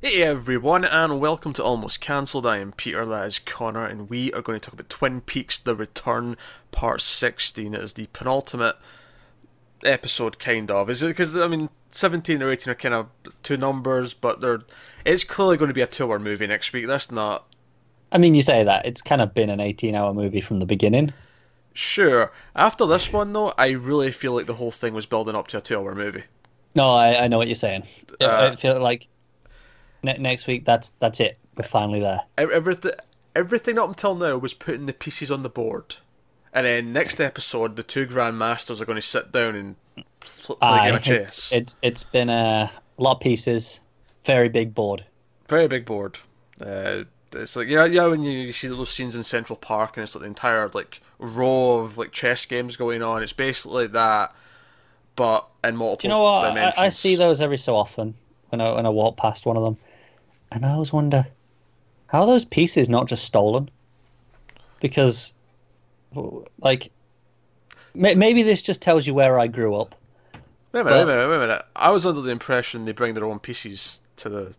Hey everyone, and welcome to Almost Cancelled. I am Peter, that is Connor, and we are going to talk about Twin Peaks The Return, Part 16. It is the penultimate episode, kind of. Is it because, I mean, 17 or 18 are kind of two numbers, but they're. It's clearly going to be a two hour movie next week. That's not. I mean, you say that. It's kind of been an 18 hour movie from the beginning. Sure. After this one, though, I really feel like the whole thing was building up to a two hour movie. No, I, I know what you're saying. I- Uh, I feel like ne- next week, that's that's it. We're finally there. Everything, everything up until now was putting the pieces on the board. And then next episode, the two grandmasters are going to sit down and pl- play a game of chess. it's it's been a lot of pieces, very big board. Very big board. Uh, it's like you know, yeah, when you, you see those scenes in Central Park and it's like the entire like row of like chess games going on. It's basically that, but in multiple Do you know what? I. I see those every so often when I when I walk past one of them, and I always wonder how are those pieces not just stolen? Because, like, may, maybe this just tells you where I grew up. Wait a minute, but- wait a minute, wait a minute. I was under the impression they bring their own pieces to the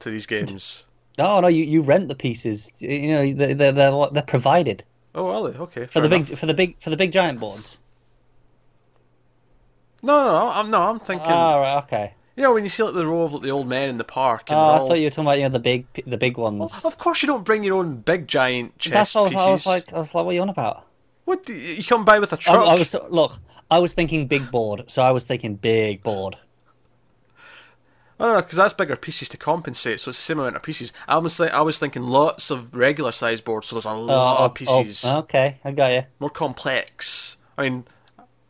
to these games. No, no, you, you rent the pieces. You know, they're they're they're, they're provided Oh, are they? Okay. for the big for the big for the big giant boards. No, no, no, I'm no, I'm thinking. Oh, right, okay. You know, when you see like the row of like the old men in the park, and Oh, I all... thought you were talking about you know the big the big ones. Well, of course, you don't bring your own big giant chess That's what I was. I was like. I was like, what are you on about? what? do You you come by with a truck? I was look. I was thinking big board, so I was thinking big board. No, no, because that's bigger pieces to compensate, so it's the same amount of pieces. I was think, I was thinking lots of regular size boards, so there's a oh, lot Oh, of pieces, oh, okay, I got you. more complex. I mean,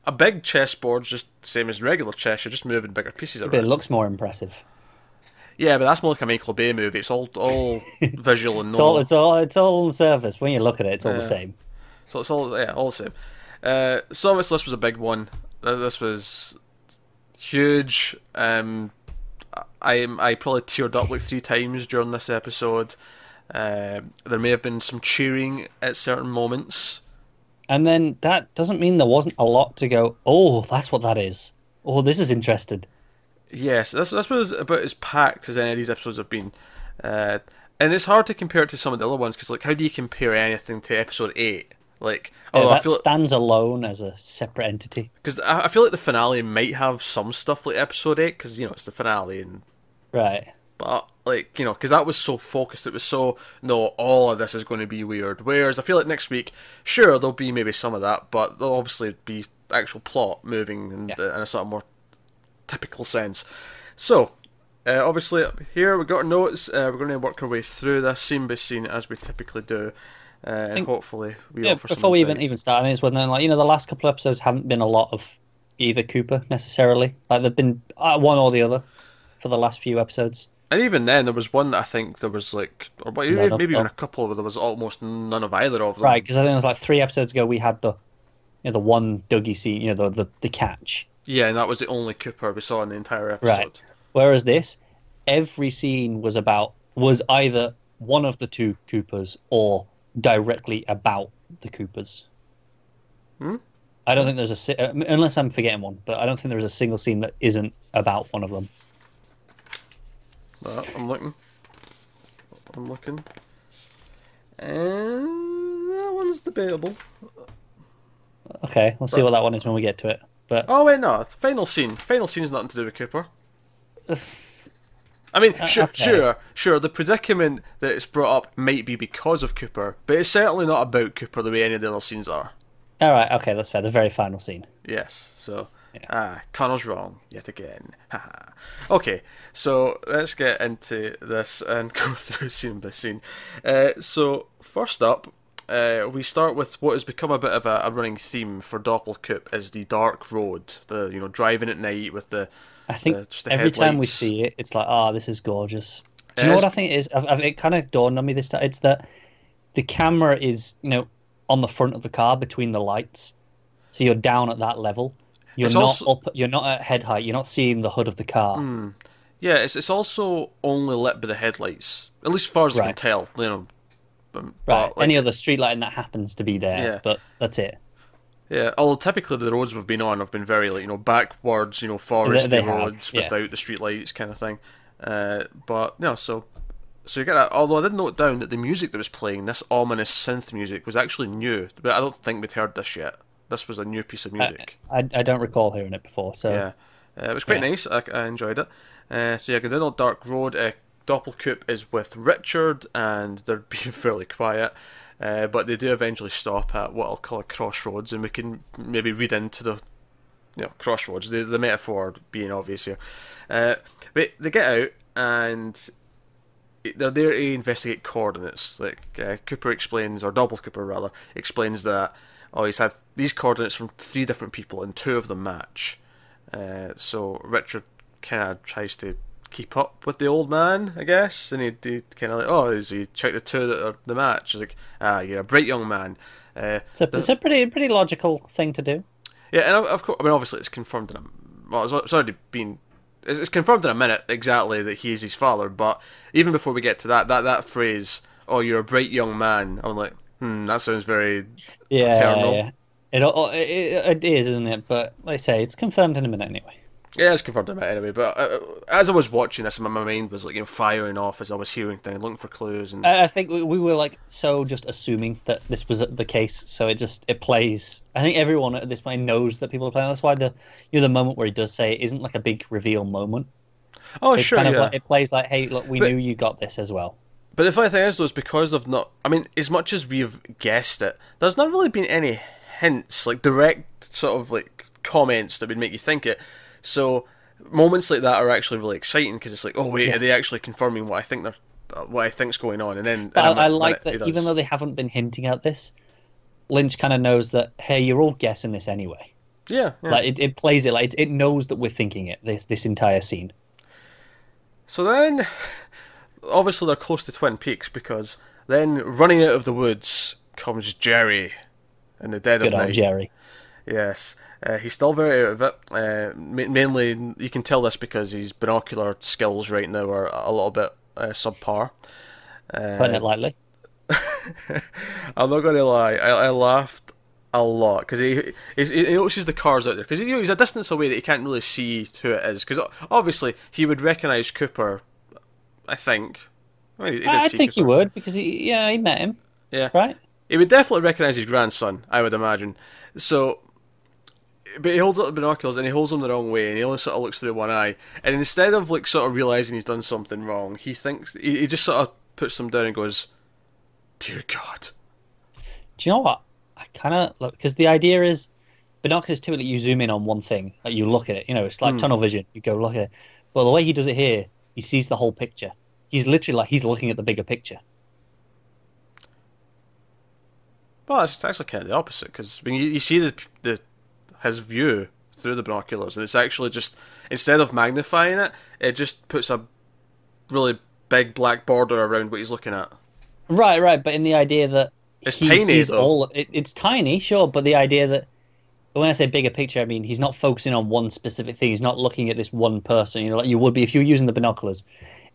a big chessboard's just the same as regular chess. You're just moving bigger pieces around. But it looks more impressive. Yeah, but that's more like a Michael Bay movie. It's all all visual and It's all it's all it's all on the surface. When you look at it, it's all Yeah. the same. So it's all yeah, all the same. Uh, so obviously this was a big one. This was huge. Um, I I probably teared up like three times during this episode. Um there may have been some cheering at certain moments. And then that doesn't mean there wasn't a lot to go. Oh, that's what that is. Oh, this is interesting. Yes, this this was about as packed as any of these episodes have been, uh, and it's hard to compare it to some of the other ones because like how do you compare anything to episode eight? Like, Yeah, I that feel stands alone as a separate entity. because I, I feel like the finale might have some stuff like episode eight because you know it's the finale and Right. But like you know because that was so focused it was so no all of this is going to be weird whereas i feel like next week sure there'll be maybe some of that but there'll obviously be actual plot moving in, Yeah. in a sort of more typical sense so uh, obviously here we've got our notes uh, we're going to work our way through this scene by scene as we typically do uh, and think- hopefully we Yeah, offer some before we even even start, I think it's worth knowing, like you know, the last couple of episodes haven't been a lot of either Cooper necessarily. Like they've been uh, one or the other for the last few episodes. And even then there was one that i think there was like or maybe, maybe even a couple where there was almost none of either of them Right, because I think it was like three episodes ago we had the you know the one Dougie scene, you know, the the, the catch. yeah and that was the only cooper we saw in the entire episode Right. Whereas this, every scene was about was either one of the two Coopers or directly about the Coopers. Hmm? I don't think there's a uh, unless I'm forgetting one, but I don't think there's a single scene that isn't about one of them. Uh, I'm looking. I'm looking. And that one's debatable. Okay, we'll see what that one is when we get to it. But Oh wait, no. Final scene. Final scene's nothing to do with Cooper. I mean, sure, okay. sure, sure. The predicament that it's brought up might be because of Cooper, but it's certainly not about Cooper the way any of the other scenes are. all right, okay, that's fair. The very final scene. Yes. So, ah, Connor's wrong yet again. Okay, so let's get into this and go through scene by scene. Uh, so first up, uh, we start with what has become a bit of a, a running theme for Doppelcoop is the dark road. The you know driving at night with the I think just the every time we see it, it's like, oh, this is gorgeous. Do you Yeah, know what I think it is? I've, I've, it kind of dawned on me this time. It's that the camera is, you know, on the front of the car between the lights, so you're down at that level. You're It's not also- up. You're not at head height. You're not seeing the hood of the car. Yeah, it's it's also only lit by the headlights, at least as far as I can tell. You know, um, right. like, Any other street lighting that happens to be there, Yeah. but that's it. Yeah, although typically the roads we've been on have been very like you know backwards, you know foresty they have, roads yeah. without the streetlights kind of thing. Uh, but no, so so you get that. Although I did note down that the music that was playing, this ominous synth music, was actually new. But I don't think we'd heard this yet. This was a new piece of music. I, I, I don't recall hearing it before. So yeah, uh, it was quite Yeah. nice. I, I enjoyed it. Uh, so yeah, on Dark Road. Uh, Doppelcoop is with Richard, and they're being fairly quiet. Uh, but they do eventually stop at what I'll call a crossroads, and we can maybe read into the you know, crossroads, the, the metaphor being obvious here. Uh, but they get out and they're there to investigate coordinates. Like uh, Cooper explains, or Double Cooper rather, explains that oh he's had these coordinates from three different people and two of them match. Uh, so Richard kind of tries to keep up with the old man, I guess, and he, he kind of like oh is he check the two that are the match? He's like ah you're a bright young man. Uh, it's a, the- it's a pretty pretty logical thing to do. yeah, and of- of course, I mean, obviously, it's confirmed in a well, it's, already been it's, it's confirmed in a minute exactly that he is his father. But even before we get to that, that that phrase, "Oh, you're a bright young man," I'm like, hmm, that sounds very Yeah, Paternal. yeah. It, it, it, it is, isn't it? But like I say, it's confirmed in a minute anyway. yeah, it's confirmed in a minute anyway. But uh, as I was watching this, my my mind was like you know firing off as I was hearing things, looking for clues, and I, I think we, we were like so just assuming that this was the case, so it just it plays. I think everyone at this point knows that people are playing. That's why the you know the moment where he does say it isn't like a big reveal moment. oh It's sure, kind of yeah. like it plays like, hey, look, we But- knew you got this as well. But the funny thing is, though, is because of not. I mean, as much as we've guessed it, there's not really been any hints, like direct sort of like comments that would make you think it. So moments like that are actually really exciting because it's like, oh wait, are they actually confirming what I think they're, uh, what I think's going on? And then in But a I, I like that even though they haven't been hinting at this, Lynch kind of knows that hey, you're all guessing this anyway. yeah, yeah. Like it, it plays it like it, it knows that we're thinking it. This this entire scene. So then, obviously they're close to Twin Peaks because then running out of the woods comes Jerry in the dead Good of night. Jerry. Yes, uh, he's still very out of it. Uh, ma- mainly, you can tell this because his binocular skills right now are a little bit uh, subpar. Putting it lightly. I'm not going to lie, I, I laughed a lot because he, he's- he notices the cars out there because you know, he's a distance away that he can't really see who it is. Because obviously he would recognise Cooper. I think. I, mean, he I, I think he would because he yeah he met him Yeah, right. He would definitely recognise his grandson, I would imagine. So, but he holds up the binoculars and he holds them the wrong way, and he only sort of looks through one eye. And instead of like sort of realising he's done something wrong, he thinks he, he just sort of puts them down and goes, "Dear God." Do you know what? I kind of look because the idea is binoculars typically you zoom in on one thing, like you look at it. You know, it's like Hmm. tunnel vision. You go look at it. But the way he does it here, he sees the whole picture. He's literally like he's looking at the bigger picture. Well, it's actually kind of the opposite because when you, you see the the his view through the binoculars, and it's actually just instead of magnifying it, it just puts a really big black border around what he's looking at. Right, right. But in the idea that It's he tiny, though. all, it, it's tiny, sure. But the idea that when I say bigger picture, I mean he's not focusing on one specific thing. He's not looking at this one person. You know, like you would be if you were using the binoculars.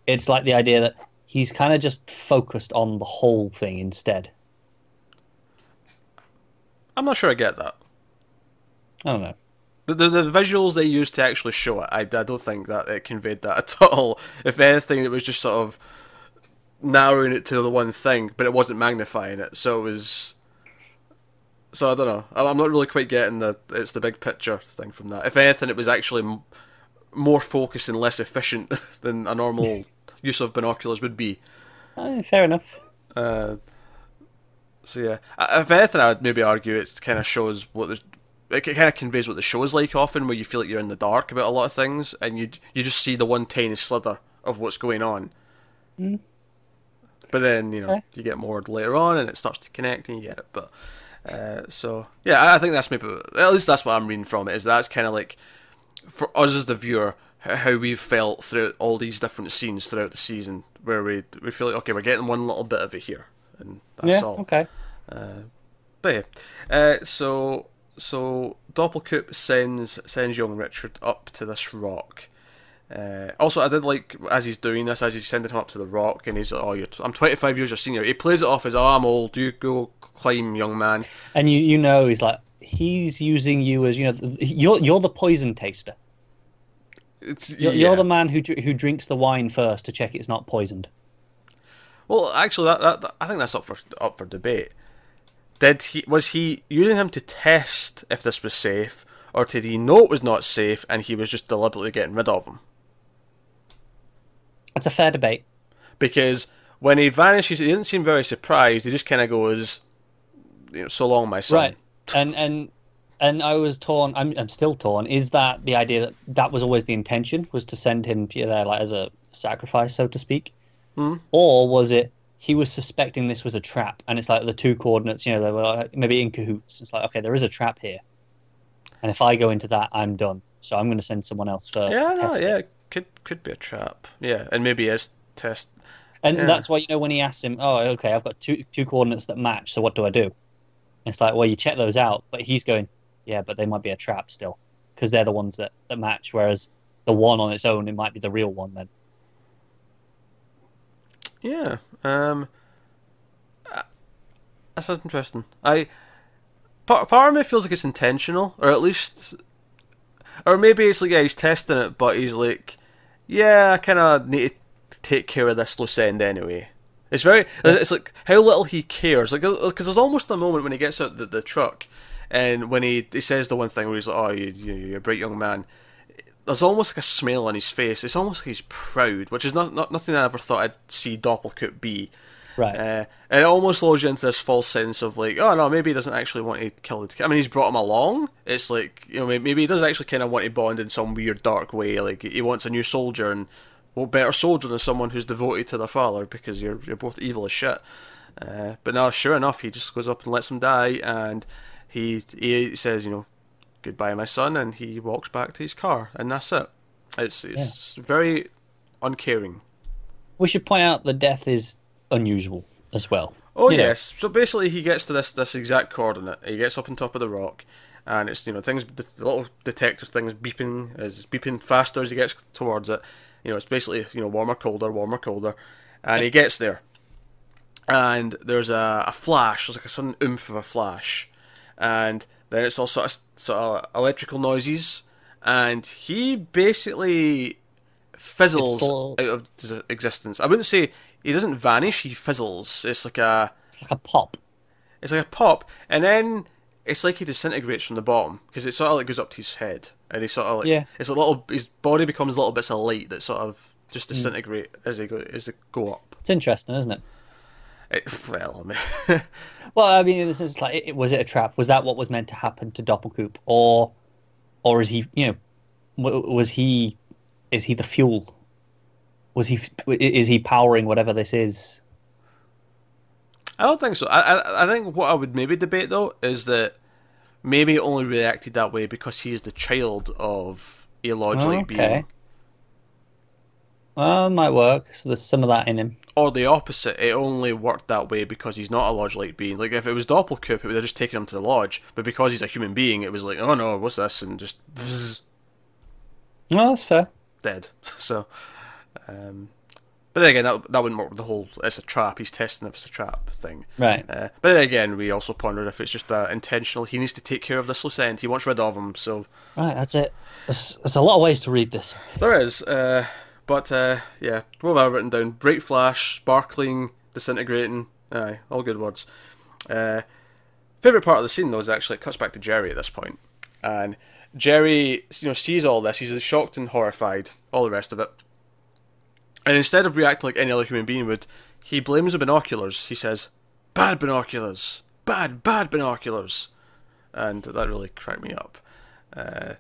It's like the idea that he's kind of just focused on the whole thing instead. I'm not sure I get that. I don't know. The, the, the visuals they used to actually show it, I, I don't think that it conveyed that at all. If anything, it was just sort of narrowing it to the one thing, but it wasn't magnifying it. So it was. So I don't know. I'm not really quite getting the it's the big picture thing from that. If anything, it was actually m- more focused and less efficient than a normal use of binoculars would be. Eh, fair enough. Uh, so yeah, if anything, I would maybe argue it kind of shows what the it kind of conveys what the show is like often, where you feel like you're in the dark about a lot of things, and you you just see the one tiny slither of what's going on. But then you know Okay. you get more later on, and it starts to connect, and you get it. But uh, so yeah, I- think that's maybe at least that's what I'm reading from it. Is that's kind of like for us as the viewer how we've felt throughout all these different scenes throughout the season, where we we feel like okay, we're getting one little bit of it here, and that's yeah. all. Okay. Uh, But yeah, uh, so so Doppelcoop sends sends young Richard up to this rock. Uh, also, I did like as he's doing this, as he's sending him up to the rock, and he's like, "Oh, you're t- I'm 25 years your senior." He plays it off as, "Oh, I'm old. You go climb, young man." And you you know he's like he's using you as you know you're you're the poison taster. It's, You're, yeah. you're the man who who drinks the wine first to check it's not poisoned. Well, actually, that, that, that- I think that's up for up for debate. Did he was he using him to test if this was safe, or did he know it was not safe and he was just deliberately getting rid of him? That's a fair debate. Because when he vanishes, he didn't seem very surprised. He just kind of goes, you know, "So long, my son." Right. And and and I was torn. I'm I'm still torn. Is that the idea that that was always the intention was to send him there like as a sacrifice, so to speak, Hmm. or was it he was suspecting this was a trap? And it's like the two coordinates. You know, they were like, maybe in cahoots. It's like okay, there is a trap here, and if I go into that, I'm done. So I'm going to send someone else first. Yeah, no, test it. Could could be a trap. Yeah, and maybe his test. And Yeah. that's why you know when he asks him, "Oh, okay, I've got two two coordinates that match. So what do I do?" It's like, well, you check those out, but he's going, "Yeah, but they might be a trap still, because they're the ones that that match. Whereas the one on its own, it might be the real one then." Yeah, um, uh, that's interesting. I part part of me feels like it's intentional, or at least, or maybe it's like yeah, he's testing it, but he's like, yeah, I kind of need to take care of this loose end anyway. It's very, it's like how little he cares. Like, uh, because there's almost a moment when he gets out the, the truck, and when he he says the one thing where he's like, "Oh, you, you you're a bright young man." There's almost like a smile on his face. It's almost like he's proud, which is not, not nothing I ever thought I'd see Doppelcoop be. Right. Uh, and it almost lulls you into this false sense of like, oh no, maybe he doesn't actually want to kill the kid. I mean, he's brought him along. It's like, you know, maybe, he does actually kind of want to bond in some weird, dark way. Like he wants a new soldier, and what better soldier than someone who's devoted to their father because you're you're both evil as shit. Uh, but now, sure enough, he just goes up and lets him die, and he he says, you know, goodbye, my son, and he walks back to his car, and that's it. It's it's very uncaring. we should point out the death is unusual as well. Oh You know. yes. So basically, he gets to this this exact coordinate. He gets up on top of the rock, and it's you know things the, little detector things beeping is beeping faster as he gets towards it. You know, it's basically you know warmer, colder, warmer, colder, and he gets there, and there's a, a flash. There's like a sudden oomph of a flash, and then it's all sort of sort of electrical noises, and he basically fizzles out of existence. I wouldn't say he doesn't vanish. He fizzles. It's like a It's like a pop. it's like a pop, and then it's like he disintegrates from the bottom because it sort of like goes up to his head, and he sort of like Yeah. it's a little his body becomes little bits of light that sort of just Hmm. disintegrate as they go as they go up. It's interesting, isn't it? It, well, I mean, Well, I mean, this is like, it, was it a trap? Was that what was meant to happen to Doppelcoop, or, or is he, you know, w- was he, is he the fuel? Was he, is he powering whatever this is? I don't think so. I, I I think what I would maybe debate though is that maybe he only reacted that way because he is the child of a logically Okay. being. Well, might work. So there's some of that in him. Or the opposite, it only worked that way because he's not a lodge-like being. Like if it was Doppelcoop, it would have just taken him to the lodge. But because he's a human being, it was like, oh no, what's this? And just vzz, No, that's fair. dead. So, um, but then again, that that wouldn't work with the whole. It's a trap. He's testing if it's a trap thing. Right. Uh, but then again, we also pondered if it's just uh, intentional. He needs to take care of this loose end. He wants rid of him. So Right, that's it. There's, there's a lot of ways to read this. there is. Uh, but uh, yeah, what have I written down? Bright flash, sparkling, disintegrating. Aye, all good words. Uh, favorite part of the scene though is actually it cuts back to Jerry at this point, and Jerry, you know, sees all this. He's shocked and horrified. All the rest of it. And instead of reacting like any other human being would, he blames the binoculars. He says, "Bad binoculars, bad, bad binoculars," and that really cracked me up. Uh,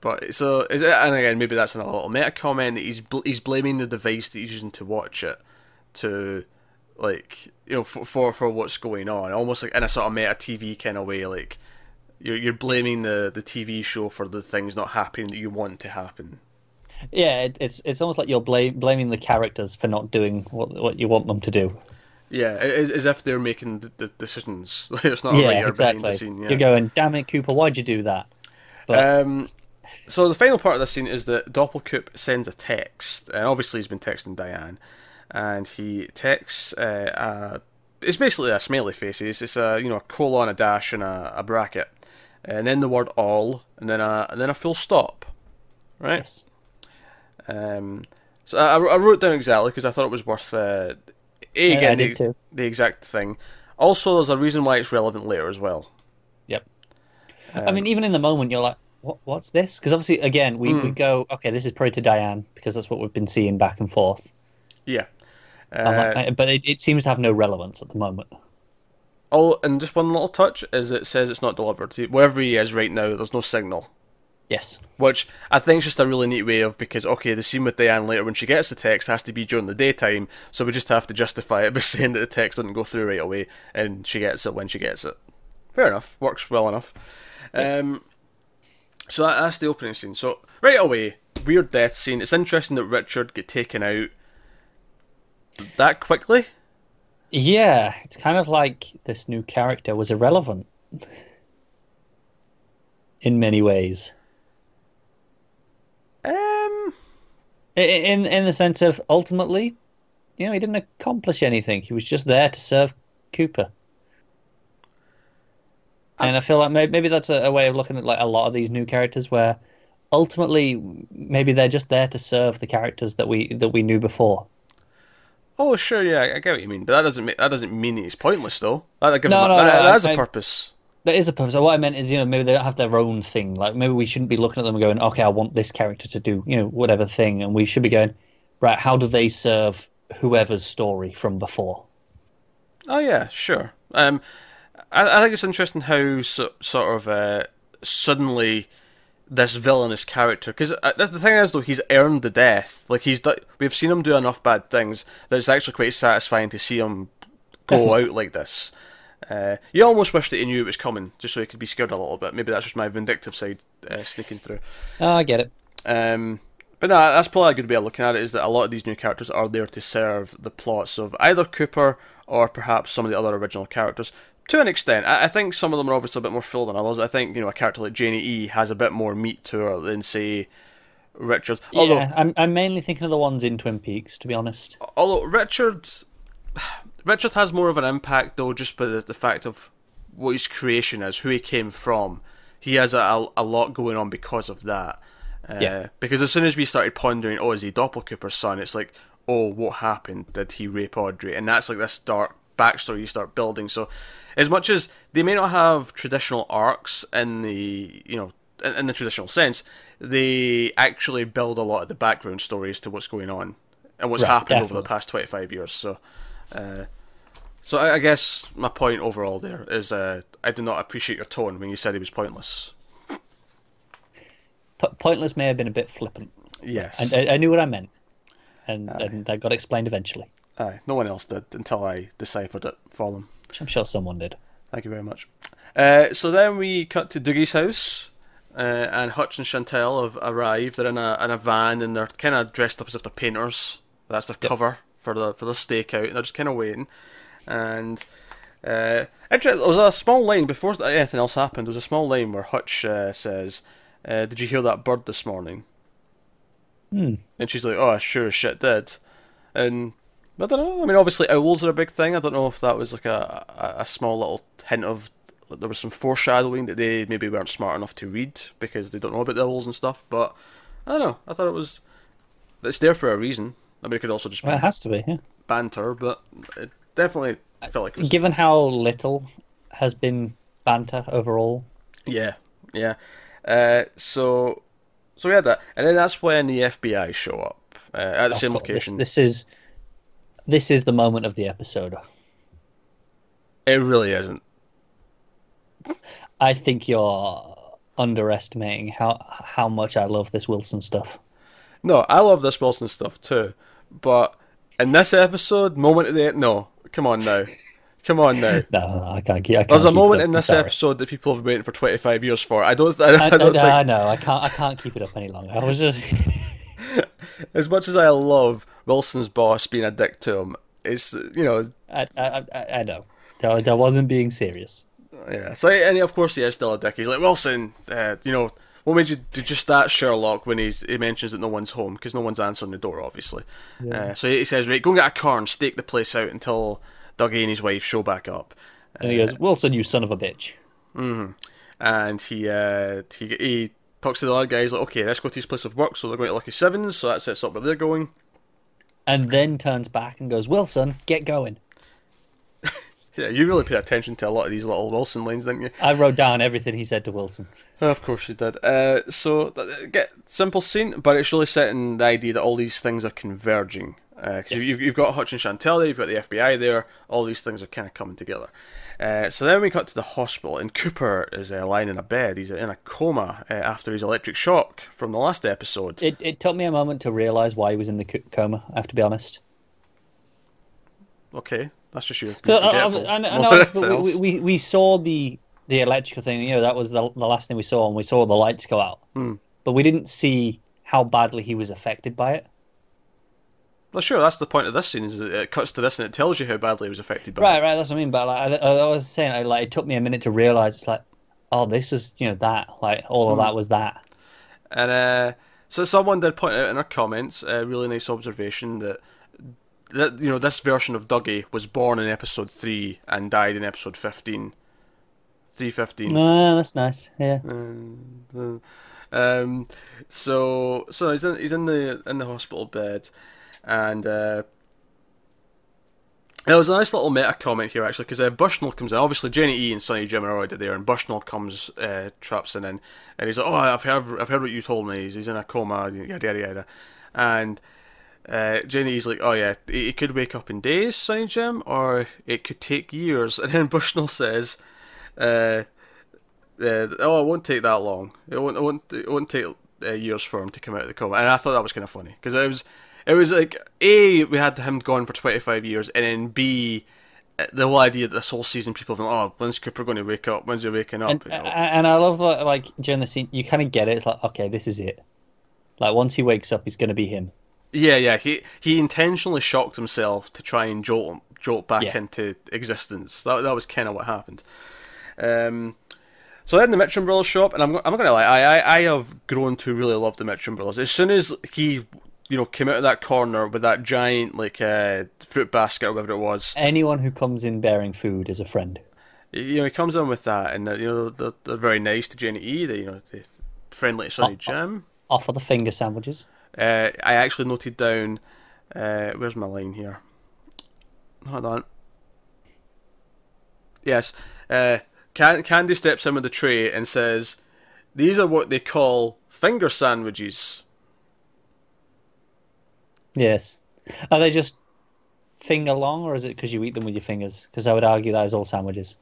but so is it, and again, maybe that's another little meta comment he's bl- he's blaming the device that he's using to watch it to like you know for for, for what's going on, almost like in a sort of meta TV kind of way, like you're you're blaming the the TV show for the things not happening that you want to happen. Yeah, it, it's it's almost like you're bla- blaming the characters for not doing what what you want them to do. Yeah, as, as if they're making the, the decisions. it's not a yeah, writer behind exactly. the scene. Yeah. You're going, damn it, Cooper, why'd you do that? But Um, so the final part of this scene is that Doppelcoop sends a text, and obviously he's been texting Diane, and he texts. Uh, uh, it's basically a smiley face. It's, it's a you know a colon, a dash, and a, a bracket, and then the word all, and then a and then a full stop, right? yes. Um, so I, I wrote down exactly because I thought it was worth uh, a again the, the, exact thing. Also, there's a reason why it's relevant later as well. Yep. Um, I mean, even in the moment, you're like, what, "What's this?" Because obviously, again, we, mm. we go, "Okay, this is probably to Diane," because that's what we've been seeing back and forth. Yeah. Uh, but it, it seems to have no relevance at the moment. Oh, and just one little touch is it says it's not delivered. Wherever he is right now, there's no signal. Yes. Which I think is just a really neat way of because okay, the scene with Diane later when she gets the text has to be during the daytime, so we just have to justify it by saying that the text doesn't go through right away and she gets it when she gets it. Fair enough, works well enough. Um, so that, that's the opening scene. So right away, weird death scene. It's interesting that Richard get taken out that quickly. Yeah, it's kind of like this new character was irrelevant in many ways. Um, in in the sense of ultimately, you know, he didn't accomplish anything. He was just there to serve Cooper. And I feel like maybe, maybe that's a, a way of looking at like a lot of these new characters, where ultimately maybe they're just there to serve the characters that we that we knew before. Oh sure, yeah, I get what you mean, but that doesn't mean, that doesn't mean he's pointless though. That, no, no, that, no, that has a purpose. There is a purpose. What I meant is, you know, maybe they don't have their own thing. Like maybe we shouldn't be looking at them and going, okay, I want this character to do, you know, whatever thing, and we should be going, right? How do they serve whoever's story from before? Oh yeah, sure. Um, I, I think it's interesting how so, sort of uh, suddenly this villainous character because uh, the thing is though he's earned the death. Like he's we've seen him do enough bad things that it's actually quite satisfying to see him go out like this. Uh, you almost wish that he knew it was coming, just so he could be scared a little bit. Maybe that's just my vindictive side uh, sneaking through. Oh, I get it. Um, but no, that's probably a good way of looking at it. Is that a lot of these new characters are there to serve the plots of either Cooper or perhaps some of the other original characters. To an extent, I, I think some of them are obviously a bit more full than others. I think you know a character like Janie E has a bit more meat to her than say Richard. Although, yeah, I'm I'm mainly thinking of the ones in Twin Peaks, to be honest. Although Richard Richard has more of an impact though, just by the, the fact of what his creation is, who he came from. He has a, a, lot going on because of that. Uh, yeah. Because as soon as we started pondering, oh, is he Doppelcooper's son? It's like, oh, what happened? Did he rape Audrey? And that's like this dark backstory you start building. So, as much as they may not have traditional arcs in the you know in, in the traditional sense, they actually build a lot of the background stories to what's going on and what's right, happened definitely. over the past twenty five years. So. Uh, so I, I, guess my point overall there is uh, I did not appreciate your tone when you said he was pointless. P- pointless may have been a bit flippant. Yes, I, I knew what I meant, and, and that got explained eventually. Aye, no one else did until I deciphered it for them. I'm sure someone did. Thank you very much. Uh, so then we cut to Dougie's house, uh, and Hutch and Chantal have arrived. They're in a in a van, and they're kind of dressed up as if they're painters. That's their yep. cover for the for the stakeout, and they're just kind of waiting. And uh, there was a small line before anything else happened. There was a small line where Hutch uh, says, uh, "Did you hear that bird this morning?" Hmm. And she's like, "Oh, I sure as shit did." And I don't know. I mean, obviously owls are a big thing. I don't know if that was like a a, small little hint of there was some foreshadowing that they maybe weren't smart enough to read because they don't know about the owls and stuff. But I don't know. I thought it was it's there for a reason. I mean, it could also just well, it has to be yeah. banter, but it definitely felt like. Was... Given how little has been banter overall. Yeah, yeah. Uh, so, so we had that, and then that's when the FBI show up uh, at the oh, same location. This, this, is this is the moment of the episode. It really isn't. I think you're underestimating how how much I love this Wilson stuff. No, I love this Wilson stuff too, but in this episode, moment of the no, come on now. Come on now. No, I can't. Keep, I can't There's a moment in this sorry. episode that people have been waiting for 25 years for. I don't. I, I, I don't I, think... I know. I can't. I can't keep it up any longer. I was just. as much as I love Wilson's boss being a dick to him, it's you know. I I, I know. That, wasn't being serious. Yeah. So and of course he is still a dick. He's like Wilson. Uh, you know what made you just start Sherlock when he's, he mentions that no one's home because no one's answering the door, obviously. Yeah. Uh, so he says, "Right, go and get a car and stake the place out until Dougie and his wife show back up." And he goes, "Wilson, you son of a bitch." Mm-hmm. And he, uh, he he talks to the other guys like, okay, let's go to his place of work. So they're going to Lucky Sevens, so that sets up where they're going. And then turns back and goes, Wilson, get going. Yeah, you really paid attention to a lot of these little Wilson lines, didn't you? I wrote down everything he said to Wilson. Of course you did. Uh, so, get simple scene, but it's really setting the idea that all these things are converging. Because Yes. you've, you've got Hutch and Chantal there, you've got the FBI there, all these things are kind of coming together. Uh, so then we cut to the hospital, and Cooper is uh, lying in a bed. He's in a coma uh, after his electric shock from the last episode. It, it took me a moment to realise why he was in the co- coma, I have to be honest. Okay, that's just you. So, I, I, I, know, but we, we, we saw the the electrical thing, you know, that was the, the last thing we saw, and we saw the lights go out. Hmm. But we didn't see how badly he was affected by it. Well, sure, that's the point of this scene. Is it cuts to this and it tells you how badly he was affected by it. Right, right, that's what I mean. But like, I, I was saying, I, like, it took me a minute to realise it's like, oh, this was, you know, that. Like, all of Hmm. that was that. And uh, so someone did point out in our comments a really nice observation that that you know this version of Dougie was born in episode three and died in episode fifteen. Three fifteen. No, that's nice. Yeah. Um, so so he's in he's in the in the hospital bed, and uh, there was a nice little meta comment here actually because uh, Bushnell comes in. Obviously, Jenny E and Sonny Jim are already there, and Bushnell comes uh, traps in, and and he's like, "Oh, I've heard I've heard what you told me. He's, he's in a coma, yada yada yada," and. Uh, Jenny E's like, oh yeah, it, could wake up in days, Sonny Jim, or it could take years. And then Bushnell says, uh, uh, oh, it won't take that long. It won't. It won't. It won't take uh, years for him to come out of the coma. And I thought that was kind of funny because it was. It was like a we had him gone for twenty five years, and then b uh, the whole idea that this whole season people have been, oh, when's Cooper going to wake up? When's he waking up? And, You know? and I love that, like, during the scene, you kind of get it. It's like, okay, this is it. Like, once he wakes up, he's going to be him. Yeah, yeah. He he intentionally shocked himself to try and jolt jolt back Yeah. into existence. That that was kind of what happened. Um, so then the Mitchum Brothers show up, and I'm I'm not gonna lie, I, I I have grown to really love the Mitchum Brothers. As soon as he you know came out of that corner with that giant like uh, fruit basket or whatever it was, Anyone who comes in bearing food is a friend. you know he comes in with that, and you know they're, they're very nice to Jenny E. They you know they friendly to Sonny oh. Jim. Offer the finger sandwiches. Uh, I actually noted down. Uh, where's my line here? Hold on. Yes. Uh, Can- Candie steps in with the tray and says, "These are what they call finger sandwiches." Yes. Are they just finger long, or is it because you eat them with your fingers? Because I would argue that is all sandwiches.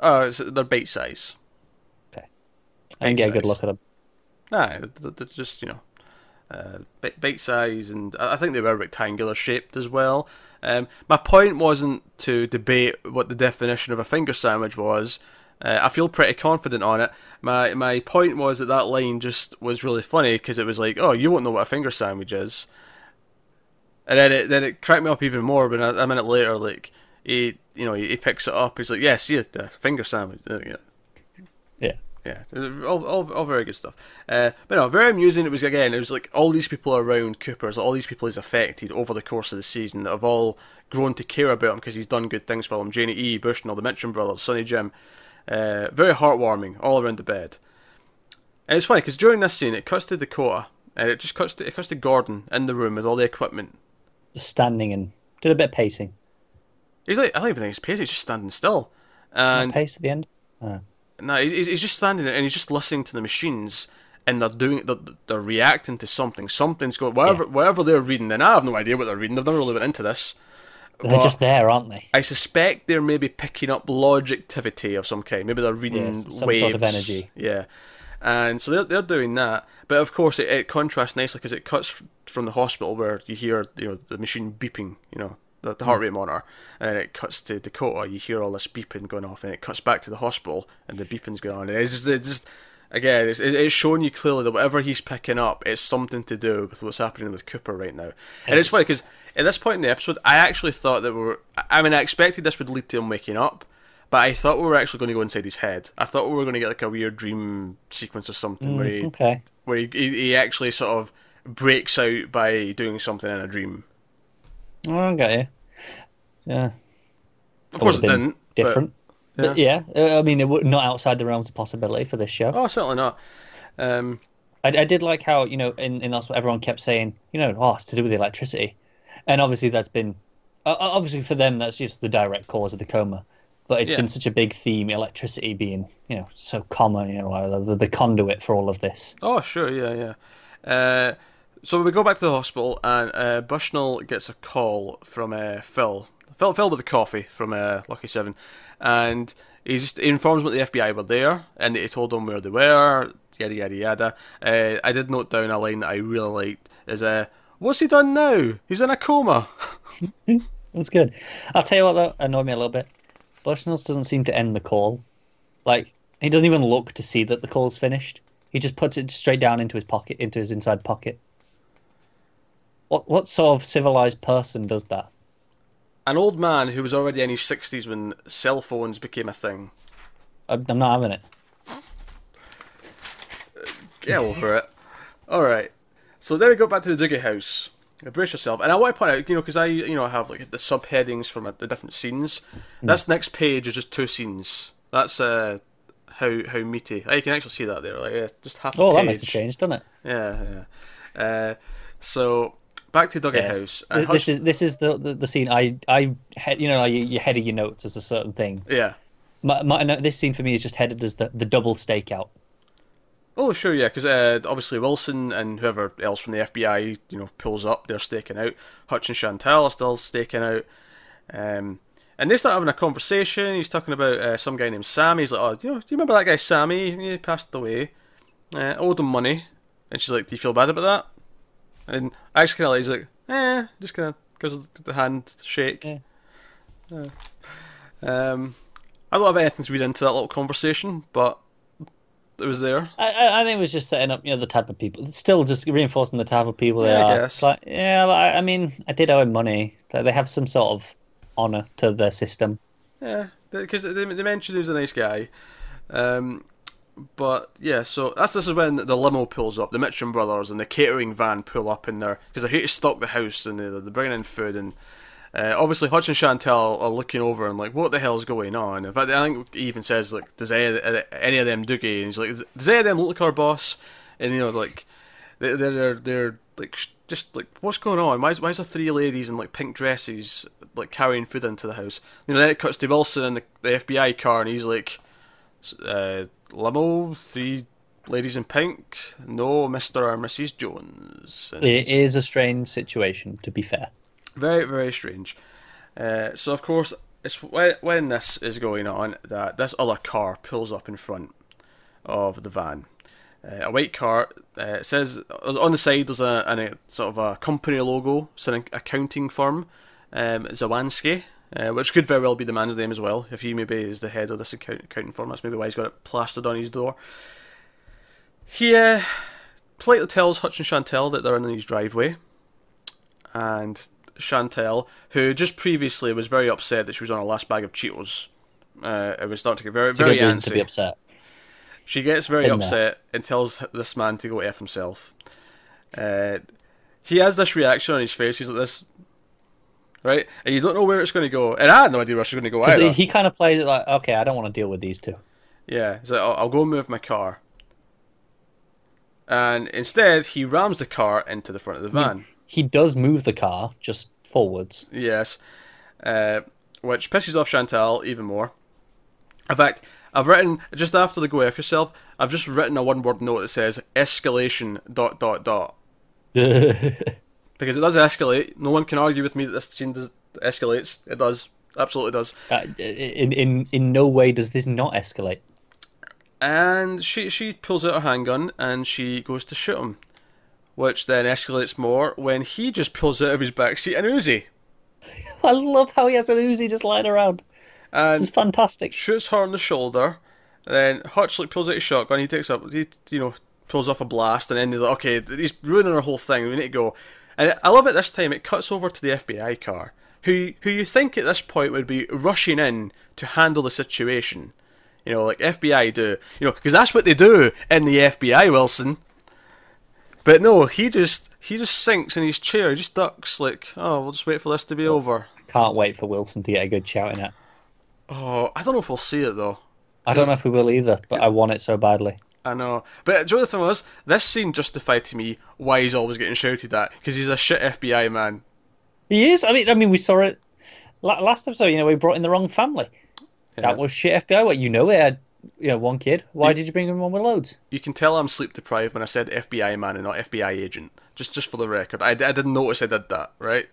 Oh, it's, they're bite size. Okay. I can get a good look at them. Nah, they're, just you know, uh, bite, size, and I think they were rectangular shaped as well. Um, my point wasn't to debate what the definition of a finger sandwich was. Uh, I feel pretty confident on it. My my point was that that line just was really funny because it was like, oh, you won't know what a finger sandwich is, and then it then it cracked me up even more. But a, a minute later, like he you know he, he picks it up. He's like, yes, yeah, the finger sandwich. Yeah. All, all, all very good stuff. Uh, but no, very amusing. It was again, it was like all these people around Cooper's, all these people he's affected over the course of the season that have all grown to care about him because he's done good things for them. Janie E, Bushnell, the Mitchum brothers, Sonny Jim. Uh, very heartwarming, all around the bed. And it's funny because during this scene, it cuts to Dakota, and it just cuts to it cuts to Gordon in the room with all the equipment. Just standing and did a bit of pacing. He's like, I don't even think he's pacing; he's just standing still. And pace at the end. Uh, No, he's, he's just standing there and he's just listening to the machines, and they're doing, they're, they're reacting to something. Something's going, whatever, whatever they're reading. And I have no idea what they're reading. They've never really went into this. they're But just there, aren't they? I suspect they're maybe picking up lodge activity of some kind. Maybe they're reading Yes, some waves. sort of energy. Yeah, and so they're they're doing that. But of course, it, it contrasts nicely because it cuts from the hospital where you hear you know the machine beeping. You know. The, the heart hmm. rate monitor, and it cuts to Dakota. You hear all this beeping going off, and it cuts back to the hospital, and the beeping's going on. And it's just, it's just again, it's, it's showing you clearly that whatever he's picking up, it's something to do with what's happening with Cooper right now. And it's Yes. funny because at this point in the episode, I actually thought that we were. I mean, I expected this would lead to him waking up, but I thought we were actually going to go inside his head. I thought we were going to get like a weird dream sequence or something hmm, where he Okay. where he, he, he actually sort of breaks out by doing something in a dream. Oh, I got you. Yeah. Of course, it didn't. but- Different. But yeah, uh, I mean, it would not outside the realms of possibility for this show. Oh, certainly not. Um, I, I did like how you know, in, in that's what everyone kept saying. You know, oh, it's to do with the electricity, and obviously that's been, uh, obviously for them that's just the direct cause of the coma. But it's Yeah. been such a big theme, electricity being you know so common. You know, the, the conduit for all of this. Oh, sure, yeah, yeah. Uh, so we go back to the hospital, and uh, Bushnell gets a call from uh, Phil. Phil, Phil with the coffee from uh, Lucky Seven, and he just informs him that the FBI were there, and he told them where they were. Yada yada yada. Uh, I did note down a line that I really liked. Is uh, what's he done now? He's in a coma. That's good. I'll tell you what though annoyed me a little bit. Bushnell doesn't seem to end the call. Like he doesn't even look to see that the call's finished. He just puts it straight down into his pocket, into his inside pocket. What what sort of civilized person does that? An old man who was already in his sixties when cell phones became a thing. I'm I'm not having it. Get over it. All right. So then we go back to the Dougie house. Brace yourself, and I want to point out, you know, because I, you know, I have like the subheadings from uh, the different scenes. This next page is just two scenes. That's uh, how how meaty. Oh, you can actually see that there, like yeah, just half. Oh, that makes a change, doesn't it? Yeah, yeah. Uh, so back to Dougie Yes. house. And Hutch- This is this is the, the, the scene I I you know you, you head of your notes as a certain thing. yeah. My, my, no, this scene for me is just headed as the, the double stakeout. Oh, sure, yeah, because uh, obviously Wilson and whoever else from the FBI, you know, pulls up, they're staking out. Hutch and Chantal are still staking out. Um, and they start having a conversation. He's talking about uh, some guy named Sammy. He's like, oh, you know, do you remember that guy Sammy? He passed away. Uh, owed him money. And she's like, do you feel bad about that? And I just kind of like, he's like, eh, just kind of gives the hand shake. Yeah. Uh, um, I don't have anything to read into that little conversation, but it was there. I, I I think it was just setting up, you know, the type of people. It's still just reinforcing the type of people they Yeah, I are. guess. Like, yeah, like, I mean, I did owe him money. Like, They have some sort of honor to their system. Yeah, because they, they mentioned he was a nice guy. Um, but yeah, so that's this is when the limo pulls up, the Mitchum brothers and the catering van pull up in there because they're here to stock the house and they're, they're bringing in food and. Uh, obviously, Hutch and Chantal are looking over and like, what the hell's going on? In fact, I think he even says like, does any, any of them Dougie? And he's like, does any of them look like our boss? And you know, like, they're they're, they're like just like, what's going on? Why is why is there three ladies in like pink dresses like carrying food into the house? You know, then it cuts to Wilson in the, the FBI car, and he's like, uh, limo, three ladies in pink, no Mister or Mrs Jones. And It is a strange situation, to be fair. very, very strange. Uh, so, of course, it's when, when this is going on that this other car pulls up in front of the van. Uh, a white car. Uh, it says on the side there's a, an- a sort of a company logo. It's an accounting firm, um, Zawanski, uh, which could very well be the man's name as well. If he maybe is the head of this account, accounting firm, that's maybe why he's got it plastered on his door. He uh, politely tells Hutch and Chantal that they're in his driveway, and Chantal, who just previously was very upset that she was on her last bag of Cheetos, uh, it was starting to get very, It's very reason to be upset. She gets very there. upset and tells this man to go f himself. Uh, he has this reaction on his face. He's like this, right? And you don't know where it's going to go. And I had no idea where it's going to go either. he, kind of plays it like, okay, I don't want to deal with these two. Yeah, he's like, I'll, I'll go move my car. And instead, he rams the car into the front of the van. He does move the car just forwards. Yes, uh, which pisses off Chantal even more. In fact, I've written just after the go F yourself. I've just written a one-word note that says escalation dot dot dot because it does escalate. No one can argue with me that this scene does, escalates. It does, absolutely does. Uh, in in in no way does this not escalate. And she she pulls out her handgun and she goes to shoot him, which then escalates more when he just pulls out of his backseat an Uzi I love how he has an Uzi just lying around. This and is fantastic. shoots her on the shoulder. Then Hutch like pulls out his shotgun. He takes up, he you know pulls off a blast, and then he's like, okay, he's ruining our whole thing. We need to go. And I love it this time. It cuts over to the FBI car, who who you think at this point would be rushing in to handle the situation. You know, like FBI do. You know, because that's what they do in the FBI, Wilson. But no, he just he just sinks in his chair. He just ducks like, oh, we'll just wait for this to be over. Can't wait for Wilson to get a good shout in it. Oh, I don't know if we'll see it though. I don't know if we will either, but I want it so badly. I know, but do you know the thing was? This scene justified to me why he's always getting shouted at because he's a shit FBI man. He is. I mean, I mean, we saw it last episode. You know, we brought in the wrong family. Yeah. That was shit FBI. What you know, we had you know one kid. Why did you bring him on with loads? You can tell I'm sleep deprived when I said FBI man and not FBI agent. Just, just for the record, I, I didn't notice I did that right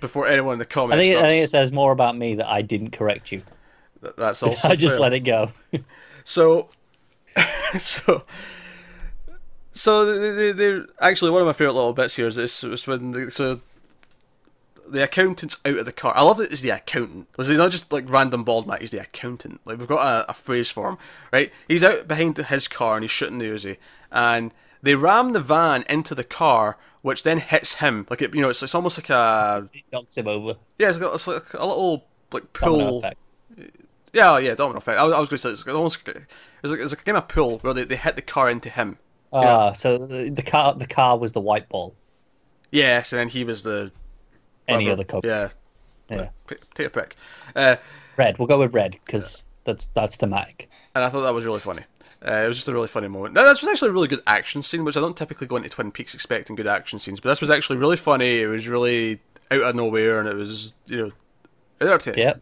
before anyone in the I comments. think, I think it says more about me that I didn't correct you. Th- That's also I just fair. let it go. So, so, so they, they, they actually one of my favorite little bits here is this was when the, so the accountant's out of the car. I love that it's the accountant. Because He's not just like random bald man. He's the accountant. Like we've got a, a phrase for him, right? He's out behind his car and he's shooting the Uzi, and they ram the van into the car, which then hits him. Like it, you know, it's, it's almost like a It knocks him over. yeah, it's, got, it's like a little like pull. Effect. Yeah, oh, yeah, domino effect. I, was- I was going to say it's almost it's like, it's like a game of pull where they, they hit the car into him. Ah, so the, the car the car was the white ball. Yes, and then he was the Any whatever. other color? Yeah, Yeah. Pick- take a pick. Uh, Red. We'll go with red because that's that's thematic. and I thought that was really funny. Uh, it was just a really funny moment. Now, this was actually a really good action scene, which I don't typically go into Twin Peaks expecting good action scenes, but this was actually really funny. It was really out of nowhere, and it was you know entertaining. Yep.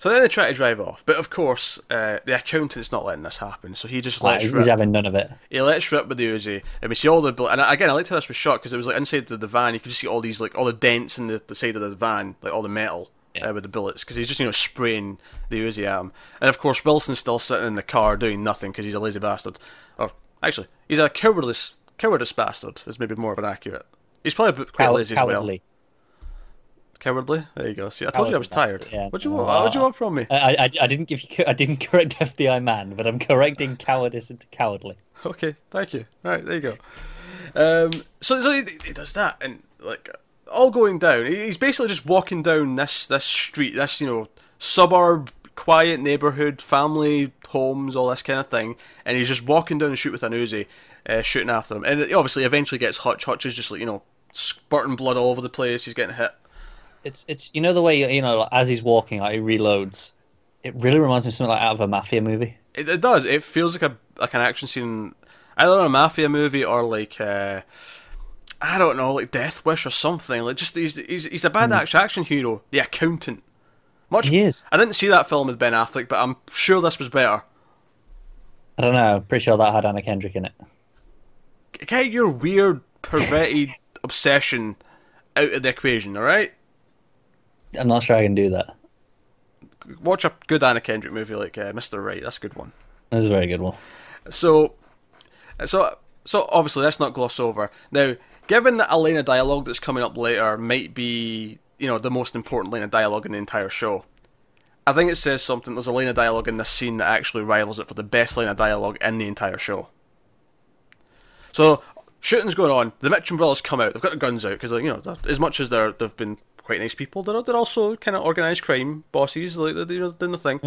So then they try to drive off, but of course uh, the accountant's not letting this happen, so he just lets he's rip. having none of it. He lets rip with the Uzi, and we see all the. And again, I liked how this was shot because it was like inside of the van. You could just see all these like all the dents in the, the side of the van, like all the metal Yeah. uh, with the bullets, because he's just you know spraying the Uzi at him. And of course, Wilson's still sitting in the car doing nothing because he's a lazy bastard. Or actually, he's a cowardless cowardice bastard. Is maybe more of an accurate. He's probably a bit quite Cow- lazy as well. Cowardly. Cowardly. There you go. See, I told you I was Cowardly tired. yeah. What do you want? Oh. What do you want from me? I, I, I didn't give you I didn't correct FBI man, but I'm correcting cowardice into cowardly. Okay, thank you. Right, there you go. Um, so, so he, he does that, and like all going down. He's basically just walking down this this street, this you know suburb, quiet neighborhood, family homes, all this kind of thing, and he's just walking down the street with an Uzi, uh, shooting after him, and it obviously eventually gets Hutch. Hutch is just like you know spurting blood all over the place. He's getting hit. It's it's you know the way you know like, as he's walking, like, he reloads. It really reminds me of something like out of a mafia movie. It, it does. It feels like a like an action scene, either in a mafia movie or like uh, I don't know, like Death Wish or something. Like just he's he's, he's a bad action action hero, the accountant. Much. He is. I didn't see that film with Ben Affleck, but I'm sure this was better. I don't know. Pretty sure that had Anna Kendrick in it. Get your weird perverted obsession out of the equation, all right? I'm not sure I can do that. Watch a good Anna Kendrick movie like uh, Mr. Right. That's a good one. That's a very good one. So, so, so obviously, let's not gloss over. Now, given that a line of dialogue that's coming up later might be, you know, the most important line of dialogue in the entire show, I think it says something. There's a line of dialogue in this scene that actually rivals it for the best line of dialogue in the entire show. So, shooting's going on. The Mitchum brothers come out. They've got their guns out because, you know, as much as they're they've been quite nice people, they're they're also kind of organised crime bosses, like they're know doing the thing.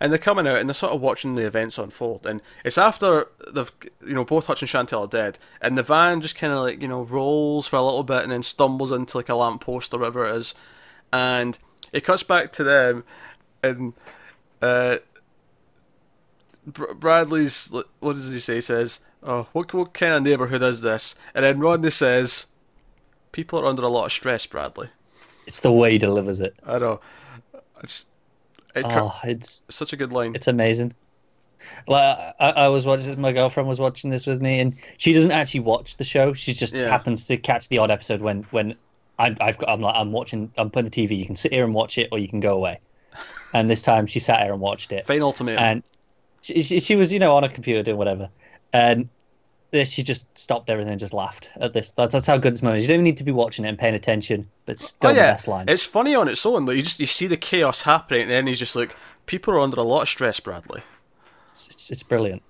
And they're coming out and they're sort of watching the events unfold. And it's after they've, you know, both Hutch and Chantal are dead. And the van just kind of like, you know, rolls for a little bit and then stumbles into like a lamppost or whatever it is. And it cuts back to them and uh, Br- Bradley's, what does he say? He says, oh, what, what kind of neighbourhood is this? And then Rodney says, people are under a lot of stress, Bradley. It's the way he delivers it. I know. I just, it, Oh, it's such a good line. it's amazing. Like I, I was watching, my girlfriend was watching this with me, and she doesn't actually watch the show. She just Yeah. happens to catch the odd episode when when I'm, I've got, I'm like, I'm watching, I'm putting the TV. You can sit here and watch it, or you can go away. And this time, she sat here and watched it, Fine ultimatum. and she, she, she was, you know, on a computer doing whatever, and this she just stopped everything and just laughed at this. That's, that's how good this moment is. You don't need to be watching it and paying attention, but oh, still oh the best line. it's funny on its own. Like you just you see the chaos happening, and then he's just like, "People are under a lot of stress, Bradley." It's, it's, it's brilliant.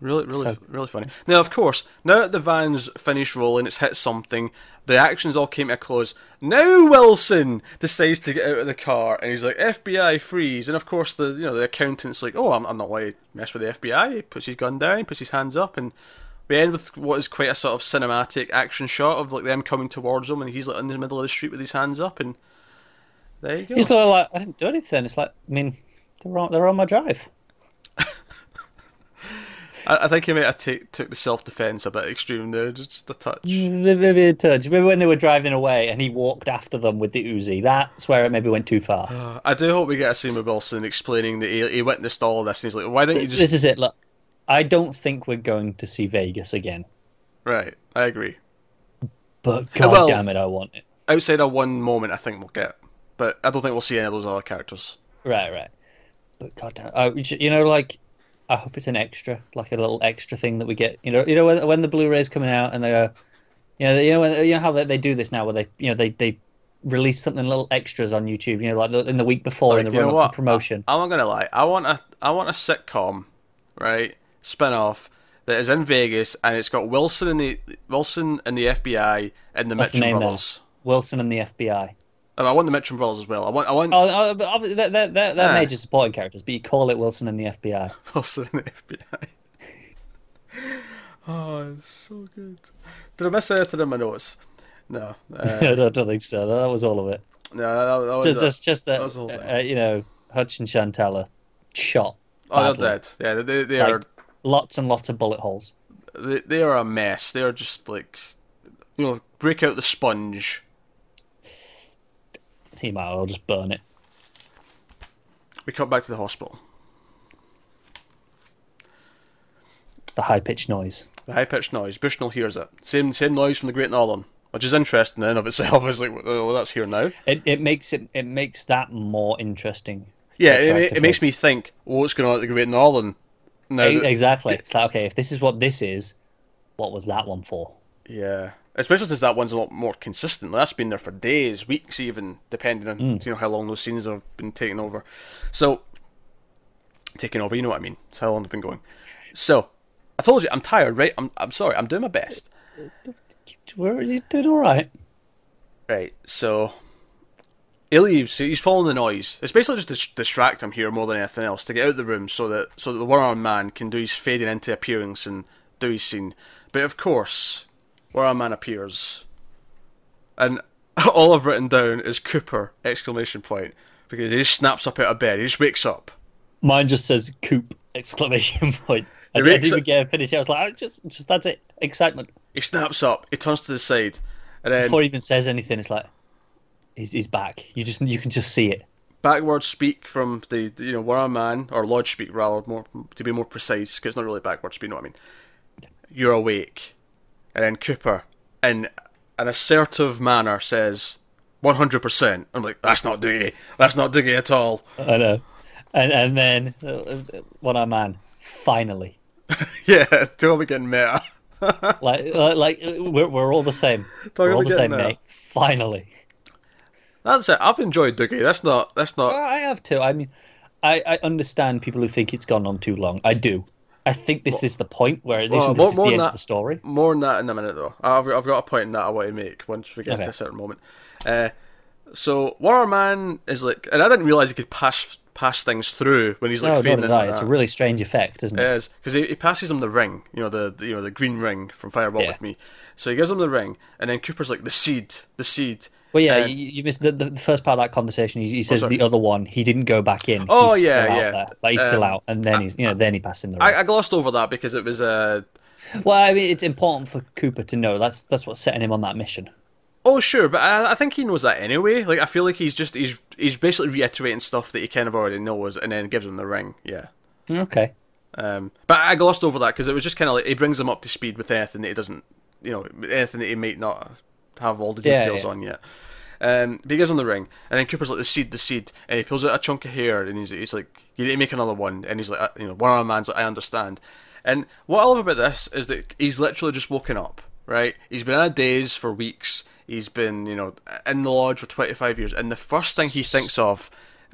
Really, really, So- really funny. Now, of course, now that the van's finished rolling, it's hit something. The actions all came to a close. Now Wilson decides to get out of the car, and he's like, "FBI, freeze!" And of course, the you know the accountant's like, "Oh, I'm, I'm not going to mess with the FBI." He puts his gun down, puts his hands up, and we end with what is quite a sort of cinematic action shot of like them coming towards him, and he's like in the middle of the street with his hands up, and there you go. He's sort like, I didn't do anything. It's like, I mean, They're on, they're on my drive. I, I think he might have take, took the self defense a bit extreme there, just, just a touch. Maybe a touch. Maybe when they were driving away and he walked after them with the Uzi. That's where it maybe went too far. Uh, I do hope we get a scene with Wilson explaining that he, he witnessed all this, and he's like, "Why don't you just?" This is it. Look, I don't think we're going to see Vegas again. Right, I agree. But god well- damn it, I want it. Outside of one moment, I think we'll get, but I don't think we'll see any of those other characters. Right, right. But god damn, I, you know, like I hope it's an extra, like a little extra thing that we get. You know, you know when, when the Blu-rays coming out and they are, you know, you know, when, you know how they, they do this now, where they, you know, they they release something little extras on YouTube. You know, like the, in the week before Like, in the run up promotion. I, am not gonna lie. I want a I want a sitcom, right? Spin off that is in Vegas and it's got Wilson and the Wilson and the FBI and the What's Mitchum name brothers. Wilson and the FBI. And I want the Mitchum brothers as well. I want I want Oh, oh they're, they're, they're, Ah. major supporting characters, but you call it Wilson and the FBI. Wilson and the FBI. oh, it's so good. Did I miss anything in my notes? No. Uh, I don't, think so. That was all of it. no, that, that was Just, just, just that, that was the whole thing. uh, you know, Hutch and Chantal are shot. Oh, they're dead. Yeah, they, they Like- are Lots and lots of bullet holes. they, they are a mess. They are just like, you know, break out the sponge. He might as well just burn it. We cut back to the hospital. The high pitched noise. The high pitched noise. Bushnell hears it. Same same noise from the Great Northern, which is interesting in and of itself. It's like, well, that's here now. It it makes it it makes that more interesting. Yeah, it, it, it makes me think. Well, what's going on at the Great Northern? That- exactly. It's like okay, if this is what this is, what was that one for? Yeah, especially since that one's a lot more consistent. That's been there for days, weeks, even depending on mm. you know how long those scenes have been taken over. So, taking over, you know what I mean? It's how long they've been going. So, I told you I'm tired, right? I'm I'm sorry. I'm doing my best. Where is he doing? All right. Right. So, he leaves. He's following the noise. It's basically just to distract him here more than anything else to get out of the room so that so that the one-armed man can do his fading into appearance and do his scene. But of course, one-armed man appears, and all I've written down is Cooper exclamation point because he just snaps up out of bed. He just wakes up. Mine just says "coop!" exclamation point. I, didn't even get a finish. I was like, I just, just that's it. Excitement. He snaps up. He turns to the side, and then Before he even says anything, it's like he's, he's back. You just you can just see it. backward speak from the you know one a man or lodge speak rather more to be more precise because it's not really backward speak. You know what I mean? You're awake, and then Cooper in an assertive manner says. One hundred percent. I'm like, that's not Dougie. That's not Dougie at all. I know. And and then uh, one our man finally Yeah, till we getting meta. like like, like we're we're all the same. we're all the same, getting mate. Finally. That's it. I've enjoyed Dougie. That's not. That's not. I have to. I mean, I, I understand people who think it's gone on too long. I do. I think this is the point where this, Well, this more- is the end than of that- the story. More than that in a minute, though. I've, I've got a point in that I want to make once we get Okay. to a certain moment. Uh, so, Warrior Man is like, and I didn't realize he could pass pass things through when he's like no, fading not into at all. It's a really strange effect, isn't It it? is because he, he passes him the ring, you know the, the you know the green ring from Fire Walk Yeah. with me. So he gives him the ring, and then Cooper's like the seed, the seed. Well, yeah, and- you, you missed the, the first part of that conversation. He, he says sorry. the other one, he didn't go back in. Oh, he's yeah, still out yeah. there, but he's still Um, out, and then he's you know then he passed in the ring. I, I glossed over that because it was uh Well, I mean, it's important for Cooper to know that's that's what's setting him on that mission. oh sure, but I, I think he knows that anyway. Like I feel like he's just he's he's basically reiterating stuff that he kind of already knows, and then gives him the ring. Yeah. Okay. Um, but I glossed over that because it was just kind of like he brings him up to speed with anything that he doesn't, you know, anything that he might not have all the Yeah, details yeah. on yet. Um, but he gives on the ring, and then Cooper's like the seed, the seed, and he pulls out a chunk of hair, and he's, he's like, "You need to make another one," and he's like, uh, "You know, one armed man's like, I understand." And what I love about this is that he's literally just woken up, right? He's been in a daze for weeks. He's been, you know, in the lodge for twenty five years, and the first thing he thinks of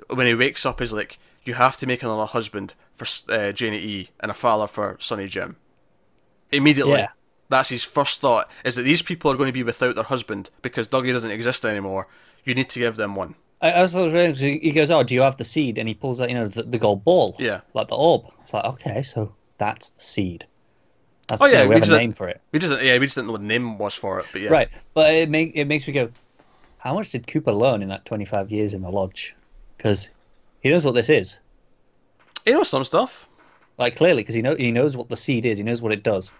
when he wakes up is like, "You have to make another husband for uh, Janie E and a father for Sonny Jim." Immediately, Yeah. That's his first thought: is that these people are going to be without their husband because Dougie doesn't exist anymore. You need to give them one. I, I was wondering, he goes, "Oh, do you have the seed?" And he pulls out, you know, the, the gold ball, Yeah. like the orb. It's like, okay, so that's the seed. That's, Oh, you yeah, know, we we have a name for it, We just yeah, we just didn't know what the name was for it, but yeah, right? But it make it makes me go, how much did Cooper learn in that twenty five years in the lodge? Because he knows what this is. He knows some stuff. Like clearly, because he know he knows what the seed is. He knows what it does.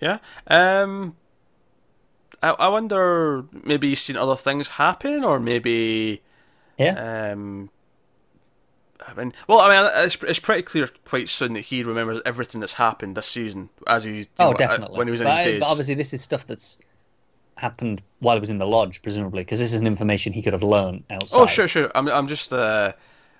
Yeah. Um. I, I wonder. Maybe he's seen other things happen, or maybe. Yeah. Um. I mean, well, I mean, it's, it's pretty clear quite soon that he remembers everything that's happened this season as he's oh, know, definitely. when he was in but, his days. but obviously, this is stuff that's happened while he was in the lodge, presumably, because this is an information he could have learned outside. Oh, sure, sure. I'm, I'm just uh,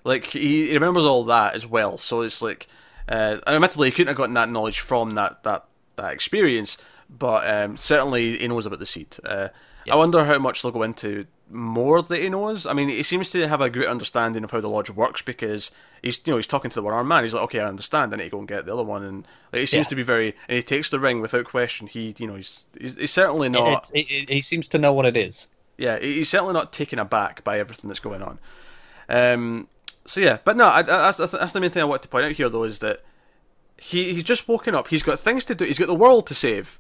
like he, he remembers all that as well. So it's like, uh, and admittedly, he couldn't have gotten that knowledge from that that that experience, but um, certainly he knows about the seed. Uh, Yes. I wonder how much they'll go into more that he knows. I mean, he seems to have a great understanding of how the lodge works because he's you know he's talking to the one armed man. He's like, okay, I understand. I need to go and get the other one, and like, he seems Yeah. to be very. And he takes the ring without question. He you know he's he's, he's certainly not. It's- it, it, he seems to know what it is. Yeah, he's certainly not taken aback by everything that's going on. Um, so yeah, but no, I, I, that's, that's the main thing I want to point out here, though, is that he he's just woken up. He's got things to do. He's got the world to save,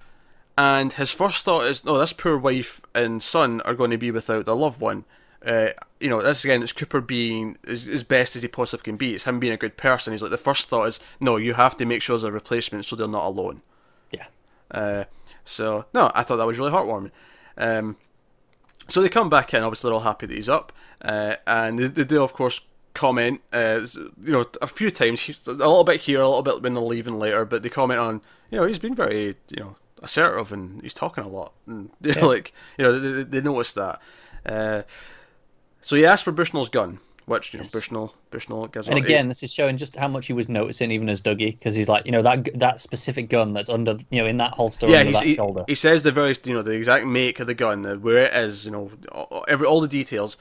and his first thought is, "No, this poor wife and son are going to be without their loved one." Uh, you know, this again, it's Cooper being as, as best as he possibly can be. It's him being a good person. He's like, the first thought is, no, you have to make sure there's a replacement so they're not alone. Yeah. Uh, so no, I thought that was really heartwarming. Um, so they come back in. Obviously, they're all happy that he's up, uh, and they, they do, of course, comment. Uh, you know, a few times, a little bit here, a little bit when they're leaving later, but they comment on, you know, he's been very, you know, assertive and he's talking a lot, and Yeah. like, you know, they, they notice that. Uh, so he asked for Bushnell's gun, which you know, Yes. Bushnell, Bushnell gives. And again, this is showing just how much he was noticing, even as Dougie, because he's like, you know, that that specific gun that's under, you know, in that holster yeah, under that he, shoulder. he says the very, you know, the exact make of the gun, where it is, you know, every all the details.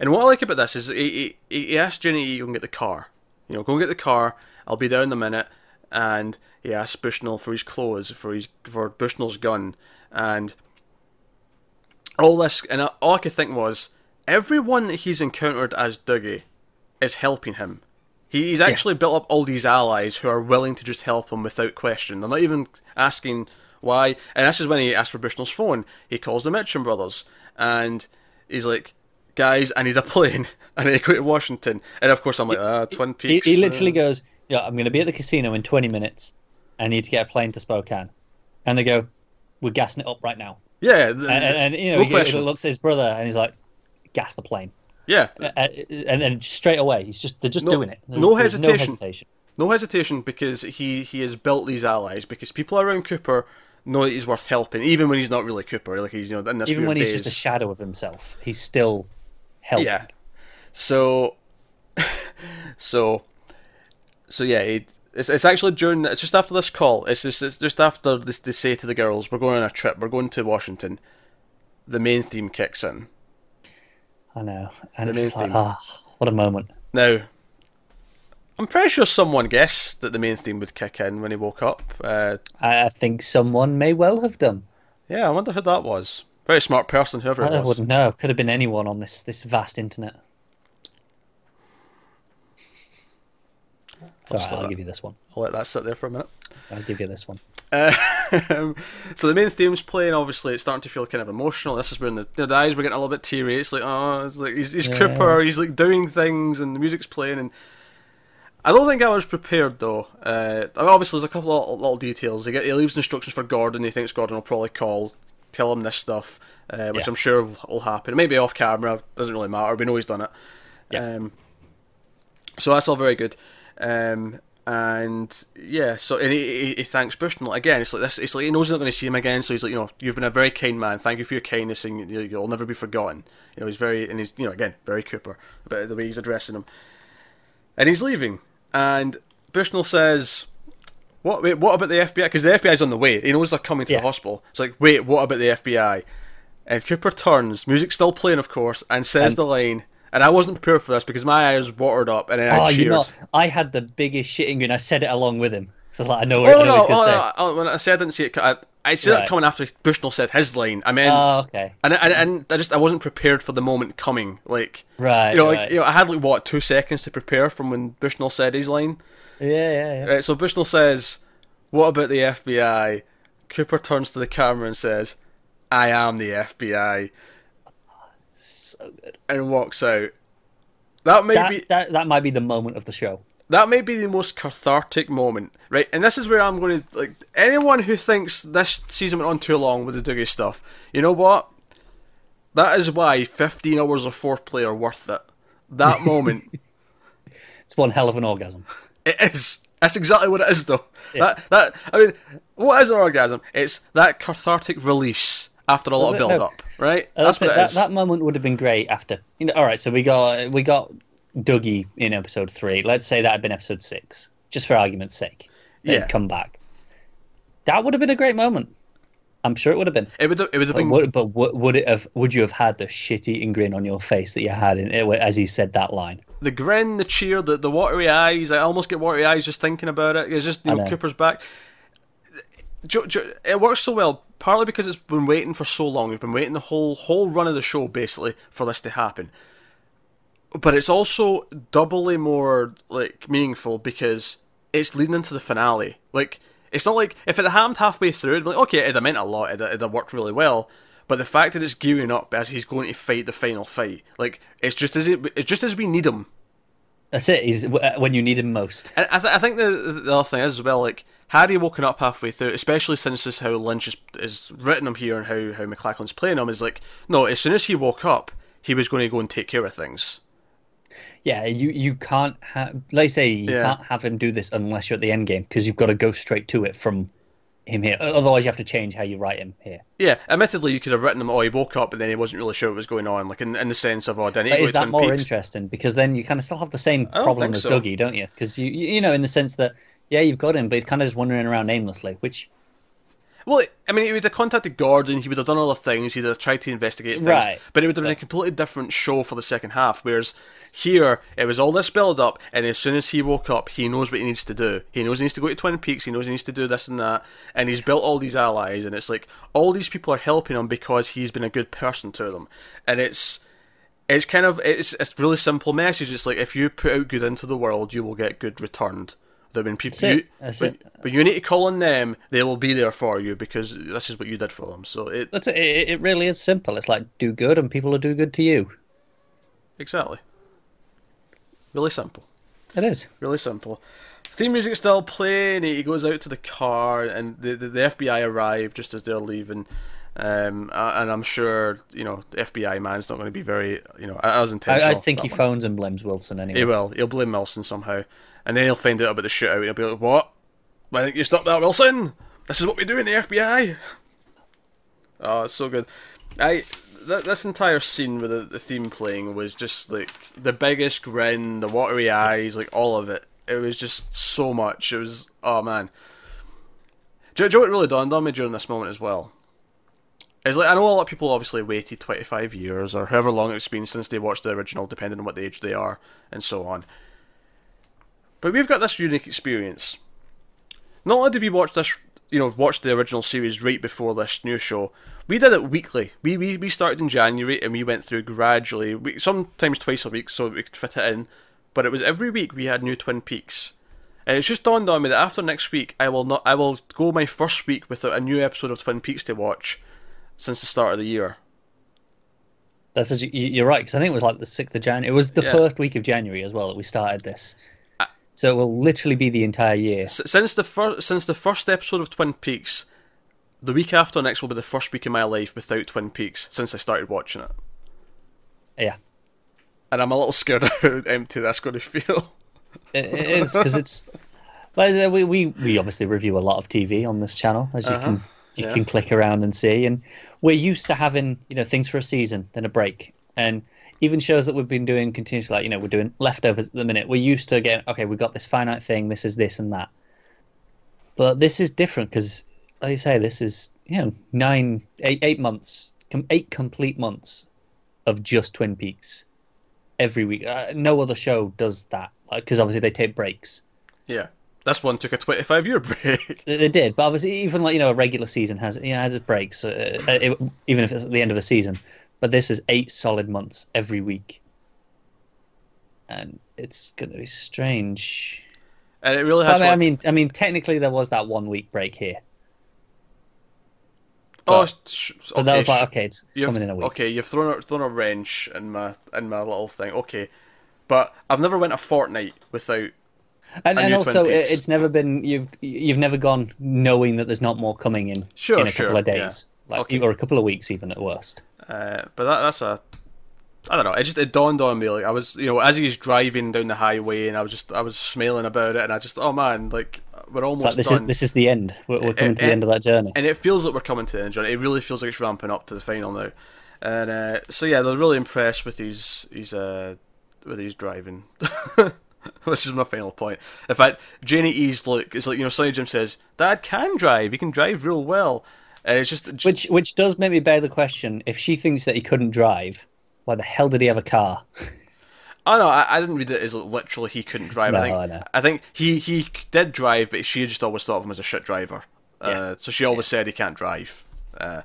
And what I like about this is he, he, he asked Ginny go and get the car. You know, go and get the car. I'll be down in a minute. And he asks Bushnell for his clothes, for his for Bushnell's gun, and all this. And all I could think was, everyone that he's encountered as Dougie is helping him. He, he's actually built up all these allies who are willing to just help him without question. They're not even asking why. And this is when he asks for Bushnell's phone. He calls the Mitchum brothers, and he's like, "Guys, I need a plane. I need to go to Washington." And of course, I'm like, "Ah, Twin He, Peaks." he literally uh, goes, "Yeah, I'm going to be at the casino in 20 minutes. I need to get a plane to Spokane." And they go, "We're gassing it up right now." "Yeah, And, and, and, you know, no he looks at his brother and he's like, "Gas the plane." yeah, Uh, and then straight away, he's just they're just No- doing it. There's- no hesitation. No hesitation. no hesitation because he he has built these allies because people around Cooper know that he's worth helping, even when he's not really Cooper. Like he's you know in this Even when he's days. just a shadow of himself, he's still helping. Yeah. So, so, so yeah, it, it's it's actually during it's just after this call. It's just it's just after this they say to the girls, "We're going on a trip. We're going to Washington." The main theme kicks in. I know. And The it's main like, theme. ah, what a moment. Now, I'm pretty sure someone guessed that the main theme would kick in when he woke up. Uh, I think someone may well have done. yeah, I wonder who that was. Very smart person, whoever it I was. wouldn't know. Could have been anyone on this this vast internet. It's all right, What's I'll give you this one. I'll let that sit there for a minute. I'll give you this one. Um, so the main theme's playing. Obviously, it's starting to feel kind of emotional. This is when the, the eyes were getting a little bit teary. It's like, oh, it's like he's, he's Yeah. Cooper. He's like doing things, and the music's playing. And I don't think I was prepared though. Uh, obviously, there's a couple of little details. He, get, he leaves instructions for Gordon. He thinks Gordon will probably call, tell him this stuff, uh, which Yeah. I'm sure will happen. Maybe off camera. Doesn't really matter. We know he's done it. Yeah. Um, so that's all very good. Um, and yeah, so and he, he, he thanks Bushnell again. It's like this. It's like he knows he's not going to see him again. So he's like, you know, you've been a very kind man. Thank you for your kindness, and you, you'll never be forgotten. You know, he's very and he's you know again very Cooper about the way he's addressing him. And he's leaving, and Bushnell says, "What? Wait, what about the FBI? Because the FBI's on the way. He knows they're coming to Yeah. the hospital. It's like, wait, what about the FBI?" And Cooper turns, music still playing, of course, and says And- the line. And I wasn't prepared for this because my eyes watered up, and then I Oh, cheered. you know, I had the biggest shitting grin. I said it along with him. So I was like, I know what, oh, I Oh no! Oh, going to no, say. oh, when I said I didn't see it, I, I said Right. it coming after Bushnell said his line. I mean, Oh, okay. and, and and I just I wasn't prepared for the moment coming. Like Right, you know, right. like you know, I had like what two seconds to prepare from when Bushnell said his line. Yeah, yeah, yeah. Right, so Bushnell says, "What about the FBI?" Cooper turns to the camera and says, "I am the FBI," So good. and walks out. That may That, be that that might be the moment of the show. that may be the most cathartic moment, right? And this is where I'm going to like anyone who thinks this season went on too long with the Dougie stuff. You know what? That is why 15 hours of foreplay are worth it. That moment, It's one hell of an orgasm. It is. That's exactly what it is, though. That that I mean, what is an orgasm? It's that cathartic release after a lot of No, build no. up, right? Uh, That's what it that, is. that moment would have been great after. You know, all right, so we got we got Dougie in episode three. Let's say that had been episode six, just for argument's sake. Yeah. come back. That would have been a great moment. I'm sure it would have been. It would have, it would have But would, but would, would it have? Would you have had the shit-eating grin on your face that you had in, as he said that line? The grin, the cheer, the, the watery eyes. I almost get watery eyes just thinking about it. It's just you know, know. Cooper's back. Jo- Jo- It works so well, partly because it's been waiting for so long. We've been waiting the whole whole run of the show basically for this to happen. But it's also doubly more like meaningful because it's leading into the finale. Like it's not like if it had happened halfway through, it'd be like okay, it'd have meant a lot. It'd have worked really well. But the fact that it's gearing up as he's going to fight the final fight, like it's just as it, it's just as we need him. That's it. He's uh, when you need him most. And I, th- I think the the other thing is as well, like had he woken up halfway through, especially since this is how Lynch is, is written him here and how how MacLachlan's playing him, is like no, as soon as he woke up, he was going to go and take care of things. Yeah, you you can't have. Like I say, you Yeah. can't have him do this unless you're at the end game because you've got to go straight to it from him here. Otherwise, you have to change how you write him here. Yeah, admittedly, you could have written him, oh, he woke up but then he wasn't really sure what was going on, like in, in the sense of, oh, didn't But is that more Peaks? interesting? Because then you kind of still have the same problem as so. Dougie, don't you? Because you you you know in the sense that yeah, you've got him, but he's kind of just wandering around aimlessly, which Well, I mean, he would have contacted Gordon, he would have done other things, he'd have tried to investigate things, Right. but it would have been a completely different show for the second half. Whereas here, it was all this build up, and as soon as he woke up, he knows what he needs to do. He knows he needs to go to Twin Peaks, he knows he needs to do this and that, and he's built all these allies, and it's like all these people are helping him because he's been a good person to them, and it's. It's kind of it's it's a really simple message. It's like if you put out good into the world, you will get good returned. That when people That's it. you, it. when you need to call on them, they will be there for you because this is what you did for them. So it that's it. It it really is simple. It's like do good, and people will do good to you. exactly really simple, It is. really simple. Theme music still playing. He goes out to the car, and the the, the FBI arrive just as they're leaving. Um, and I'm sure you know the FBI man's not going to be very you know as I, intentional. I think he one. phones and blames Wilson anyway. He will. He'll blame Wilson somehow, and then he'll find out about the shootout. And he'll be like, "What? Why didn't you stop that, Wilson? This is what we do in the FBI." Oh, it's so good. I th- this entire scene with the, the theme playing was just like the biggest grin, the watery eyes, like all of it. It was just so much. It was oh man. Do, you- know what really dawned on me during this moment as well? Is like I know a lot of people obviously waited twenty five years or however long it's been since they watched the original, depending on what age they are and so on. But we've got this unique experience. Not only did we watch this, you know, watch the original series right before this new show, we did it weekly. We we, we started in January and we went through gradually, we, sometimes twice a week, so we could fit it in. But it was every week we had new Twin Peaks. And it's just dawned on me that after next week, I will not. I will go my first week without a new episode of Twin Peaks to watch since the start of the year. That's you- you're right because I think it was like the sixth of January. It was the Yeah. first week of January as well that we started this. So it will literally be the entire year. S- since the first since the first episode of Twin Peaks, the week after next will be the first week of my life without Twin Peaks since I started watching it, Yeah, and I'm a little scared of how empty that's going to feel. it, it is because it's. Like, uh, we, we we obviously review a lot of TV on this channel, as you can uh-huh. you yeah. can click around and see, and we're used to having you know things for a season, then a break, and even shows that we've been doing continuously, like you know we're doing leftovers at the minute. We're used to getting okay, we've got this finite thing, this is this and that, but this is different because, like you say, this is you know nine eight eight months, eight complete months of just Twin Peaks every week. Uh, no other show does that because obviously they take breaks. yeah, this one took a 25 year break. They did, but obviously, even like you know, a regular season has you know has its breaks, uh, uh, it, even if it's at the end of the season. But this is eight solid months every week, and it's going to be strange. And it really I has. mean, I mean, I mean, technically there was that one week break here, oh, but- sh- but okay, that was like okay, it's you've, coming in a week. Okay, you've thrown a, thrown a wrench in my in my little thing. Okay, But I've never went a fortnight without. And, and also, it- it's never been you've you've never gone knowing that there's not more coming in Sure, in a sure, couple of yeah. days, like Okay. or a couple of weeks even at worst. Uh, but that, that's a. I don't know. It just it dawned on me like I was you know as he's driving down the highway and I was just I was smiling about it and I just oh man like we're almost like this done is this is the end. We're, we're coming to the it- end of that journey. and it feels like we're coming to the end. It really feels like it's ramping up to the final now, and uh, so yeah, they're really impressed with his his uh, with his driving, which is my final point. In fact, Janey-E's look is like you know Sonny Jim says, "Dad can drive. He can drive real well." And it's just Which which does make me bear the question: if she thinks that he couldn't drive, why the hell did he have a car? Oh no, I, I didn't read it as literally he couldn't drive. I think I know. I think he he did drive, but she just always thought of him as a shit driver. Uh, so she always said he can't drive. Uh,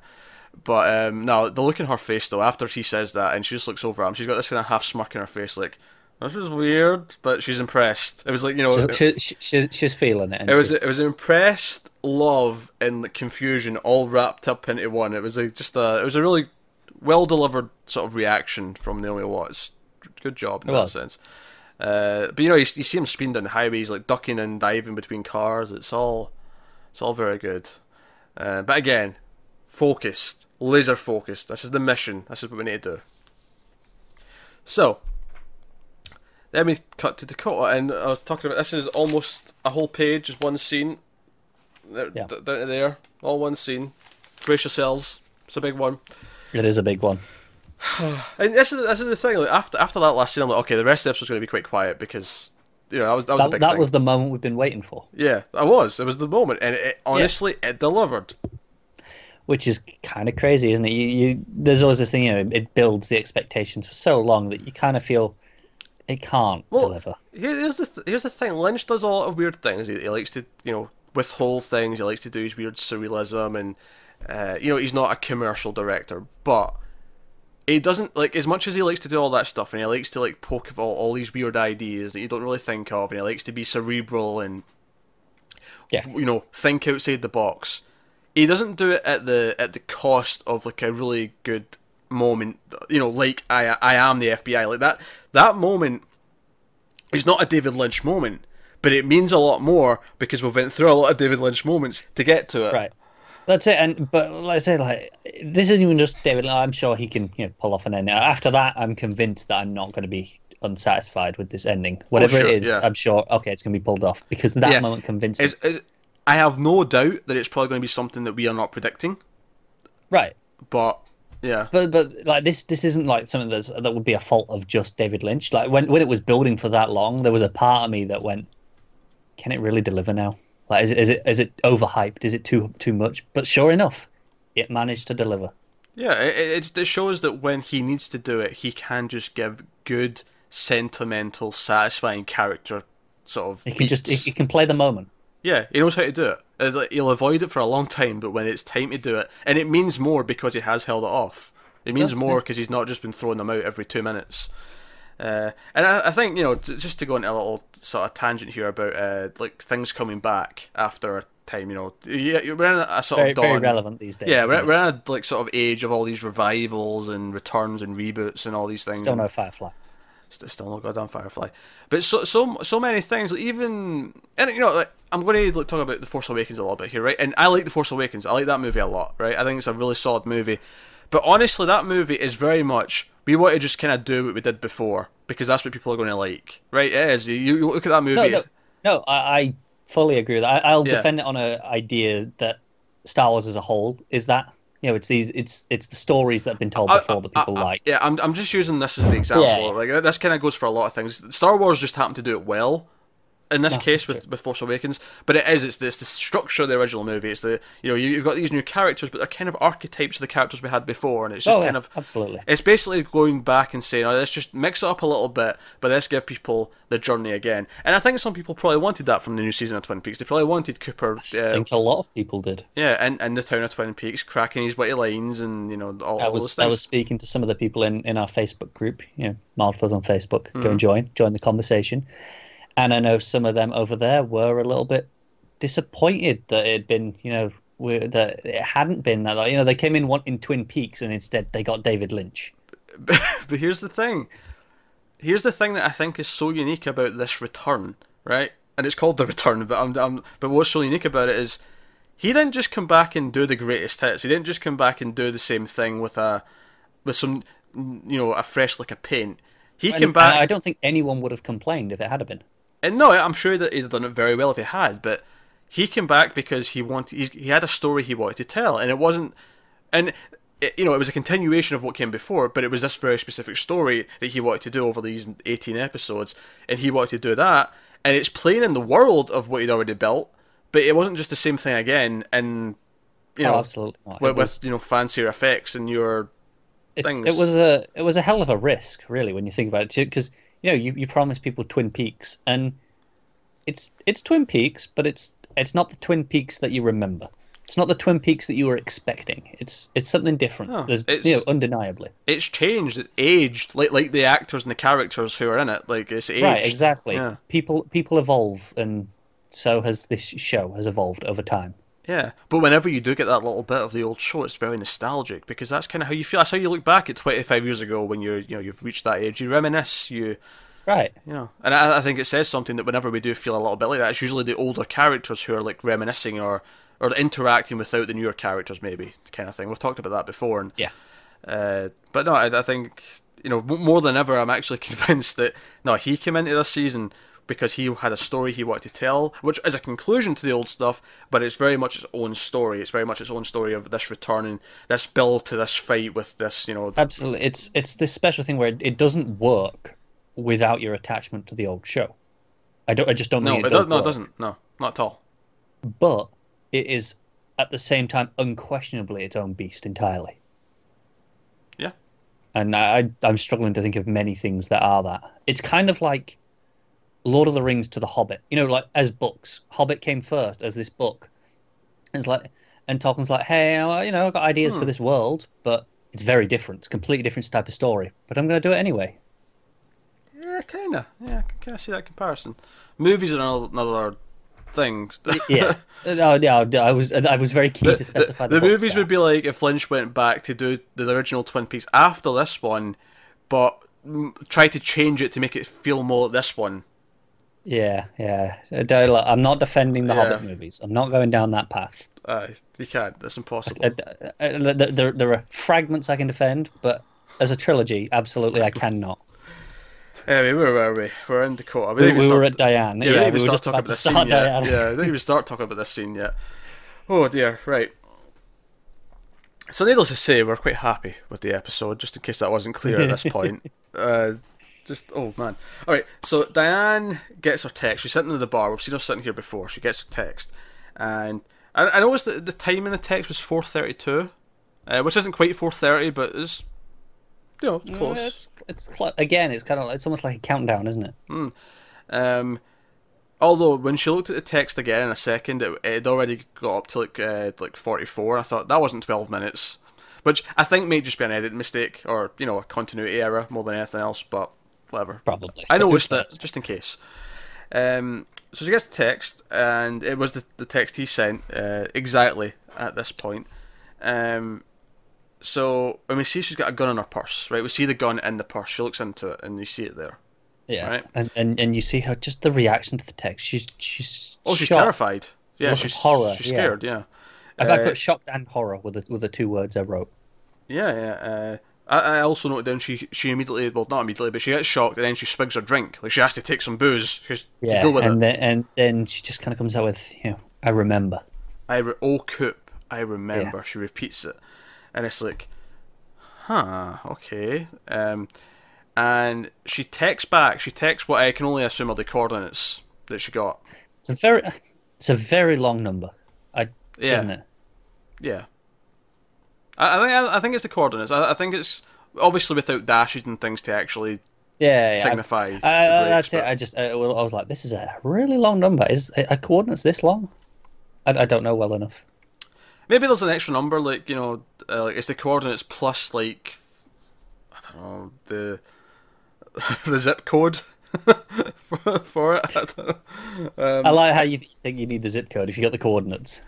but um, no, the look in her face though, after he says that, and she just looks over at him, she's got this kind of half smirk in her face, like this is weird, but she's impressed. It was like you know, it, She, she, she, she's feeling it. it was it was impressed, love, and like, confusion all wrapped up into one. It was a, just a it was a really well delivered sort of reaction from Naomi Watts. Good job in It that was. sense. Uh, but you know, you, you see him speeding down the highway. He's like ducking and diving between cars. It's all, it's all very good. Uh, but again, focused, laser focused. This is the mission. This is what we need to do. So, then we cut to Dakota, and I was talking about this is almost a whole page, just one scene. There, Yeah. d- down to there, all one scene. Brace yourselves. It's a big one. It is a big one. And this is this is the thing. Like after after that last scene, I'm like, okay, the rest of the episode's going to be quite quiet because you know that was that was a big that thing. was the moment we've been waiting for, Yeah, I was. It was the moment, and it, honestly, it delivered. which is kind of crazy, isn't it? You, you there's always this thing, you know, it builds the expectations for so long that you kind of feel it can't Well, deliver. Here- Here's the th- here's the thing. Lynch does a lot of weird things. He, he likes to you know withhold things. He likes to do his weird surrealism, and uh, you know he's not a commercial director, but he doesn't like as much as he likes to do all that stuff, and he likes to like poke of all, all these weird ideas that you don't really think of, and he likes to be cerebral and Yeah. you know think outside the box. He doesn't do it at the at the cost of like a really good moment. You know, like I I am the FBI. Like that that moment is not a David Lynch moment, but it means a lot more because we've went through a lot of David Lynch moments to get to it. Right. That's it. And but like I say, like this isn't even just David. I'm sure he can you know pull off an ending. After that, I'm convinced that I'm not going to be unsatisfied with this ending. Oh, Whatever sure, it is, yeah. I'm sure. Okay, it's going to be pulled off because that Yeah. moment convinced is, I have no doubt that it's probably going to be something that we are not predicting, Right. but yeah, But but like this this isn't like something that's that would be a fault of just David Lynch. Like when when it was building for that long, there was a part of me that went, can it really deliver now? Like is it is it is it overhyped? Is it too too much? But sure enough, it managed to deliver. yeah, it, it, it shows that when he needs to do it, he can just give good, sentimental, satisfying character sort of. He can just he, he can play the moment. Yeah, he knows how to do it. It's like, he'll avoid it for a long time, but when it's time to do it, and it means more because he has held it off. It means That's more because he's not just been throwing them out every two minutes. Uh, and I, I think you know, t- just to go into a little sort of tangent here about uh, like things coming back after a time. You know, yeah, we're in a, a sort Very of dawn. very relevant these days. Yeah, we're, we're in a like sort of age of all these revivals and returns and reboots and all these things. still no Firefly. St- still no goddamn Firefly. But so so so many things. Like even and you know, like I'm going to like, talk about the Force Awakens a little bit here, right? And I like the Force Awakens. I like that movie a lot, right? I think it's a really solid movie. But honestly, that movie is very much we want to just kind of do what we did before because that's what people are going to like, right? It is. You, you look at that movie. No, no, no I, I fully agree with that. I, I'll Yeah. defend it on an idea that Star Wars as a whole is that you know it's these it's it's the stories that have been told I- before that people I- like. Yeah, I'm, I'm just using this as the example. Yeah. Like this kind of goes for a lot of things. Star Wars just happened to do it well. In this No, case, with, with Force Awakens, but it is it's the, it's the structure of the original movie. It's the you know you, you've got these new characters, but they're kind of archetypes of the characters we had before, and it's just oh, yeah, kind of absolutely. it's basically going back and saying, oh, let's just mix it up a little bit, but let's give people the journey again. And I think some people probably wanted that from the new season of Twin Peaks. They probably wanted Cooper, I uh, think a lot of people did. yeah, and, and the town of Twin Peaks cracking his witty lines and you know all, I all those was things. I was speaking to some of the people in, in our Facebook group, you know, Mild Fuzz on Facebook. Mm-hmm. Go and join, join the conversation. And I know some of them over there were a little bit disappointed that it had been, you know, that it hadn't been that. Like, you know, they came in wanting Twin Peaks and instead they got David Lynch. but here's the thing here's the thing that I think is so unique about this return, right? And it's called the return, but I'm, I'm but what's so unique about it is he didn't just come back and do the greatest hits. He didn't just come back and do the same thing with a with some you know a fresh like a paint. He And- came back. I don't think anyone would have complained if it had been. And no, I'm sure that he'd have done it very well if he had, but he came back because he wanted. He had a story he wanted to tell, and it wasn't. And it, you know, it was a continuation of what came before, but it was this very specific story that he wanted to do over these 18 episodes, and he wanted to do that, and it's playing in the world of what he'd already built, but it wasn't just the same thing again, and you oh, know, absolutely not. With, was- with you know fancier effects and your it's, things. it was a it was a hell of a risk, really, when you think about it, because you know you, you promise people Twin Peaks, and it's it's Twin Peaks, but it's it's not the Twin Peaks that you remember. It's not the Twin Peaks that you were expecting. It's it's something different. Oh, There's it's- you know undeniably it's changed, it's aged, like like the actors and the characters who are in it, like it's aged. right exactly. Yeah. People people evolve, and so has this show has evolved over time. Yeah, but whenever you do get that little bit of the old show, it's very nostalgic because that's kind of how you feel. That's how you look back at 25 years ago when you're, you know, you've reached that age. You reminisce, you, Right. you know, and I, I think it says something that whenever we do feel a little bit like that, it's usually the older characters who are like reminiscing or or interacting without the newer characters, maybe kind of thing. We've talked about that before, and Yeah. uh, but no, I, I think you know more than ever, I'm actually convinced that no, he came into this season because he had a story he wanted to tell, which is a conclusion to the old stuff, but it's very much its own story. It's very much its own story of this returning, this build to this fight with this, you know, Absolutely. It's it's this special thing where it, it doesn't work without your attachment to the old show. I don't. I just don't no, it it, does. does, no, it doesn't, no, not at all. But it is at the same time unquestionably its own beast entirely. Yeah. And I, I'm struggling to think of many things that are that. It's kind of like Lord of the Rings to The Hobbit. You know, like as books, Hobbit came first as this book. It's like, and Tolkien's like, hey, uh, you know, I've got ideas Hmm. for this world, but it's very different. It's a completely different type of story. But I'm going to do it anyway. Yeah, kind of. Yeah, I can kind of see that comparison. Movies are another, another thing. Yeah. no, yeah. I was, I was very keen the, to specify the, the, the movies there. would be like if Lynch went back to do the original Twin Peaks after this one, but try to change it to make it feel more like this one. Yeah, yeah. I don't- look, I'm not defending the Yeah. Hobbit movies. I'm not going down that path. Uh, you can't. That's impossible. Uh, uh, there, there, there are fragments I can defend, but as a trilogy, absolutely I cannot. Anyway, where were we? We're in Dakota. We, didn't we even were start- at Diane. Yeah, Yeah, we we were just talking about this scene start yet. Diane. Yeah, we didn't even start talking about this scene yet. Oh dear, right. So needless to say, we're quite happy with the episode, just in case that wasn't clear at this point. Uh, just oh man. All right. So Diane gets her text. She's sitting in the bar. We've seen her sitting here before. She gets her text, and I, I noticed that the time in the text was four thirty-two, uh, which isn't quite four thirty, but it's you know it's close. Yeah, It's, it's clo- again, it's kind of it's almost like a countdown, isn't it? Um, although when she looked at the text again in a second, it it had already got up to like uh, like forty four. I thought that wasn't twelve minutes, which I think may just be an edit mistake or you know a continuity error more than anything else. But whatever. Probably. I noticed that just in case. Um, so she gets the text, and it was the, the text he sent uh, exactly at this point. Um, so when we see she's got a gun in her purse, right? We see the gun in the purse. She looks into it, and you see it there. Yeah, Right. and, and and you see her just the reaction to the text. She's she's Oh, she's shocked. terrified. Yeah, Look she's horror, She's scared. Yeah. I've I Uh, put shocked and horror with the with the two words I wrote. Yeah, yeah. Uh, I, I also noted down she she immediately well not immediately but she gets shocked and then she swigs her drink. Like she has to take some booze. Just Yeah, to deal with and it. then and then she just kind of comes out with you know I remember. I re- oh coop. I remember. She repeats it. And it's like huh okay. Um and she texts back. She texts what I can only assume are the coordinates that she got. It's a very it's a very long number. I yeah. isn't it? yeah I, I think I, think it's the coordinates I, I think it's obviously without dashes and things to actually Yeah, yeah. Signify I, I, breaks, that's it. but- I just I, I was like, this is a really long number. Is a coordinates this long? I, I don't know well enough. Maybe there's an extra number, like you know, uh, like it's the coordinates plus like I don't know the the zip code for, for it. I don't know. Um, I like how you think you need the zip code if you got the coordinates.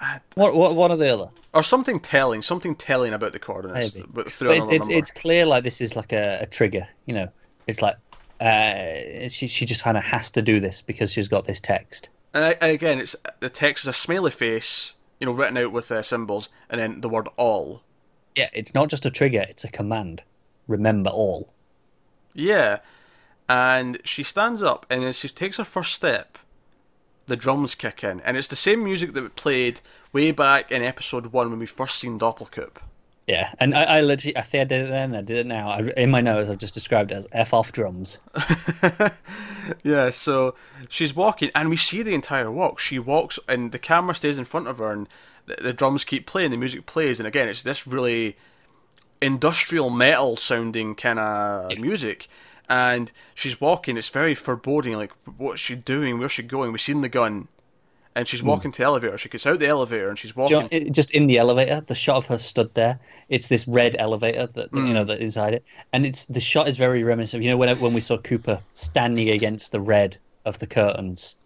I- What what one or the other? or something telling, something telling about the coordinates, Maybe. but through But it's another it's, number. it's clear like this is like a, a trigger. You know, it's like uh, she she just kind of has to do this because she's got this text. And, I, and again, it's the text is a smiley face, you know, written out with uh, symbols, and then the word all. Yeah, it's not just a trigger; it's a command. Remember all. Yeah, and she stands up, and as she takes her first step, the drums kick in, and it's the same music that we played way back in episode one when we first seen Doppelcoop. Yeah, and I, I literally, I think I did it then, I did it now. I, in my notes, I've just described it as F off drums. yeah, so she's walking, and we see the entire walk. She walks, and the camera stays in front of her, and the, the drums keep playing, the music plays, and again, it's this really industrial metal sounding kind of yeah. music. And she's walking, it's very foreboding, like, what's she doing? Where's she going? We've seen the gun and she's hmm. walking mm. to the elevator. She gets out the elevator and she's walking. Just in the elevator, the shot of her stood there. It's this red elevator that mm. you know that inside it, and it's the shot is very reminiscent. You know when when we saw Cooper standing against the red of the curtains.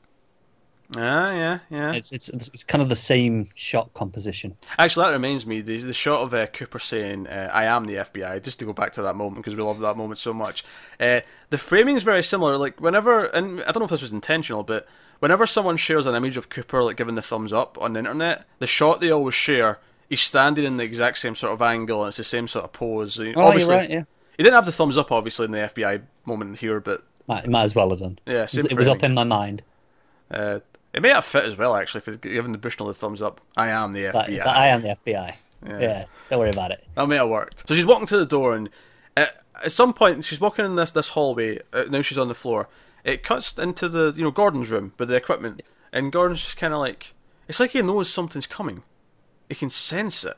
Ah, yeah, yeah. It's it's it's kind of the same shot composition. Actually, that reminds me the the shot of uh, Cooper saying uh, "I am the FBI." Just to go back to that moment because we love that moment so much. Uh, the framing is very similar. Like whenever, and I don't know if this was intentional, but whenever someone shares an image of Cooper like giving the thumbs up on the internet, the shot they always share, he's standing in the exact same sort of angle and it's the same sort of pose. Oh, obviously, you're right, yeah. He didn't have the thumbs up, obviously, in the FBI moment here, but might, might as well have done. Yeah, it was up in my mind. Uh, it may have fit as well, actually, for giving the Bushnell the thumbs up. I am the FBI. I am the FBI. Yeah. yeah. don't worry about it. That may have worked. So she's walking to the door, and uh, at some point, she's walking in this this hallway. Uh, now she's on the floor. It cuts into the you know Gordon's room with the equipment. And Gordon's just kind of like, it's like he knows something's coming. He can sense it.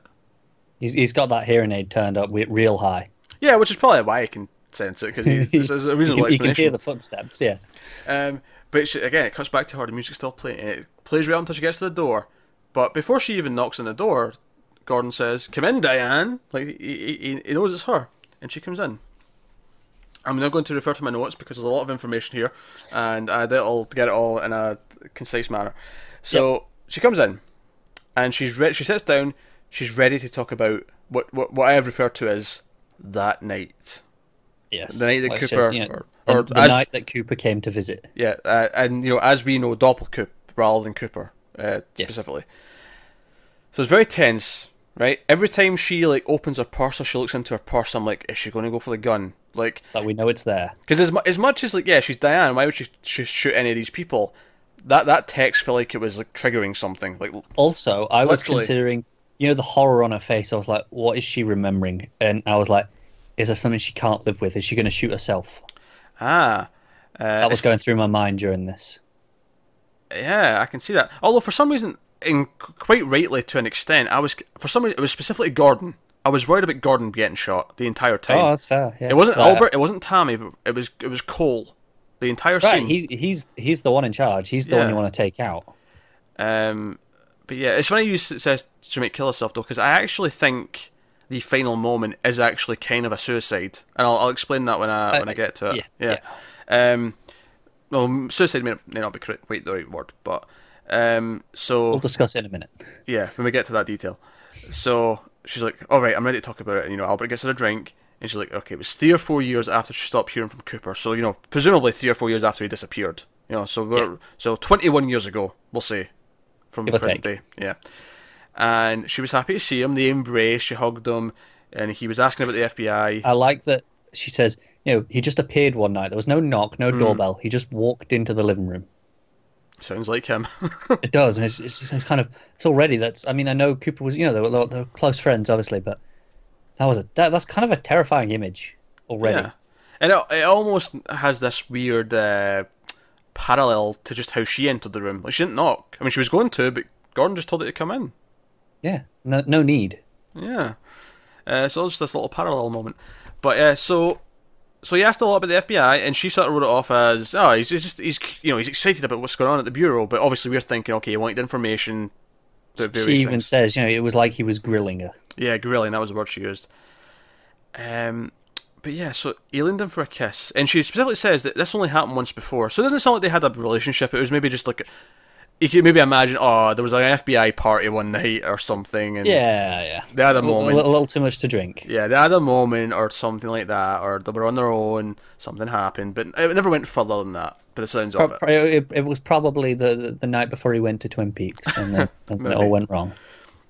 He's, he's got that hearing aid turned up real high. Yeah, which is probably why he can sense it because there's a reasonable he, can, he can hear the footsteps. Yeah. Um, but again, it cuts back to her. The music's still playing. And it plays right until she gets to the door. But before she even knocks on the door, Gordon says, "Come in, Diane." Like he, he, he knows it's her, and she comes in. I'm not going to refer to my notes because there's a lot of information here, and I did all get it all in a concise manner. So yep. she comes in, and she's re- she sits down. She's ready to talk about what what, what I have referred to as that night. Yes, the night that Cooper, you know, or, or the, as, night that Cooper came to visit. Yeah, uh, and you know, as we know, Doppelcoop rather than Cooper uh, yes. specifically. So it's very tense, right? Every time she like opens her purse or she looks into her purse, I'm like, is she going to go for the gun? Like, that we know it's there. Because as, mu- as much as like, yeah, she's Diane. Why would she, she shoot any of these people? that that text felt like it was like triggering something. Like also, I was considering, you know, the horror on her face. I was like, what is she remembering? And I was like, is there something she can't live with? Is she going to shoot herself? Ah, uh, that was going through my mind during this. Yeah, I can see that. Although for some reason, in quite rightly to an extent, I was for some reason it was specifically Gordon. I was worried about Gordon getting shot the entire time. Oh, that's fair. Yeah. It wasn't but, Albert. It wasn't Tammy. But it was it was Cole. The entire right, scene. He, he's he's the one in charge. He's the yeah. one you want to take out. Um, but yeah, it's funny you says to make kill herself though, because I actually think the final moment is actually kind of a suicide, and I'll, I'll explain that when I uh, when I get to it. Yeah. yeah. Um, well, suicide may, may not be correct, wait the right word, but um, so we'll discuss it in a minute. Yeah, when we get to that detail. So she's like, "All right, I'm ready to talk about it." And, you know, Albert gets her a drink, and she's like, okay, it was three or four years after she stopped hearing from Cooper. So, you know, presumably three or four years after he disappeared. You know, so we're yeah. so 21 years ago, we'll say, from the present day. Yeah. And she was happy to see him. They embraced, she hugged him, and he was asking about the FBI. I like that she says, you know, he just appeared one night. There was no knock, no mm. doorbell. He just walked into the living room. Sounds like him. it does, and it's, it's, it's, kind of it's already that's. I mean, I know Cooper was, you know, they were, they were close friends, obviously, but that was a that, that's kind of a terrifying image already. Yeah. And it, it almost has this weird uh, parallel to just how she entered the room. Like she didn't knock. I mean, she was going to, but Gordon just told her to come in. Yeah, no, no need. Yeah. Uh, so just this little parallel moment. But yeah, uh, so so he asked a lot about the FBI, and she sort of wrote it off as, oh, he's just he's you know he's excited about what's going on at the bureau, but obviously we're thinking, okay, he wanted information. She even things. says, you know, it was like he was grilling her. Yeah, grilling. That was the word she used. Um, but yeah, so he leaned in for a kiss, and she specifically says that this only happened once before. So it doesn't sound like they had a relationship. It was maybe just like you could maybe imagine, oh, there was an FBI party one night or something, and Yeah, yeah. they had a A, moment. little, a little too much to drink. Yeah, they had a moment or something like that, or they were on their own, something happened, but it never went further than that. But it sounds Pro- of it. It, it was probably the, the the night before he went to Twin Peaks, and then and it all went wrong.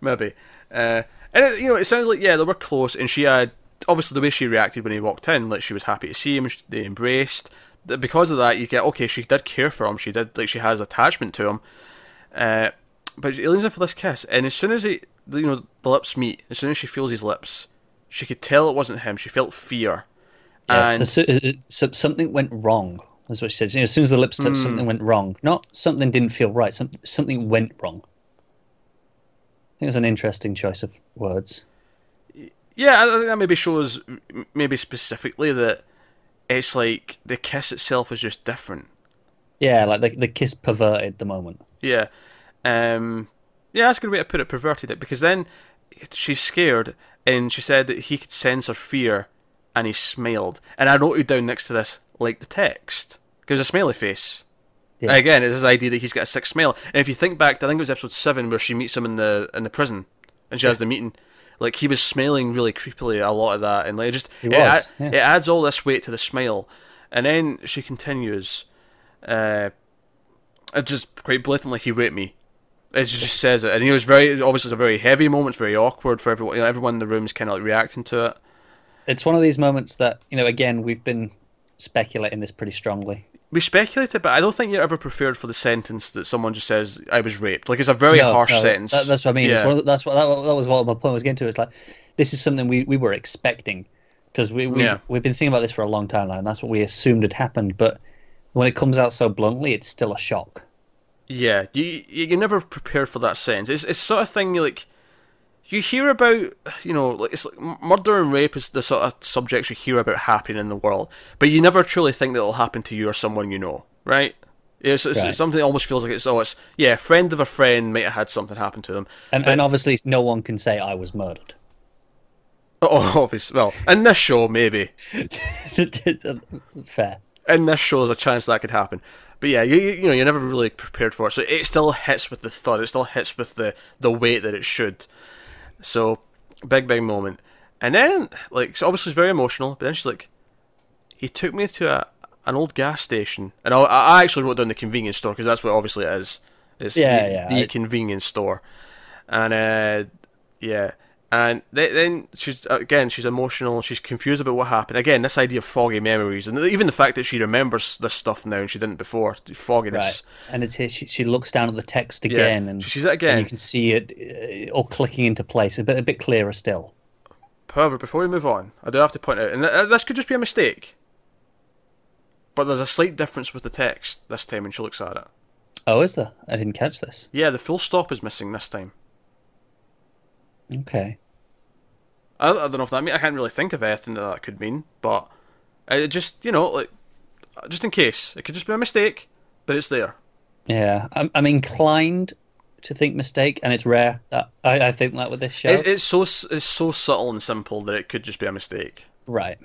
Maybe. Uh, and it, you know, it sounds like yeah, they were close, and she had obviously the way she reacted when he walked in, like she was happy to see him, they embraced. Because of that, you get okay, she did care for him, she did like she has attachment to him. Uh, but she leans in for this kiss, and as soon as he, the- you know, the lips meet, as soon as she feels his lips, she could tell it wasn't him. She felt fear, Yes, and soo- uh, so- something went wrong. That's what she said. You know, as soon as the lips touched, something Hmm. went wrong. Not something didn't feel right. Some, something went wrong. I think it's an interesting choice of words. Yeah, I think that maybe shows maybe specifically that it's like the kiss itself is just different. Yeah, like the the kiss perverted the moment. Yeah, um, yeah, that's a good way to put it. Perverted it because then she's scared and she said that he could sense her fear and he smiled. And I wrote noted down next to this like the text because a smiley face. Yeah. Again, it's this idea that he's got a sick smile. And if you think back, to, I think it was episode seven where she meets him in the in the prison and she has the meeting. Like he was smiling really creepily a lot of that, and like it just it, was, a- yeah. it adds all this weight to the smile. And then she continues, uh, it just quite blatantly, he raped me. It just says it, and he was very obviously it's a very heavy moment, it's very awkward for everyone. You know, everyone in the room is kind of like reacting to it. It's one of these moments that you know. Again, we've been speculating this pretty strongly. We speculated, but I don't think you're ever prepared for the sentence that someone just says, "I was raped." Like it's a very No, harsh no, sentence. that- that's what I mean. Yeah. the, that's what that, that was what my point was getting to. It's like this is something we, we were expecting because we we Yeah. we've been thinking about this for a long time now, and that's what we assumed had happened. But when it comes out so bluntly, it's still a shock. Yeah, you you- you're never prepared for that sentence. It's it's sort of thing like. You hear about, you know, like it's like murder and rape is the sort of subjects you hear about happening in the world, but you never truly think that it'll happen to you or someone you know, right? It's, it's, Right. it's something that almost feels like it's oh, it's yeah, friend of a friend might have had something happen to them. And But- and obviously, no one can say I was murdered. Oh, obviously, well, in this show maybe, Fair. in this show there's a chance that could happen. But yeah, you you you know you're never really prepared for it, so it still hits with the thud. It still hits with the the weight that it should. So big big moment, and then like so obviously it's very emotional. But then she's like, he took me to a an old gas station, and I, I actually wrote down the convenience store because that's what obviously it is. It's Yeah, the, yeah, the I- convenience store, and uh, yeah. And then she's again she's emotional. She's confused about what happened. Again, this idea of foggy memories, and even the fact that she remembers this stuff now and she didn't before. Fogginess. Right. And it's here. She, she looks down at the text Yeah. again, and she's again. and you can see it uh, all clicking into place. A bit a bit clearer still. However, before we move on, I do have to point out, and this could just be a mistake, but there's a slight difference with the text this time when she looks at it. Oh, is there? I didn't catch this. Yeah, the full stop is missing this time. Okay. I, I don't know if that mean I can't really think of anything that that could mean, but it just you know like just in case it could just be a mistake, but it's there. Yeah, I'm, I'm inclined to think mistake, and it's rare that I, I think that with this show. It's, it's so it's so subtle and simple that it could just be a mistake. right.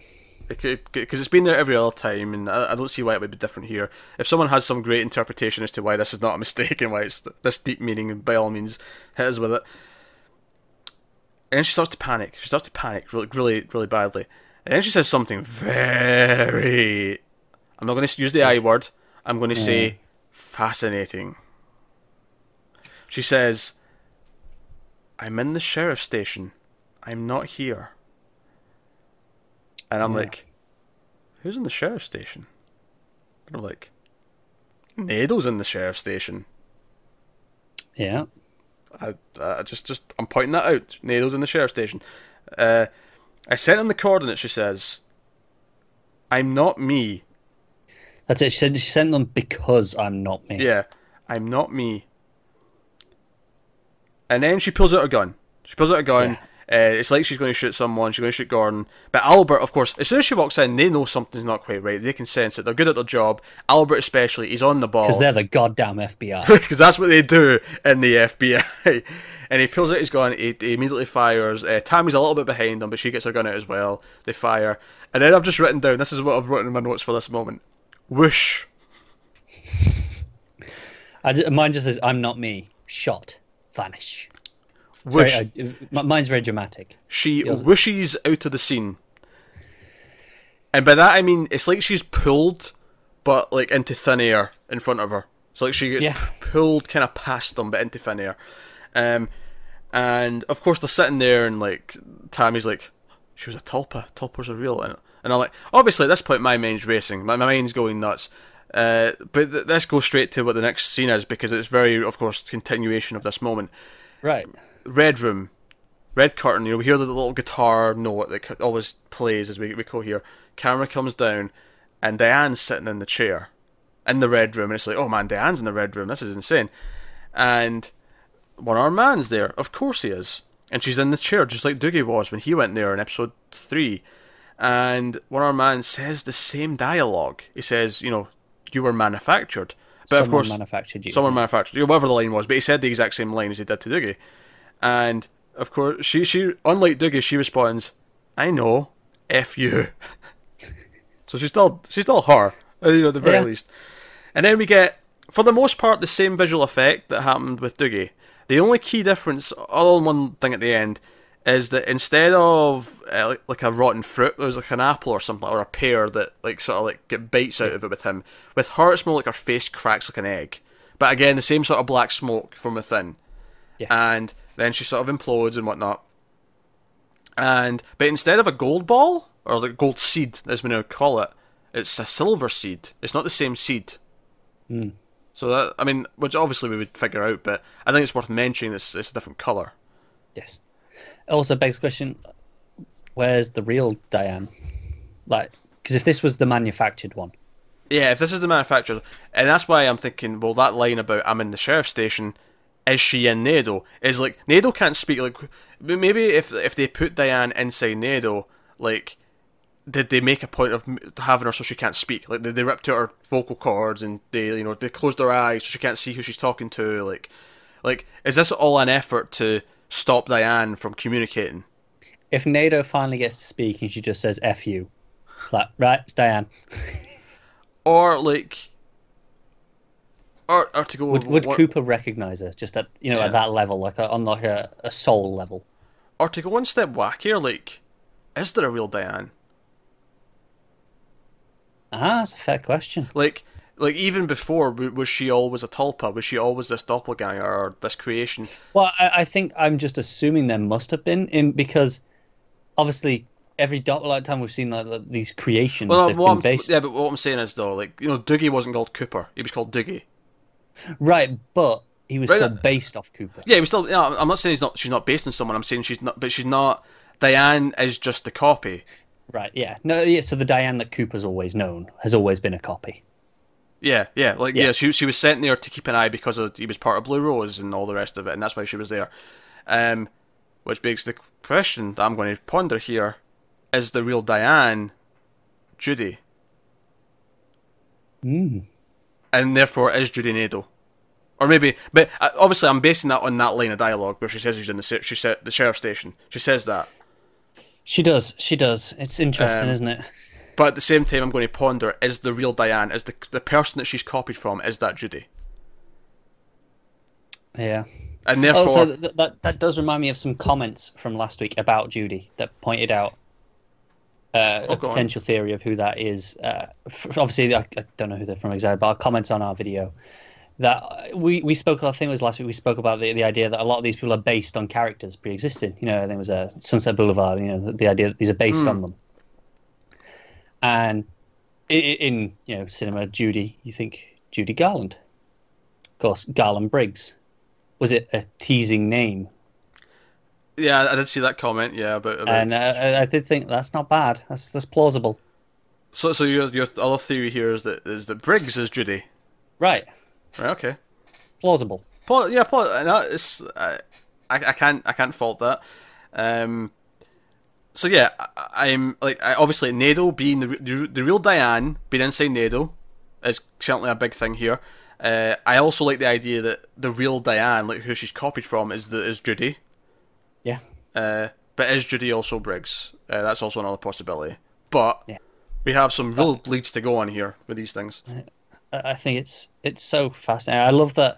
Because it's been there every other time, and I, I don't see why it would be different here. If someone has some great interpretation as to why this is not a mistake and why it's this deep meaning, by all means, hit us with it. And then she starts to panic. She starts to panic really, really, really badly. And then she says something very. I'm not going to use the I word. I'm going to say fascinating. She says, I'm in the sheriff's station. I'm not here. And I'm Yeah. like, who's in the sheriff's station? And I'm like, Naido's in the sheriff's station. Yeah. I, I just, just, I'm pointing that out. Naido's in the sheriff's station. Uh, I sent him the coordinates. She says, "I'm not me." That's it. She said she sent them because I'm not me. Yeah, I'm not me. And then she pulls out a gun. She pulls out a gun. Uh, it's like she's going to shoot someone. She's going to shoot Gordon. But Albert, of course, as soon as she walks in, they know something's not quite right. They can sense it. They're good at their job. Albert, especially, he's on the ball. Because they're the goddamn FBI. because that's what they do in the FBI. and he pulls out his gun. He, he immediately fires. Uh, Tammy's a little bit behind him, but she gets her gun out as well. They fire, and then I've just written down. This is what I've written in my notes for this moment. Whoosh. I mine just says, "I'm not me." Shot, vanish. Whoosh. Very, uh, mine's very dramatic. she whooshes out of the scene. And by that I mean it's like she's pulled, but like into thin air in front of her. So like she gets Yeah. p- pulled kind of past them, but into thin air. Um, and of course they're sitting there, and like Tammy's like, she was a tulpa. Tulpas are real, and and I'm like, obviously at this point my mind's racing, my, my mind's going nuts. Uh, but th- let's go straight to what the next scene is because it's very, of course, continuation of this moment. Right. Red room, red curtain. You know, we hear the little guitar note that always plays as we we go here. Camera comes down, and Diane's sitting in the chair, in the red room, and it's like, oh man, Diane's in the red room. This is insane. And one armed man's there. Of course he is. And she's in the chair, just like Dougie was when he went there in episode three. And one armed man says the same dialogue. He says, you know, you were manufactured. But of course, manufactured you. someone manufactured you whatever the line was, but he said the exact same line as he did to Dougie. And of course, she she unlike Dougie, she responds, "I know, f you." so she's still she's still her, uh, you know, at the very Yeah. least. And then we get, for the most part, the same visual effect that happened with Dougie. The only key difference, other than one thing at the end, is that instead of uh, like, like a rotten fruit, there was like an apple or something, or a pear that like sort of like get bites out of it with him. With her, it's more like her face cracks like an egg. But again, the same sort of black smoke from within. Yeah. And then she sort of implodes and whatnot. And but instead of a gold ball or the gold seed, as we now call it, it's a silver seed. It's not the same seed. Hmm. So that I mean, which obviously we would figure out, but I think it's worth mentioning. This it's a different color. Yes. Also begs the question: Where's the real Diane? Like, because if this was the manufactured one, Yeah, if this is the manufacturer, and that's why I'm thinking, well, that line about I'm in the sheriff's station, is she in Naido? Is like Naido can't speak. Like maybe if if they put Diane inside Naido, like did they make a point of having her so she can't speak? Like did they ripped out her vocal cords and they you know they closed her eyes so she can't see who she's talking to? Like like is this all an effort to stop Diane from communicating? if Naido finally gets to speak and she just says "f you," it's like right, it's Diane. Or like. Or, or Would, would what- Cooper recognize her just at you know Yeah. at that level, like a, on like a, a soul level? or to go one step wackier, like, is there a real Diane? Ah, that's a fair question. Like, like even before, was she always a tulpa? Was she always this doppelganger or this creation? Well, I, I think I'm just assuming there must have been in because obviously every dot like time we've seen like the- these creations Well, based yeah, but what I'm saying is though, like, you know, Dougie wasn't called Cooper; he was called Dougie. Right, but he was Right, still uh, based off Cooper. Yeah, he was still. You know, I'm not saying he's not. She's not based on someone. I'm saying she's not. But she's not. Diane is just a copy. Right, yeah, no, yeah. So the Diane that Cooper's always known has always been a copy. Yeah, yeah, like Yeah. yeah. she she was sent there to keep an eye because of, he was part of Blue Rose and all the rest of it, and that's why she was there. Um, which begs the question that I'm going to ponder here: Is the real Diane Judy, Mm. And therefore is Judy Naido? Or maybe, but uh, obviously I'm basing that on that line of dialogue where she says she's in the she said the sheriff station. She says that, She does, she does. It's interesting, Um, isn't it? but at the same time I'm going to ponder: Is the real Diane, is the the person that she's copied from, is that Judy? Yeah. And therefore, Also, that that does remind me of some comments from last week about Judy that pointed out uh, Oh, a go on. potential theory of who that is. Uh, obviously, I, I don't know who they're from exactly, but I'll comment on our video that uh, we we spoke. I think it was last week. We spoke about the, the idea that a lot of these people are based on characters pre-existing. You know, I think it was a Sunset Boulevard. You know, the, the idea that these are based Hmm. on them. And in you know cinema, Judy, you think Judy Garland, of course, Garland Briggs. Was it a teasing name? Yeah, I did see that comment. Yeah, about, about And uh, I, I did think that's not bad. That's that's plausible. So, so your your other theory here is that is that Briggs is Judy, Right, right? Okay. plausible. Paul, yeah, Paul. No, it's uh, I, I can't I can't fault that. Um. So yeah, I, I'm like I, obviously Naido being the, the the real Diane being inside Naido is certainly a big thing here. Uh, I also like the idea that the real Diane, like who she's copied from, is the is Judy. Yeah. Uh, but is Judy also Briggs? Uh, that's also another possibility. But Yeah. we have some real leads to go on here with these things. I think it's it's so fascinating. I love that.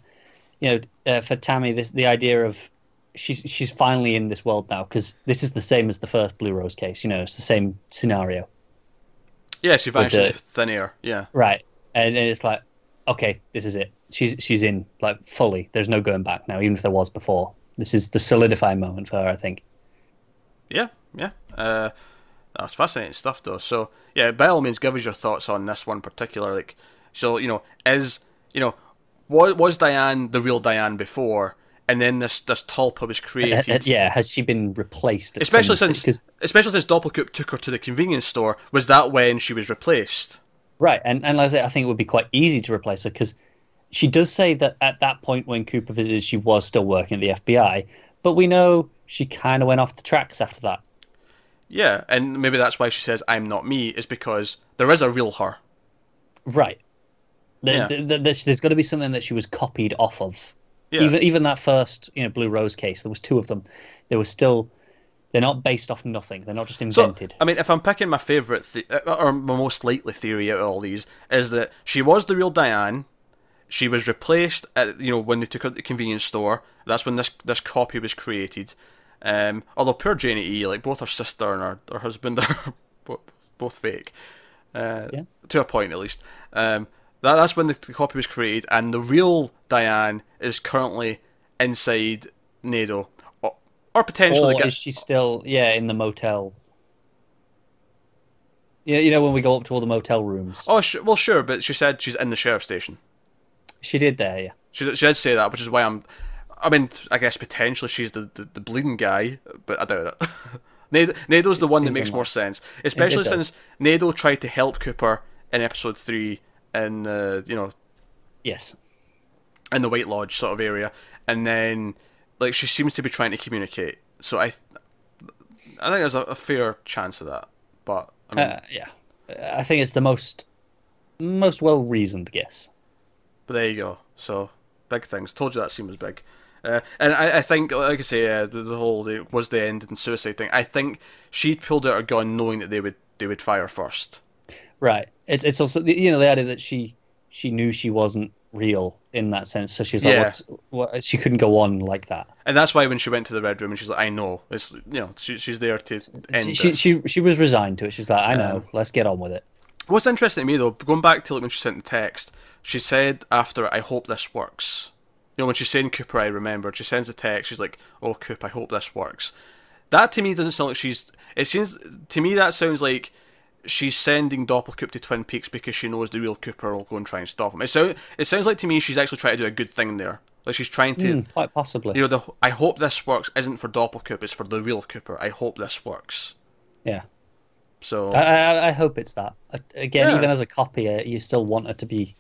You know, uh, for Tammy, this the idea of she's she's finally in this world now because this is the same as the first Blue Rose case. You know, it's the same scenario. Yeah, she vanished into thin air. Yeah, right. And, and it's like, okay, this is it. She's she's in like fully. There's no going back now, even if there was before. This is the solidifying moment for her, I think. Yeah, yeah. Uh, that's fascinating stuff, though. So, yeah, by all means, give us your thoughts on this one particular. Like, so you know, is you know, was was Diane the real Diane before? and then this this tulpa was created. Uh, uh, yeah, has she been replaced? Especially since especially since Doppelcoop took her to the convenience store. Was that when she was replaced? Right, and and like I, say, I think it would be quite easy to replace her because she does say that at that point when Cooper visited, she was still working at the FBI, but we know she kind of went off the tracks after that. Yeah, and maybe that's why she says "I'm not me" is because there is a real her. Right. yeah. there's got to be something that she was copied off of yeah. Even even that first, you know, Blue Rose case, there was two of them. They were still they're not based off nothing. They're not just invented. So, I mean, if I'm picking my favorite th- uh, or my most likely theory out of all these, is that she was the real Diane. She was replaced at you know when they took her to the convenience store. That's when this this copy was created. Um, although poor Janie E, like both her sister and her, her husband are both fake, uh, yeah. to a point at least. Um, that, that's when the, the, copy was created, and the real Diane is currently inside Naido, or, or potentially. Or is she still, yeah, in the motel? Yeah, you know when we go up to all the motel rooms. Oh, sh- well, sure, but she said she's in the sheriff station. She did there, yeah. She, she did say that, which is why I'm. I mean, I guess potentially she's the, the, the bleeding guy, but I doubt it. Naido, Naido's the one that makes more sense, especially since Naido tried to help Cooper in episode three in the you know, yes, in the White Lodge sort of area, and then like she seems to be trying to communicate. So I, th- I think there's a, a, fair chance of that. But I mean, uh, yeah, I think it's the most most well reasoned guess. But there you go. So big things. Told you that scene was big. Uh, and I, I think, like I say, uh, the, the whole the, was the end and suicide thing. I think she pulled out her gun knowing that they would they would fire first. Right. It's it's also you know the idea that she she knew she wasn't real in that sense, so she's like, yeah. What's, what? She couldn't go on like that. And that's why when she went to the red room, and she's like, I know, it's you know, she, she's there to end. She, she she was resigned to it. She's like, I know, um, let's get on with it. What's interesting to me though, going back to like when she sent the text, she said after, I hope this works. You know, when she's saying Cooper, I remember. She sends a text. She's like, "Oh, Cooper, I hope this works." That to me doesn't sound like she's. It seems to me that sounds like she's sending Doppelcoop to Twin Peaks because she knows the real Cooper will go and try and stop him. It, sound, it sounds like to me she's actually trying to do a good thing there. Like she's trying to, mm, quite possibly. You know, the I hope this works isn't for Doppelcoop, it's for the real Cooper. I hope this works. Yeah. So I I, I hope it's that. Again, yeah. even as a copier, uh, you still want it to be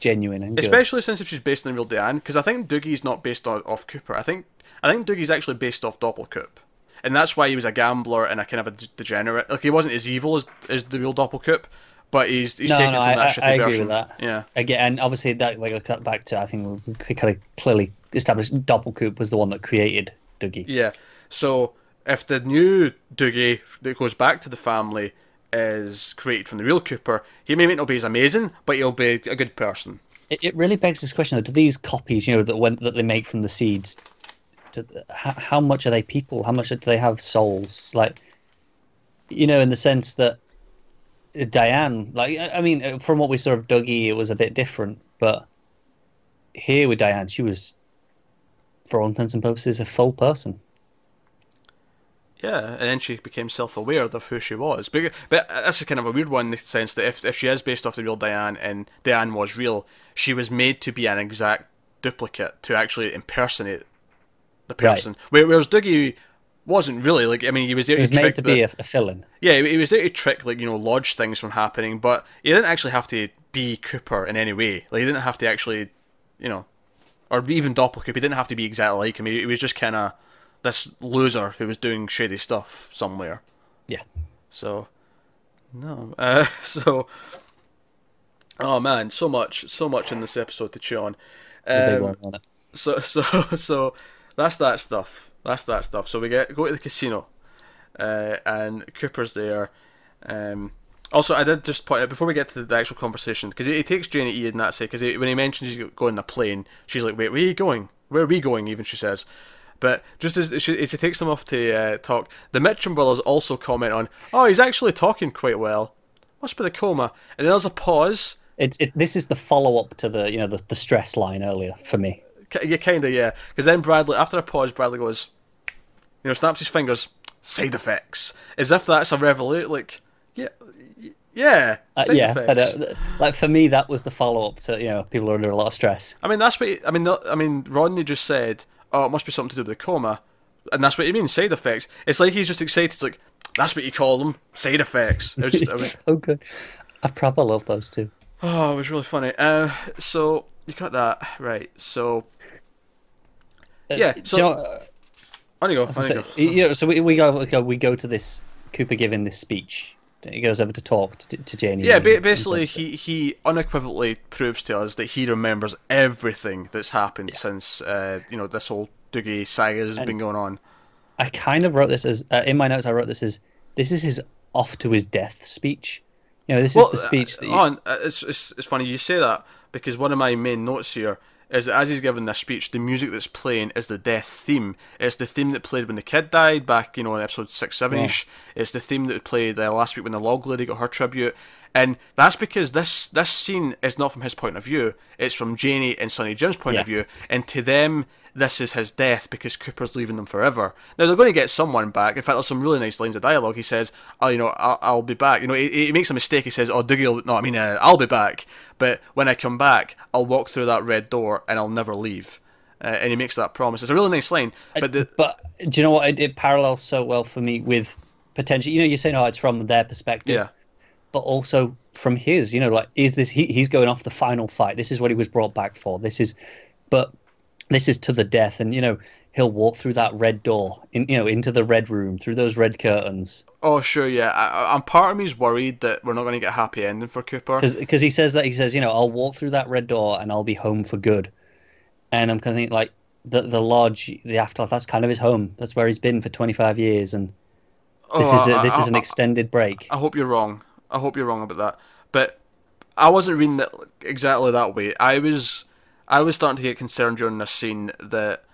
genuine and good. especially since if she's based on the real Diane, because I think Dougie's not based on, off Cooper. I think I think Dougie's actually based off Doppelcoop and that's why he was a gambler and a kind of a degenerate. Like he wasn't as evil as, as the real Doppelcoop, but he's he's no, taken no, from I, that shitty I agree version. With that. Yeah. Again, and obviously that like I cut back to I think we kind of clearly established Doppelcoop was the one that created Dougie. Yeah. So if the new Dougie that goes back to the family is created from the real Cooper, he may not be as amazing, but he'll be a good person. It, it really begs this question: though, Do these copies, you know, that when that they make from the seeds, how, how much are they people? How much do they have souls? Like, you know, in the sense that uh, Diane, like, I mean, uh, from what we saw of Dougie, it was a bit different, but here with Diane, she was, for all intents and purposes, a full person. Yeah, and then she became self-aware of who she was. But, but this is kind of a weird one in the sense that if, if she is based off the real Diane and Diane was real, she was made to be an exact duplicate to actually impersonate the person. Right. Whereas Dougie wasn't really like I mean he was there he was to made to the, be a, a villain. Yeah, he was there to trick like you know lodge things from happening, but he didn't actually have to be Cooper in any way. Like he didn't have to actually, you know, or even Doppelcoop. He didn't have to be exactly like him. He, he was just kind of this loser who was doing shady stuff somewhere. Yeah. So no, uh, so oh man, so much, so much in this episode to chew on. Um, one, so so so that's that stuff. That's that stuff. So we get go to the casino, uh, and Cooper's there. Um, Also, I did just point out before we get to the actual conversation because he, he takes Janie Ian that say because when he mentions he's going on a plane, she's like, "Wait, where are you going? Where are we going?" Even she says. But just as, as he takes them off to uh, talk, the Mitchum brothers also comment on, "Oh, he's actually talking quite well. Must be the coma." And then there's a pause. It's it, this is the follow up to the you know the, the stress line earlier for me. Yeah, kind of yeah. Because then Bradley, after a pause, Bradley goes, you know, snaps his fingers. Side effects, as if that's a revelation. Like, yeah, yeah, uh, yeah. Uh, like for me, that was the follow up to you know people are under a lot of stress. I mean, that's what he, I mean. Not, I mean, Rodney just said, "Oh, it must be something to do with the coma," and that's what he means. Side effects. It's like he's just excited. It's like that's what you call them. Side effects. It was just, I mean, so good. I probably love those too. Oh, it was really funny. Uh, so you got that right. So uh, yeah. So you know, uh, on you go. On you go. Yeah. So we, we go we go to this Cooper giving this speech he goes over to talk to, to Janey. Yeah, basically, he, he unequivocally proves to us that he remembers everything that's happened yeah. since uh, you know this whole Dougie saga has and been going on. I kind of wrote this as uh, in my notes. I wrote this as this is his off to his death speech. You know, this well, is the speech that. You... On, uh, it's, it's it's funny you say that because one of my main notes here is that as he's giving this speech, the music that's playing is the death theme. It's the theme that played when the kid died back, you know, in episode six, seven ish. Yeah. It's the theme that played uh, last week when the log lady got her tribute, and that's because this this scene is not from his point of view. It's from Janey and Sonny Jim's point of view, and to them, this is his death because Cooper's leaving them forever. Now they're going to get someone back. In fact, there's some really nice lines of dialogue. He says, "Oh, you know, I'll, I'll be back." You know, he, he, makes a mistake. He says, "Oh, Dougie, will, no, I mean, uh, I'll be back." But when I come back, I'll walk through that red door and I'll never leave. Uh, and he makes that promise. It's a really nice line. But the... but do you know what? It, it parallels so well for me with potential. You know, you're saying, "Oh, it's from their perspective." Yeah. But also from his, you know, like is this he, he's going off the final fight. This is what he was brought back for. This is, but this is to the death, and you know he'll walk through that red door, in, you know, into the red room through those red curtains. Oh sure, yeah. I, am part of me's worried that we're not going to get a happy ending for Cooper because he says that he says, you know, I'll walk through that red door and I'll be home for good, and I'm kind of thinking like the the lodge, the afterlife. That's kind of his home. That's where he's been for 25 years, and this oh, is a, this I, is an extended break. I hope you're wrong. I hope you're wrong about that, but I wasn't reading it exactly that way. I was I was starting to get concerned during this scene that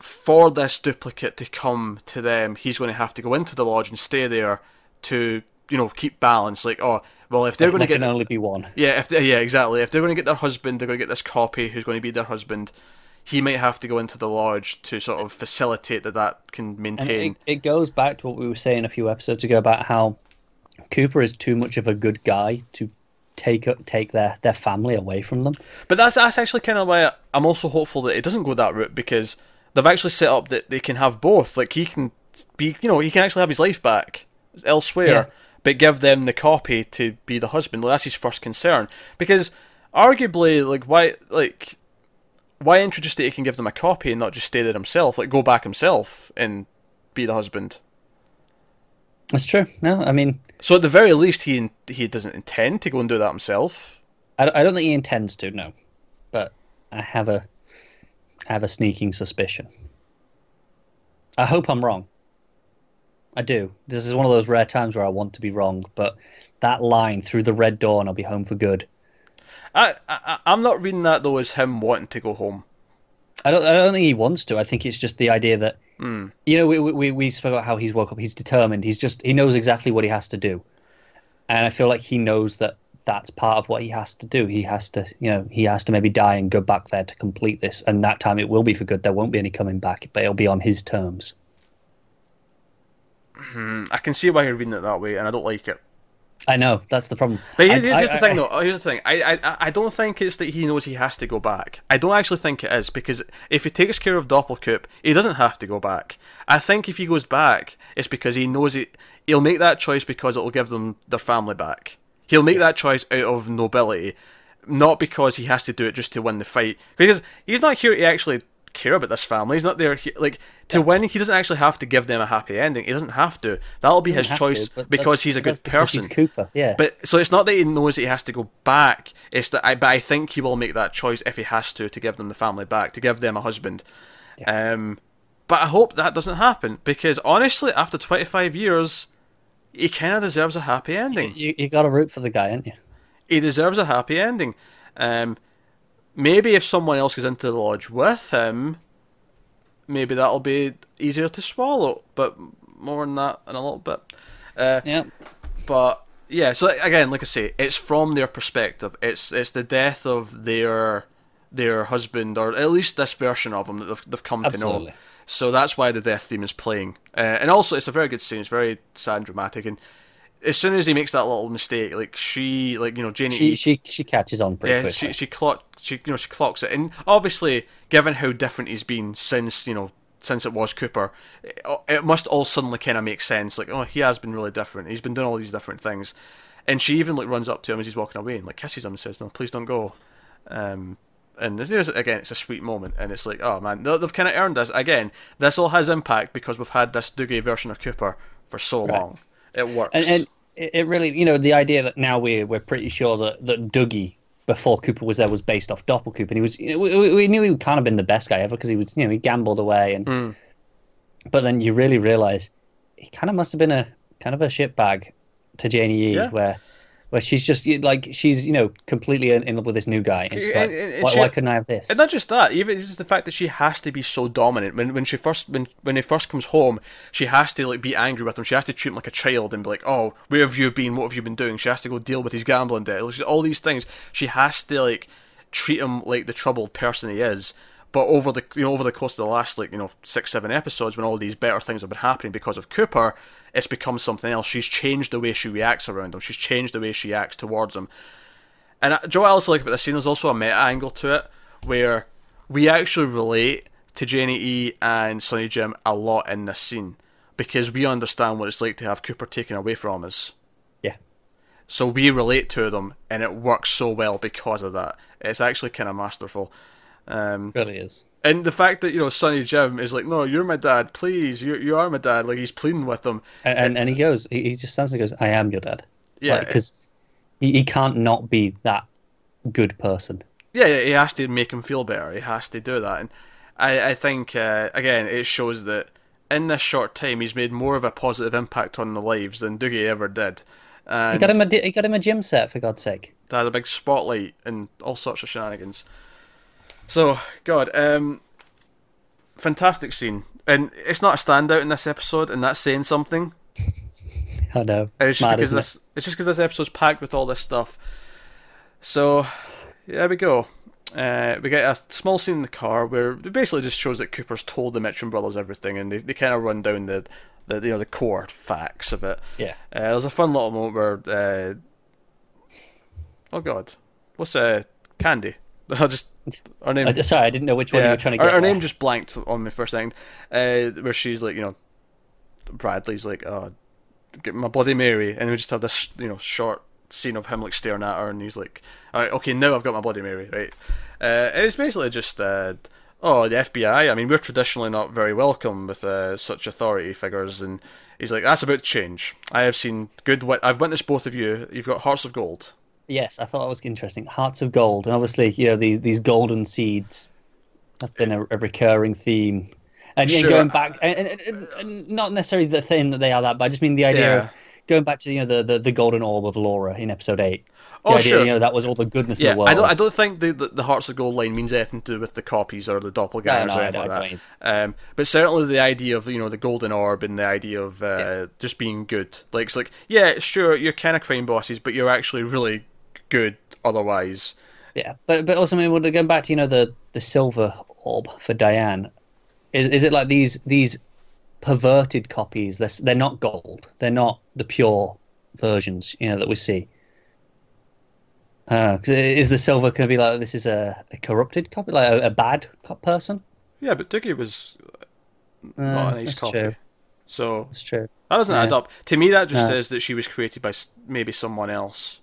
for this duplicate to come to them, he's going to have to go into the lodge and stay there to you know keep balance. Like, oh, well, if they're going to get, can only be one. Yeah, if they, yeah, exactly. If they're going to get their husband, they're going to get this copy who's going to be their husband. He might have to go into the lodge to sort of facilitate that that can maintain. It, it goes back to what we were saying a few episodes ago about how Cooper is too much of a good guy to take take their, their family away from them. But that's that's actually kind of why I'm also hopeful that it doesn't go that route because they've actually set up that they can have both. Like he can be, you know, he can actually have his life back elsewhere, yeah. but give them the copy to be the husband. Like, that's his first concern because arguably, like why, like why introduce that he can give them a copy and not just stay there himself? Like go back himself and be the husband. That's true. No, I mean, so at the very least, he he doesn't intend to go and do that himself. I, I don't think he intends to. No, but I have a I have a sneaking suspicion. I hope I'm wrong. I do. This is one of those rare times where I want to be wrong, but that line through the red door and I'll be home for good. I, I I'm not reading that though as him wanting to go home. I don't. I don't think he wants to. I think it's just the idea that mm. you know we, we we spoke about how he's woke up. He's determined. He's just he knows exactly what he has to do, and I feel like he knows that that's part of what he has to do. He has to, you know, he has to maybe die and go back there to complete this. And that time it will be for good. There won't be any coming back, but it'll be on his terms. Hmm, I can see why you're reading it that way, and I don't like it. I know that's the problem. But here's, here's I, the thing, though. Here's the thing. I, I I don't think it's that he knows he has to go back. I don't actually think it is because if he takes care of Doppelcoop, he doesn't have to go back. I think if he goes back, it's because he knows it. He'll make that choice because it'll give them their family back. He'll make that choice out of nobility, not because he has to do it just to win the fight. Because he's not here to actually care about this family. He's not there like to yeah. win. He doesn't actually have to give them a happy ending. He doesn't have to. That'll be his choice to, because he's a good person. He's Cooper, yeah. But so it's not that he knows that he has to go back. It's that I, but I think he will make that choice if he has to to give them the family back, to give them a husband. Yeah. Um, but I hope that doesn't happen because honestly, after twenty five years, he kind of deserves a happy ending. You, you got to root for the guy, ain't you? He deserves a happy ending. Um, maybe if someone else goes into the lodge with him, maybe that'll be easier to swallow. But more on that in a little bit. Uh, Yeah. but yeah, so again, like I say, it's from their perspective. It's it's the death of their their husband, or at least this version of him that they've, they've come to know. Absolutely. So that's why the death theme is playing, uh, and also it's a very good scene. It's very sad and dramatic, and as soon as he makes that little mistake, like she, like you know, Janey, She she she catches on pretty yeah, quickly. she she clock she you know she clocks it, and obviously, given how different he's been since you know since it was Cooper, it, it must all suddenly kind of make sense. Like, oh, he has been really different. He's been doing all these different things, and she even like runs up to him as he's walking away and like kisses him and says, "No, please don't go." Um, and this is again, it's a sweet moment, and it's like, oh man, they- they've kind of earned this. Again, this all has impact because we've had this Dougie version of Cooper for so long. It works. and, and it really, you know, the idea that now we're we're pretty sure that that Dougie before Cooper was there was based off Doppel Cooper, and he was. You know, we, we knew he would kind of been the best guy ever because he was, you know, he gambled away, and Hmm. but then you really realize he kind of must have been a kind of a shitbag to Janie E, Yeah. where where she's just like she's you know completely in, in love with this new guy, and like, and- and why, she- why couldn't I have this? And not just that, even just the fact that she has to be so dominant. When when she first when when he first comes home, she has to like be angry with him. She has to treat him like a child and be like, "Oh, where have you been? What have you been doing?" She has to go deal with his gambling debt. All these things. She has to like treat him like the troubled person he is. But over the you know over the course of the last like you know six seven episodes, when all these better things have been happening because of Cooper, it's become something else. She's changed the way she reacts around him. She's changed the way she acts towards him. And Joe, also like about this scene. There's also a meta angle to it where we actually relate to Janie E and Sonny Jim a lot in this scene because we understand what it's like to have Cooper taken away from us. yeah, So we relate to them, and it works so well because of that. It's actually kind of masterful. Um, really is. and the fact that you know Sonny Jim is like, "No, you're my dad. Please, you you are my dad." Like he's pleading with them. And, and, and he goes, he, he just stands and goes, I am your dad. Yeah, Because he, he can't not be that good person. yeah, yeah, he has to make him feel better. He has to do that, and I, I think uh, again it shows that in this short time he's made more of a positive impact on the lives than Dougie ever did. And He got him a he got him a gym set for God's sake. had a big spotlight and all sorts of shenanigans. So, God, um, fantastic scene, and it's not a standout in this episode, and that's saying something. I know. It's just because isn't it? this. It's just because this episode's packed with all this stuff. So, there we go. Uh, we get a small scene in the car where it basically just shows that Cooper's told the Mitchum brothers everything, and they, they kind of run down the, the you know the core facts of it. Yeah. Uh, there's a fun little moment where, uh, oh god, what's uh Candie? I just her name. I, sorry, I didn't know which one you were trying to her, get. her name just blanked on me for a second. Uh, where she's like, you know, Bradley's like, oh, get my Bloody Mary, and we just have this, you know, short scene of him like staring at her, and he's like, all right, okay, now I've got my Bloody Mary, right? Uh, and it's basically just, uh, oh, the FBI. I mean, we're traditionally not very welcome with uh, such authority figures, and he's like, that's about to change. I have seen good. Wit- I've witnessed both of you. You've got hearts of gold. Yes, I thought that was interesting. Hearts of gold, and obviously, you know, these these golden seeds have been a, a recurring theme. And, Sure. going back, and, and, and, not necessarily the thing that they are that, but I just mean the idea Yeah. of going back to you know the, the, the golden orb of Laura in episode eight. The Oh, idea, sure. you know, that was all the goodness Yeah, in the world. I don't. I don't think the, the the Hearts of Gold line means anything to do with the copies or the doppelgangers No, no, or anything like that. Um, but certainly the idea of you know the golden orb and the idea of uh, just being good. Like it's like yeah, sure, you're kind of crime bosses, but you're actually really good otherwise. Yeah, but but also, I mean, well, going back to you know the the silver orb for Diane, is is it like these these perverted copies? They're they're not gold. They're not the pure versions, you know, that we see. Uh, I don't know. 'cause Is the silver going to be like this? Is a, a corrupted copy, like a, a bad person? Yeah, but Dougie was Uh, not uh, a nice that's copy, true. so That's true. that doesn't Yeah. add up. To me, that just No. says that she was created by maybe someone else.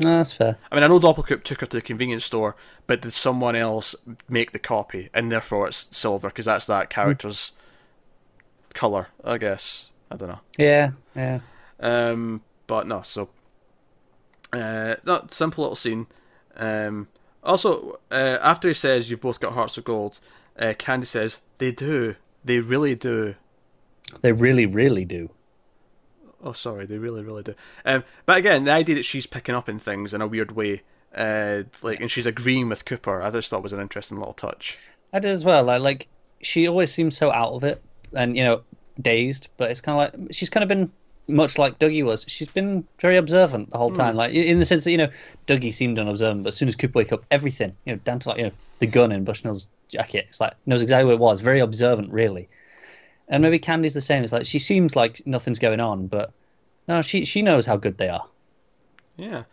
No, that's fair. I mean, I know Doppelcoop took her to the convenience store, but did someone else make the copy, and therefore it's silver because that's that character's color, I guess. I don't know. Yeah, yeah. Um, but no, so uh, not simple little scene. Um, also, uh, after he says you've both got hearts of gold, uh, Candie says they do, they really do. They really, really do. Oh, sorry, they really, really do. Um, but again, the idea that she's picking up in things in a weird way, uh, like, and she's agreeing with Cooper, I just thought was an interesting little touch. I did as well. Like, like she always seems so out of it, and you know, dazed. But it's kind of like she's kind of been much like Dougie was. She's been very observant the whole time, like in the sense that you know, Dougie seemed unobservant, but as soon as Cooper wake up, everything, you know, down to like you know the gun in Bushnell's jacket, it's like knows exactly what it was. Very observant, really. And maybe Candie's the same. It's like she seems like nothing's going on, but no, she she knows how good they are. Yeah.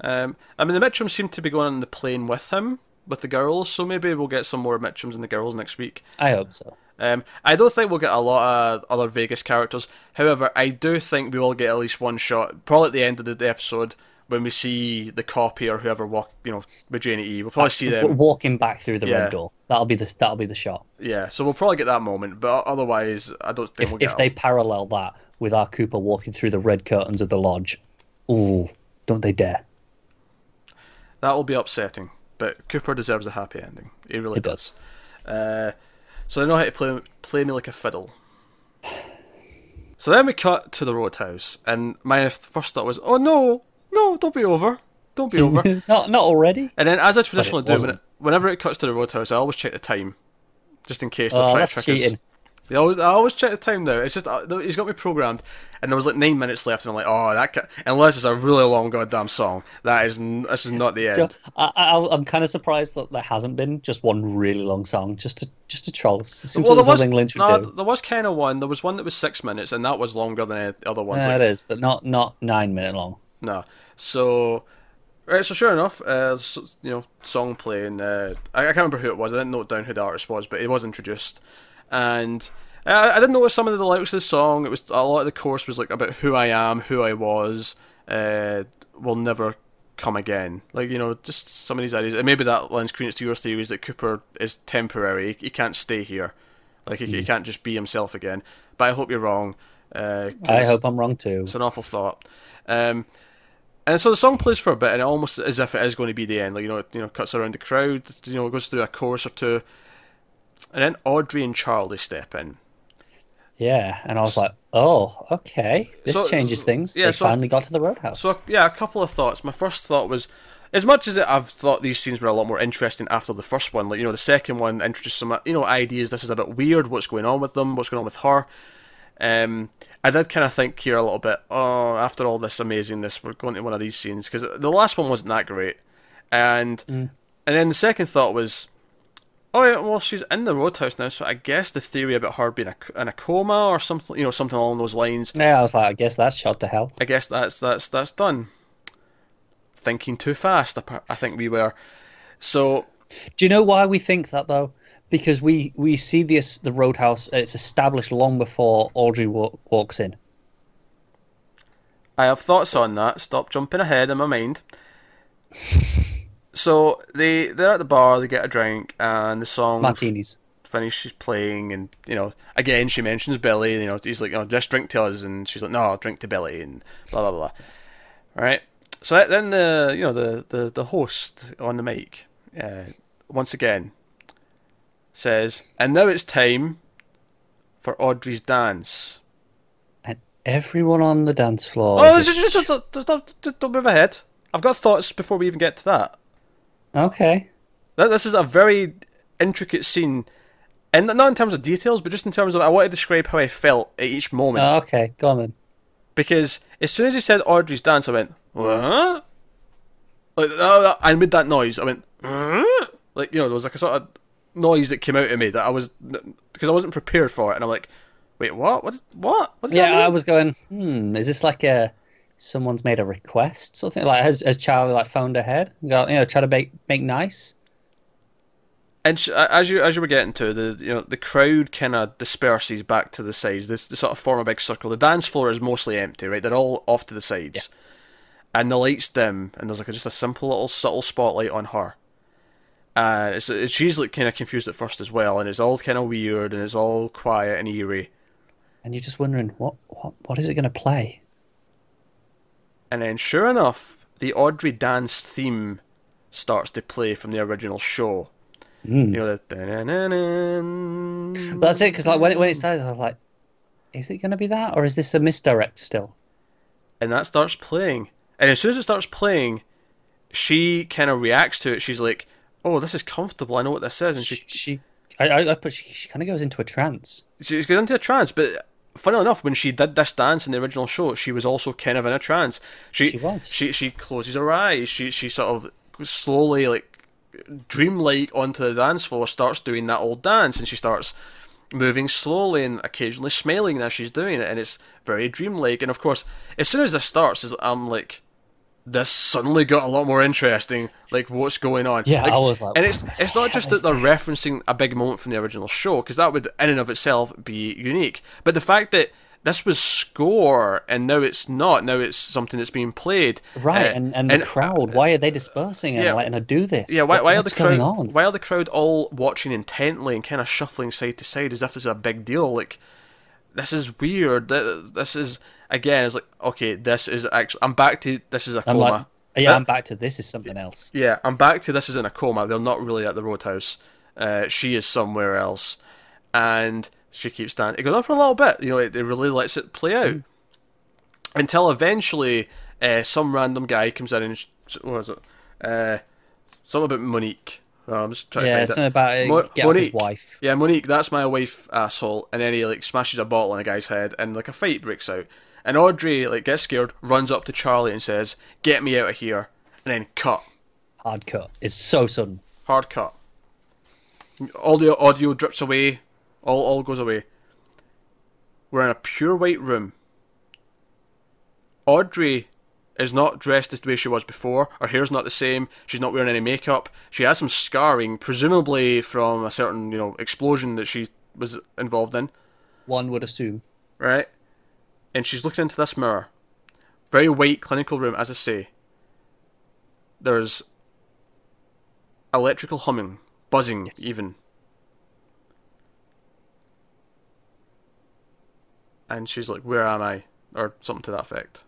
Um, I mean, the Mitchums seem to be going on the plane with him, with the girls, so maybe we'll get some more Mitchums and the girls next week. I hope so. Um, I don't think we'll get a lot of other Vegas characters. However, I do think we will get at least one shot, probably at the end of the episode, when we see the copy or whoever walk, you know, E. We'll probably see them walking back through the Yeah. red door. That'll be the that'll be the shot. Yeah, so we'll probably get that moment, but otherwise, I don't think If we'll get. if they parallel that with our Cooper walking through the red curtains of the lodge, ooh, don't they dare! that will be upsetting. But Cooper deserves a happy ending. He really He does. Uh, so they know how to play play me like a fiddle. So then we cut to the roadhouse, and my first thought was, "Oh no, no, don't be over, don't be over." not not already. And then, as I traditionally do, when it, whenever it cuts to the roadhouse, I always check the time, just in case they're Oh, trying to trick us. They always, I always check the time now. It's just uh, he's got me programmed, and there was like nine minutes left, and I'm like, oh, that ca- unless it's a really long goddamn song, that is n- this is not the So end. I, I, I'm kind of surprised that there hasn't been just one really long song, just to just to troll. It seems well, like there was something Lynch would no, do. there was kind of one. There was one that was six minutes, and that was longer than the other ones. Yeah, like, it is, but not not nine minute long. No. So, right. So sure enough, uh, you know, song playing. Uh, I, I can't remember who it was. I didn't note down who the artist was, but it was introduced, and I, I didn't notice some of the lyrics of the song. It was a lot of the chorus was like about who I am, who I was, uh, will never come again. Like you know, just some of these ideas. And maybe that lends credence to your theories that Cooper is temporary. He, he can't stay here. Like he, he can't just be himself again. But I hope you're wrong. Uh, I hope I'm wrong too. it's an awful thought. Um, and so the song plays for a bit, and it almost as if it is going to be the end. Like you know, it, you know, cuts around the crowd. You know, it goes through a chorus or two, and then Audrey and Charlie step in. Yeah, and I was like, oh, okay, this So- changes things. yeah, they so- finally got to the roadhouse. So yeah, a couple of thoughts. My first thought was, as much as it, I've thought these scenes were a lot more interesting after the first one. Like you know, the second one introduced some you know ideas. This is a bit weird. What's going on with them? What's going on with her? Um, I did kind of think here a little bit. Oh, after all this amazingness, we're going to one of these scenes because the last one wasn't that great, and mm. and then the second thought was, oh yeah, well she's in the roadhouse now, so I guess the theory about her being a, in a coma or something, you know, something along those lines. yeah, I was like, I guess that's shot to hell. I guess that's that's that's done. Thinking too fast, I think we were. So Do you know why we think that though? Because we we see this the roadhouse. It's established long before Audrey wa- walks in. I have thoughts on that. Stop jumping ahead in my mind. So they they're at the bar, they get a drink, and the song Martinis. finishes playing, and you know again she mentions Billy. You know he's like, "Oh, just drink to us," and she's like, "No, I'll drink to Billy," and blah blah blah. Right. So then the you know the the, the host on the mic uh, once again says, "And now it's time for Audrey's dance." And everyone on the dance floor. Oh, just- just, just, just, don't- just don't move ahead. I've got thoughts before we even get to that. okay. That this is a very intricate scene, and not in terms of details, but just in terms of I want to describe how I felt at each moment. Oh, okay, go on then. because as soon as he said Audrey's dance, I went what? Like uh, I made that noise. I went "Huh?" like you know there was like a sort of noise that came out of me that I was because I wasn't prepared for it, and I'm like, wait, what? What? What? What does that Yeah. I was going. Hmm, is this like a someone's made a request? Something like has has Charlie like phoned ahead? Got you know try to make make nice. And sh- as you as you were getting to the you know the crowd kind of disperses back to the sides. This they sort of form a big circle. The dance floor is mostly empty, right? They're all off to the sides, and the lights dim, and there's like a, just a simple little subtle spotlight on her. And it's, it's she's like kind of confused at first as well, and it's all kind of weird, and it's all quiet and eerie. And you're just wondering what what what is it going to play? And then, sure enough, the Audrey dance theme starts to play from the original show. Mm. You know the. But that's it because like when it, when it started, I was like, is it going to be that or is this a misdirect still? and that starts playing. And as soon as it starts playing, she kind of reacts to it. She's like, "Oh, this is comfortable. I know what this is." And she, She, I, I, I put she, she kind of goes into a trance. she goes into a trance. But funnily enough, when she did this dance in the original show, she was also kind of in a trance. She, She was. She she closes her eyes. She she sort of slowly like dreamlike onto the dance floor, starts doing that old dance, and she starts moving slowly and occasionally smiling as she's doing it, and it's very dreamlike. And of course, as soon as this starts, I'm like, this suddenly got a lot more interesting. Like, what's going on? Yeah, I was like, and it's it's not just that they're this? referencing a big moment from the original show, because that would in and of itself be unique. But the fact that this was score and now it's not, now it's something that's being played. Right, uh, and, and the crowd, why are they dispersing and yeah. letting her do this? yeah, why, What- why are the crowd? on? Why are the crowd all watching intently and kind of shuffling side to side as if this is a big deal? Like, this is weird. This is again. It's like okay, this is actually. I'm back to this is a I'm coma. like, yeah, I'm back to this is something else. yeah, I'm back to this is in a coma. They're not really at the roadhouse. Uh, she is somewhere else, and she keeps standing. It goes on for a little bit. You know, it, it really lets it play out until eventually uh, some random guy comes in and sh- what was it? Uh, something about Monique. Oh, I'm just trying Yeah, to something find about it. uh, Mo- get off his Monique. wife. Yeah, Monique, that's my wife, asshole. And then he like smashes a bottle on a guy's head, and like a fight breaks out. And Audrey like gets scared, runs up to Charlie and says, "Get me out of here!" And then cut. Hard cut. It's so sudden. hard cut. All the audio drips away, all all goes away. We're in a pure white room. Audrey is not dressed as the way she was before. Her hair's not the same. She's not wearing any makeup. She has some scarring, presumably from a certain you know explosion that she was involved in, One would assume. right? And she's looking into this mirror. Very white clinical room, as I say. There's electrical humming, buzzing, Yes. even. And she's like, "Where am I?" or something to that effect.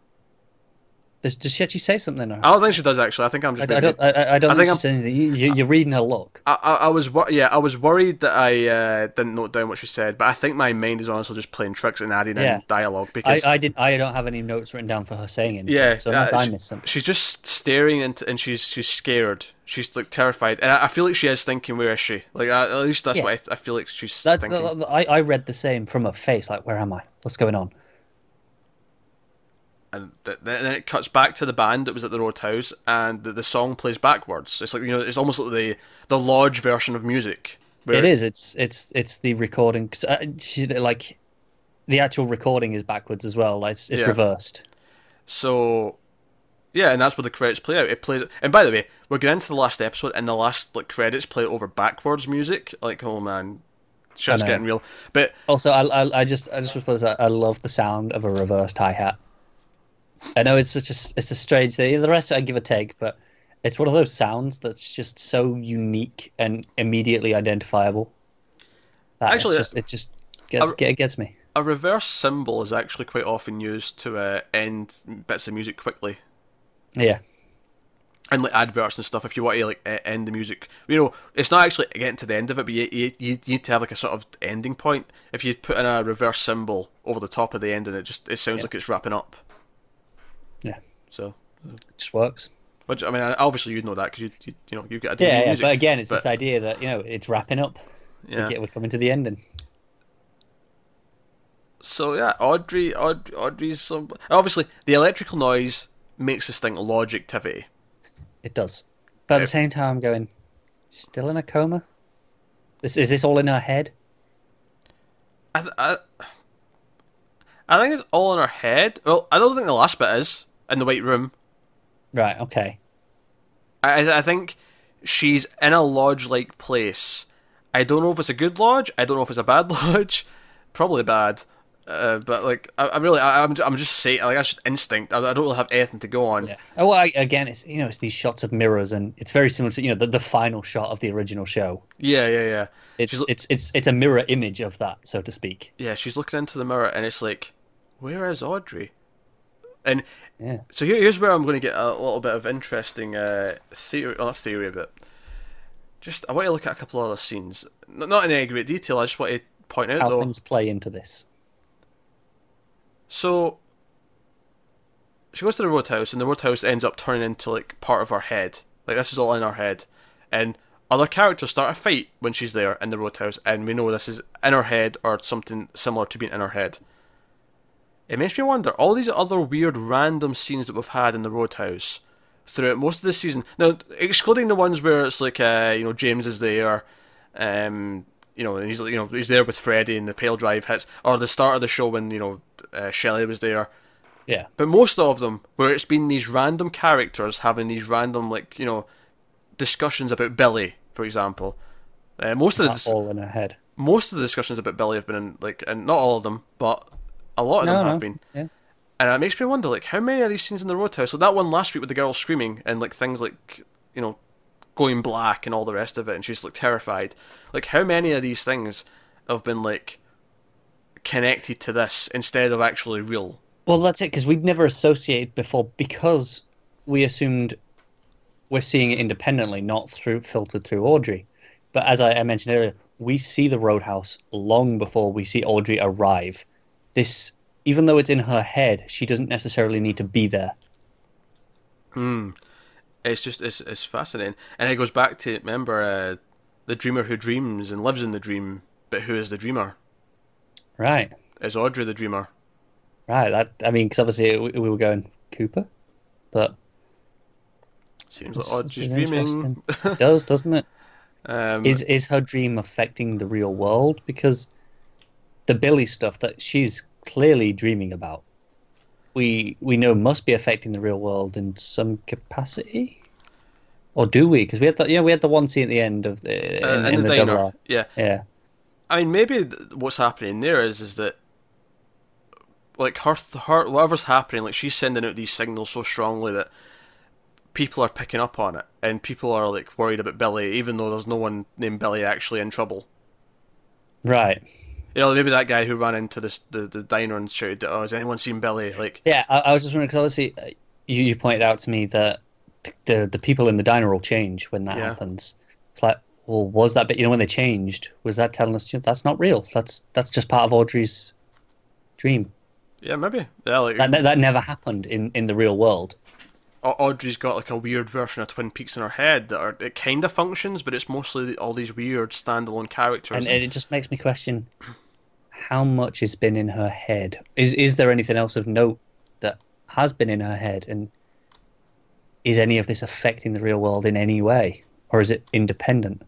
Does, does she actually say something? Or? I don't think she does actually. I think I'm I, just. I maybe- don't. I, I don't I think think saying anything. You, you're reading her look. I, I, I was yeah I was worried that I uh, didn't note down what she said, but I think my mind is honestly just playing tricks and adding Yeah. in dialogue I, because I did. I don't have any notes written down for her saying anything. Yeah, So unless uh, I missed something. she's just staring into, and she's she's scared. She's like terrified, and I, I feel like she is thinking, "Where is she?" Like I, at least that's Yeah. what I, I feel like she's That's. thinking. I, I read the same from her face. Like, where am I? What's going on? And th- then it cuts back to the band that was at the Roadhouse, and the, the song plays backwards. It's like you know, it's almost like the the lodge version of music. It is. It's. It's. It's the recording. 'cause, uh, like, the actual recording is backwards as well. Like, it's, it's Yeah. reversed. So, yeah, and that's where the credits play out. It plays, and by the way, we're getting into the last episode, and the last like credits play over backwards music. Like, oh man, shit's getting real. But Also, I, I, I just, I just suppose I, I love the sound of a reversed hi hat. I know it's such a, it's a strange thing. The rest I give a take, but it's one of those sounds that's just so unique and immediately identifiable. Actually, just, it just gets, it gets me. a reverse cymbal is actually quite often used to uh, end bits of music quickly. Yeah, and like adverts and stuff if you want to like end the music you know it's not actually getting to the end of it but you, you, you need to have like a sort of ending point if you put in a reverse cymbal over the top of the end and it just it sounds Yeah. like it's wrapping up so it just works. which i mean obviously you'd know that because you, you you know you've got Yeah, yeah, music but again, it's but- this idea that you know it's wrapping up. yeah we're coming to the ending. so yeah audrey Aud- audrey's some obviously the electrical noise makes us think lodge activity It does, but at the same time, I'm going, still in a coma. This is this all in her head? I, th- I, I think it's all in her head well i don't think the last bit is in the white room Right. Okay. I, I think she's in a lodge-like place. I don't know if it's a good lodge. I don't know if it's a bad lodge. Probably bad. Uh, but like, I, I really, I, I'm, I'm just saying, like that's just instinct. I, I don't really have anything to go on. Yeah. Oh, well, I, again, it's you know, it's these shots of mirrors, and it's very similar to you know the, the final shot of the original show. yeah, yeah, yeah. It's She's- it's it's it's a mirror image of that, so to speak. Yeah, she's looking into the mirror, and it's like, where is Audrey? And Yeah. so here, here's where I'm going to get a little bit of interesting uh, theory, well, not theory, but just I want to look at a couple of other scenes. Not in any great detail. I just want to point out How though. things play into this. So she goes to the roadhouse, and the roadhouse ends up turning into like part of her head. Like this is all in her head, and other characters start a fight when she's there in the roadhouse, and we know this is in her head or something similar to being in her head. It makes me wonder all these other weird random scenes that we've had in the roadhouse throughout most of the season. Now, excluding the ones where it's like uh, you know James is there, um, you know, he's you know he's there with Freddy and the pale drive hits, or the start of the show when you know uh, Shelley was there. Yeah. But most of them, where it's been these random characters having these random like you know discussions about Billy, for example. Uh, most of the dis- all in her head. most of the discussions about Billy have been in, like, and not all of them, but a lot of No, them have no. been. Yeah. And it makes me wonder, like, how many of these scenes in the Roadhouse? Like that one last week with the girl screaming and like things like, you know, going black and all the rest of it, and she's like terrified. Like, how many of these things have been like connected to this instead of actually real? Well, that's it because we'd never associated before because we assumed we're seeing it independently, not through filtered through Audrey. But as I, I mentioned earlier, we see the Roadhouse long before we see Audrey arrive. This, even though it's in her head, she doesn't necessarily need to be there. It's just it's it's fascinating, and it goes back to remember uh, the dreamer who dreams and lives in the dream, but who is the dreamer? Right, Is Audrey the dreamer? right. That I mean, because obviously we, we were going Cooper, but Seems like is dreaming. it does, doesn't it? um, is is her dream affecting the real world because the billy stuff that she's clearly dreaming about. We we know must be affecting the real world in some capacity? Or do we? Because we had the yeah we had the one scene at the end of the uh, in, in, in the, the, diner. Yeah, yeah. I mean maybe what's happening there is is that like her her whatever's happening, like she's sending out these signals so strongly that people are picking up on it, and people are like worried about Billy, even though there's no one named Billy actually in trouble. right You know, maybe that guy who ran into this the, the diner and shouted, "Oh, has anyone seen Billy?" Like, yeah i, I was just wondering because obviously uh, you, you pointed out to me that the the people in the diner will change when that Yeah. happens it's like well was that bit you know when they changed was that telling us you know, that's not real that's that's just part of audrey's dream yeah, maybe. Yeah, like That, that never happened in, in the real world. Audrey's got like a weird version of Twin Peaks in her head that are it kind of functions, but it's mostly all these weird standalone characters. And it just makes me question how much has been in her head. Is is there anything else of note that has been in her head? And is any of this affecting the real world in any way? Or is it independent?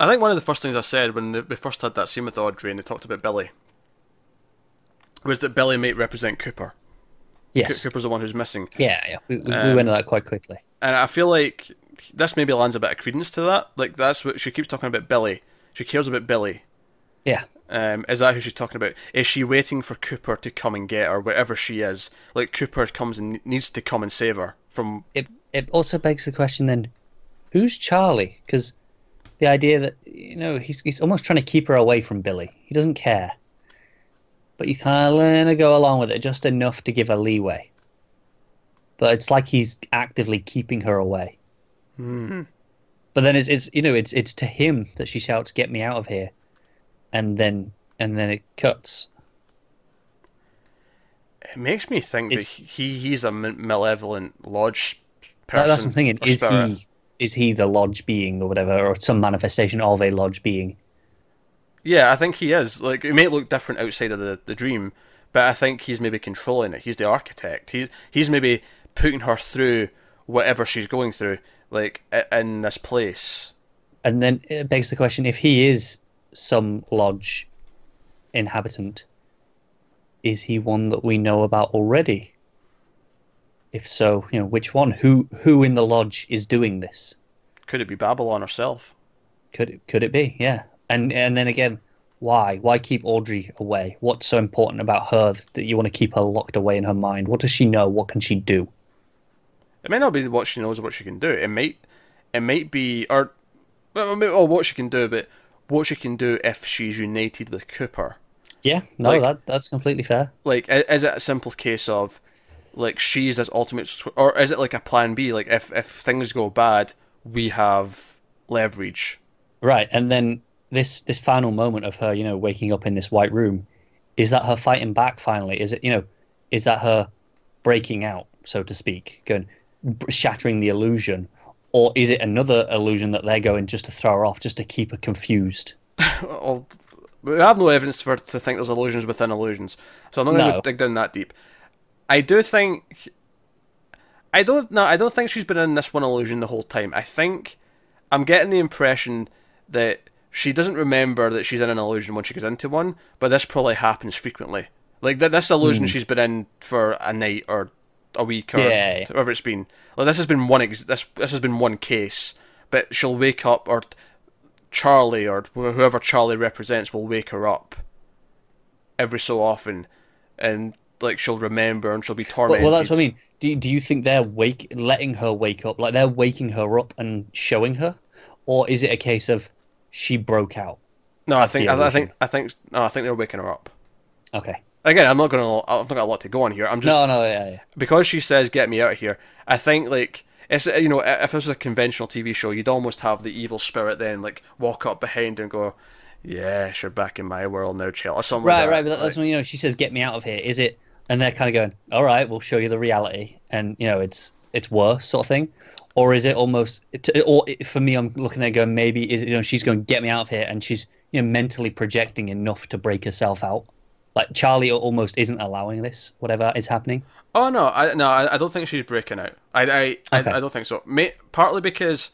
I think one of the first things I said when we first had that scene with Audrey and they talked about Billy was that Billy might represent Cooper. Co- Yes. Cooper's the one who's missing, Yeah, yeah. We, we, Um, we went to that quite quickly. and I feel like this maybe lends a bit of credence to that. Like that's what she keeps talking about. Billy. She cares about Billy. Yeah. Um, is that who she's talking about? Is she waiting for Cooper to come and get her wherever she is? Like Cooper comes and needs to come and save her from. It it also begs the question then, who's Charlie? Because the idea that you know he's he's almost trying to keep her away from Billy. He doesn't care, but you kind of go along with it just enough to give her leeway. But it's like he's actively keeping her away. But then it's it's you know it's it's to him that she shouts, "Get me out of here," and then and then it cuts. It makes me think It's- that he he's a malevolent lodge person. That's what I'm thinking. Is spirit. he is he the lodge being or whatever, or some manifestation of a lodge being? Yeah, I think he is. Like it may look different outside of the, the dream, but I think he's maybe controlling it. He's the architect. He's he's maybe putting her through whatever she's going through, like in this place. And then it begs the question: if he is some lodge inhabitant, is he one that we know about already? If so, you know which one? Who who in the lodge is doing this? Could it be Babylon herself? Could it, could it be? Yeah. And and then again, why? Why keep Audrey away? What's so important about her that you want to keep her locked away in her mind? What does she know? What can she do? It may not be what she knows or what she can do. It might it might be or well, or oh, what she can do, but what she can do if she's united with Cooper. Yeah, no, Like- that that's completely fair. like is it a simple case of like she's this ultimate or is it like a plan b like if if things go bad we have leverage Right, and then this this final moment of her, you know, waking up in this white room, is that her fighting back finally? Is it, you know, is that her breaking out, so to speak, going shattering the illusion, or is it another illusion that they're going just to throw her off, just to keep her confused? well, we have no evidence for to think there's illusions within illusions, so I'm not going to No. dig down that deep. I do think. I don't no, I don't think she's been in this one illusion the whole time. I think I'm getting the impression that she doesn't remember that she's in an illusion when she goes into one, but this probably happens frequently. Like th- this illusion hmm. she's been in for a night or a week or. Yeah. whatever it's been. Like this has been one ex- this this has been one case, but she'll wake up or Charlie or whoever Charlie represents will wake her up every so often, and like she'll remember and she'll be Well, tormented. well, that's what I mean. Do do you think they're wake letting her wake up, like they're waking her up and showing her, or is it a case of she broke out? No, I think I, I think. I think no, I think they're waking her up. Okay. Again, I'm not gonna I've not got a lot to go on here. I'm just No, no, yeah, yeah. because she says get me out of here. I think like it's uh, you know if this was a conventional TV show, you'd almost have the evil spirit then like walk up behind and go, yeah, you're back in my world now, chill, or something. Right, like right. But that's Like- when you know she says, "Get me out of here." Is it? And they're kind of going, "All right, we'll show you the reality," and you know, it's it's worse sort of thing, or is it almost? Or for me, I'm looking at going, maybe is it? You know, she's going, "Get me out of here," and she's you know mentally projecting enough to break herself out. Like Charlie almost isn't allowing this, whatever is happening. Oh no, I no, I, I don't think she's breaking out. I I, Okay. I, I don't think so. May, partly because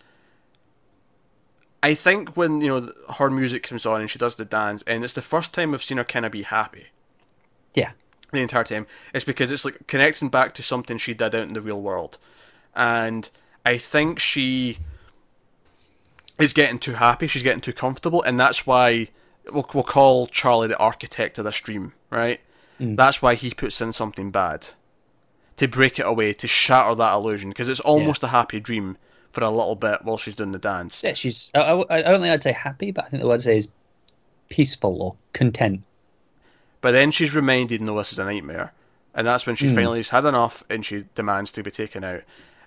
I think when you know her music comes on and she does the dance, and it's the first time I've seen her kind of be happy Yeah, the entire time. It's because it's like connecting back to something she did out in the real world, and I think she is getting too happy. She's getting too comfortable, and that's why we'll, we'll call Charlie the architect of this dream, right? Mm. That's why he puts in something bad to break it away, to shatter that illusion, because it's almost a happy dream for a little bit while she's doing the dance. yeah. She's. I, I, I don't think I'd say happy, but I think the word to say is peaceful or content. But then she's reminded, no, this is a nightmare. And that's when she mm. finally has had enough and she demands to be taken out.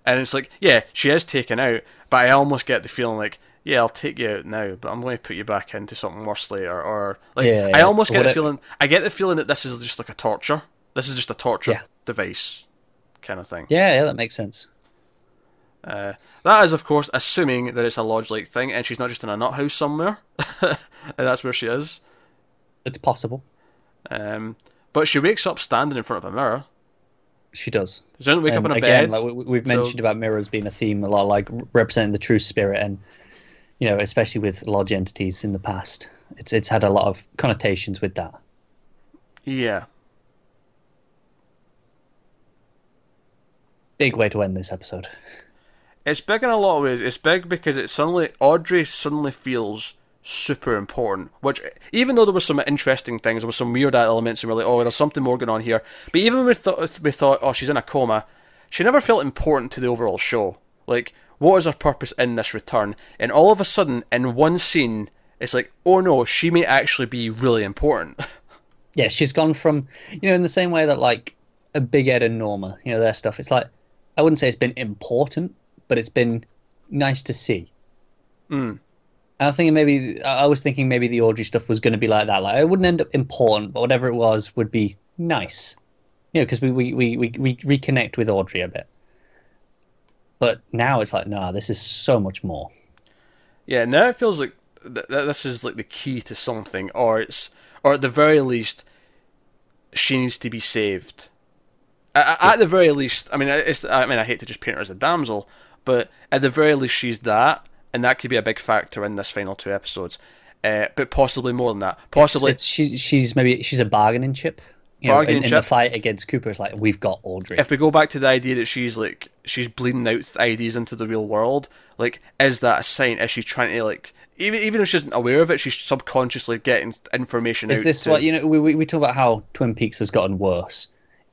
And it's like, yeah, she is taken out, but I almost get the feeling like, yeah, I'll take you out now, but I'm going to put you back into something worse later. Or, like, Yeah, I almost get the feeling, I get the feeling that this is just like a torture. This is just a torture Yeah. device kind of thing. Yeah, yeah, that makes sense. Uh, that is, of course, assuming that it's a lodge-like thing and she's not just in a nut house somewhere. and that's where she is. It's possible. Um, but she wakes up standing in front of a mirror. She does. She doesn't wake up in a again, bed. like we, we've so- mentioned about mirrors being a theme a lot, like representing the true spirit, and you know, especially with lodge entities in the past, it's it's had a lot of connotations with that. Yeah. Big way to end this episode. It's big in a lot of ways. It's big because it suddenly Audrey suddenly feels super important. Which even though there was some interesting things, there was some weird elements, and we're like, oh, there's something more going on here. But even when we thought we thought, oh, she's in a coma, she never felt important to the overall show. Like, what is her purpose in this return? And all of a sudden, in one scene, it's like, oh no, she may actually be really important. Yeah, she's gone from you know, in the same way that like a Big Ed and Norma, you know, their stuff. It's like I wouldn't say it's been important, but it's been nice to see. Mm. I was thinking maybe I I was thinking maybe the Audrey stuff was going to be like that. Like it wouldn't end up important, but whatever it was would be nice. You know, because we, we, we, we, we reconnect with Audrey a bit. But now it's like, nah, this is so much more. Yeah, now it feels like th- th- this is like the key to something, or it's, or at the very least, she needs to be saved. At, at the very least, I mean, it's, I mean, I hate to just paint her as a damsel, but at the very least, she's that, and that could be a big factor in this final two episodes. Uh, but possibly more than that. Possibly, It's, she, she's maybe she's a bargaining chip. You know, Bargaining in, in the fight against Cooper, it's like we've got Audrey. if we go back to the idea that she's like she's bleeding out ideas into the real world, like is that a sign? Is she trying to like even even if she isn't aware of it, she's subconsciously getting information Is this to- what you know? We, we we talk about how Twin Peaks has gotten worse.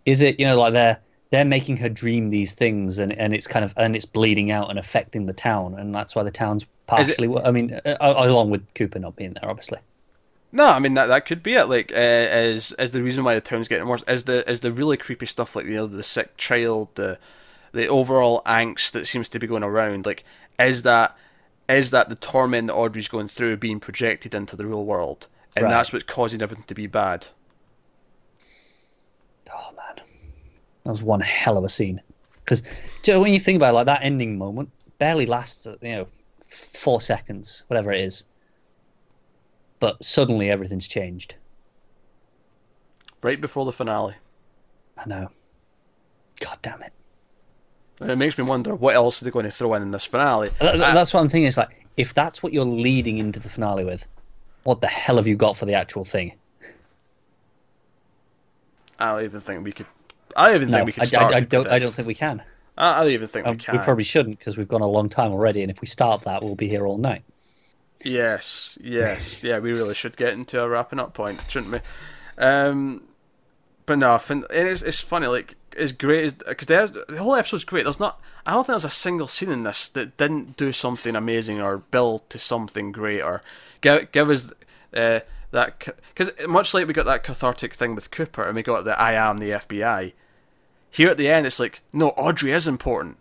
Is it you know like they're they're making her dream these things and, and it's kind of and it's bleeding out and affecting the town and that's why the town's Is it- partially. I mean, uh, along with Cooper not being there, obviously. No, I mean that that could be it. Like, uh, is is the reason why the town's getting worse? Is the is the really creepy stuff like you know the sick child, the the overall angst that seems to be going around? Like, is that is that the torment that Audrey's going through being projected into the real world, and Right. that's what's causing everything to be bad? Oh man, That was one hell of a scene. Because Joe, when you think about it, like that ending moment, barely lasts, you know, four seconds, whatever it is. But suddenly everything's changed. Right before the finale. I know. God damn it. And it makes me wonder what else are they going to throw in in this finale. That, that's what I'm thinking. It's like if that's what you're leading into the finale with, what the hell have you got for the actual thing? I don't even think we could. I don't even No, think we could I, start. I, I don't. I don't think we can. I, don't even think Um, we can. we probably shouldn't because we've gone a long time already, and if we start that, we'll be here all night. Yes, yes, yeah. We really should get into a wrapping up point, shouldn't we? Um, but no, and it's it's funny. Like as great as because the, whole episode's great. There's not. I don't think there's a single scene in this that didn't do something amazing or build to something great or give give us uh, that because much like we got that cathartic thing with Cooper and we got the I am the FBI. Here at the end, it's like no, Audrey is important.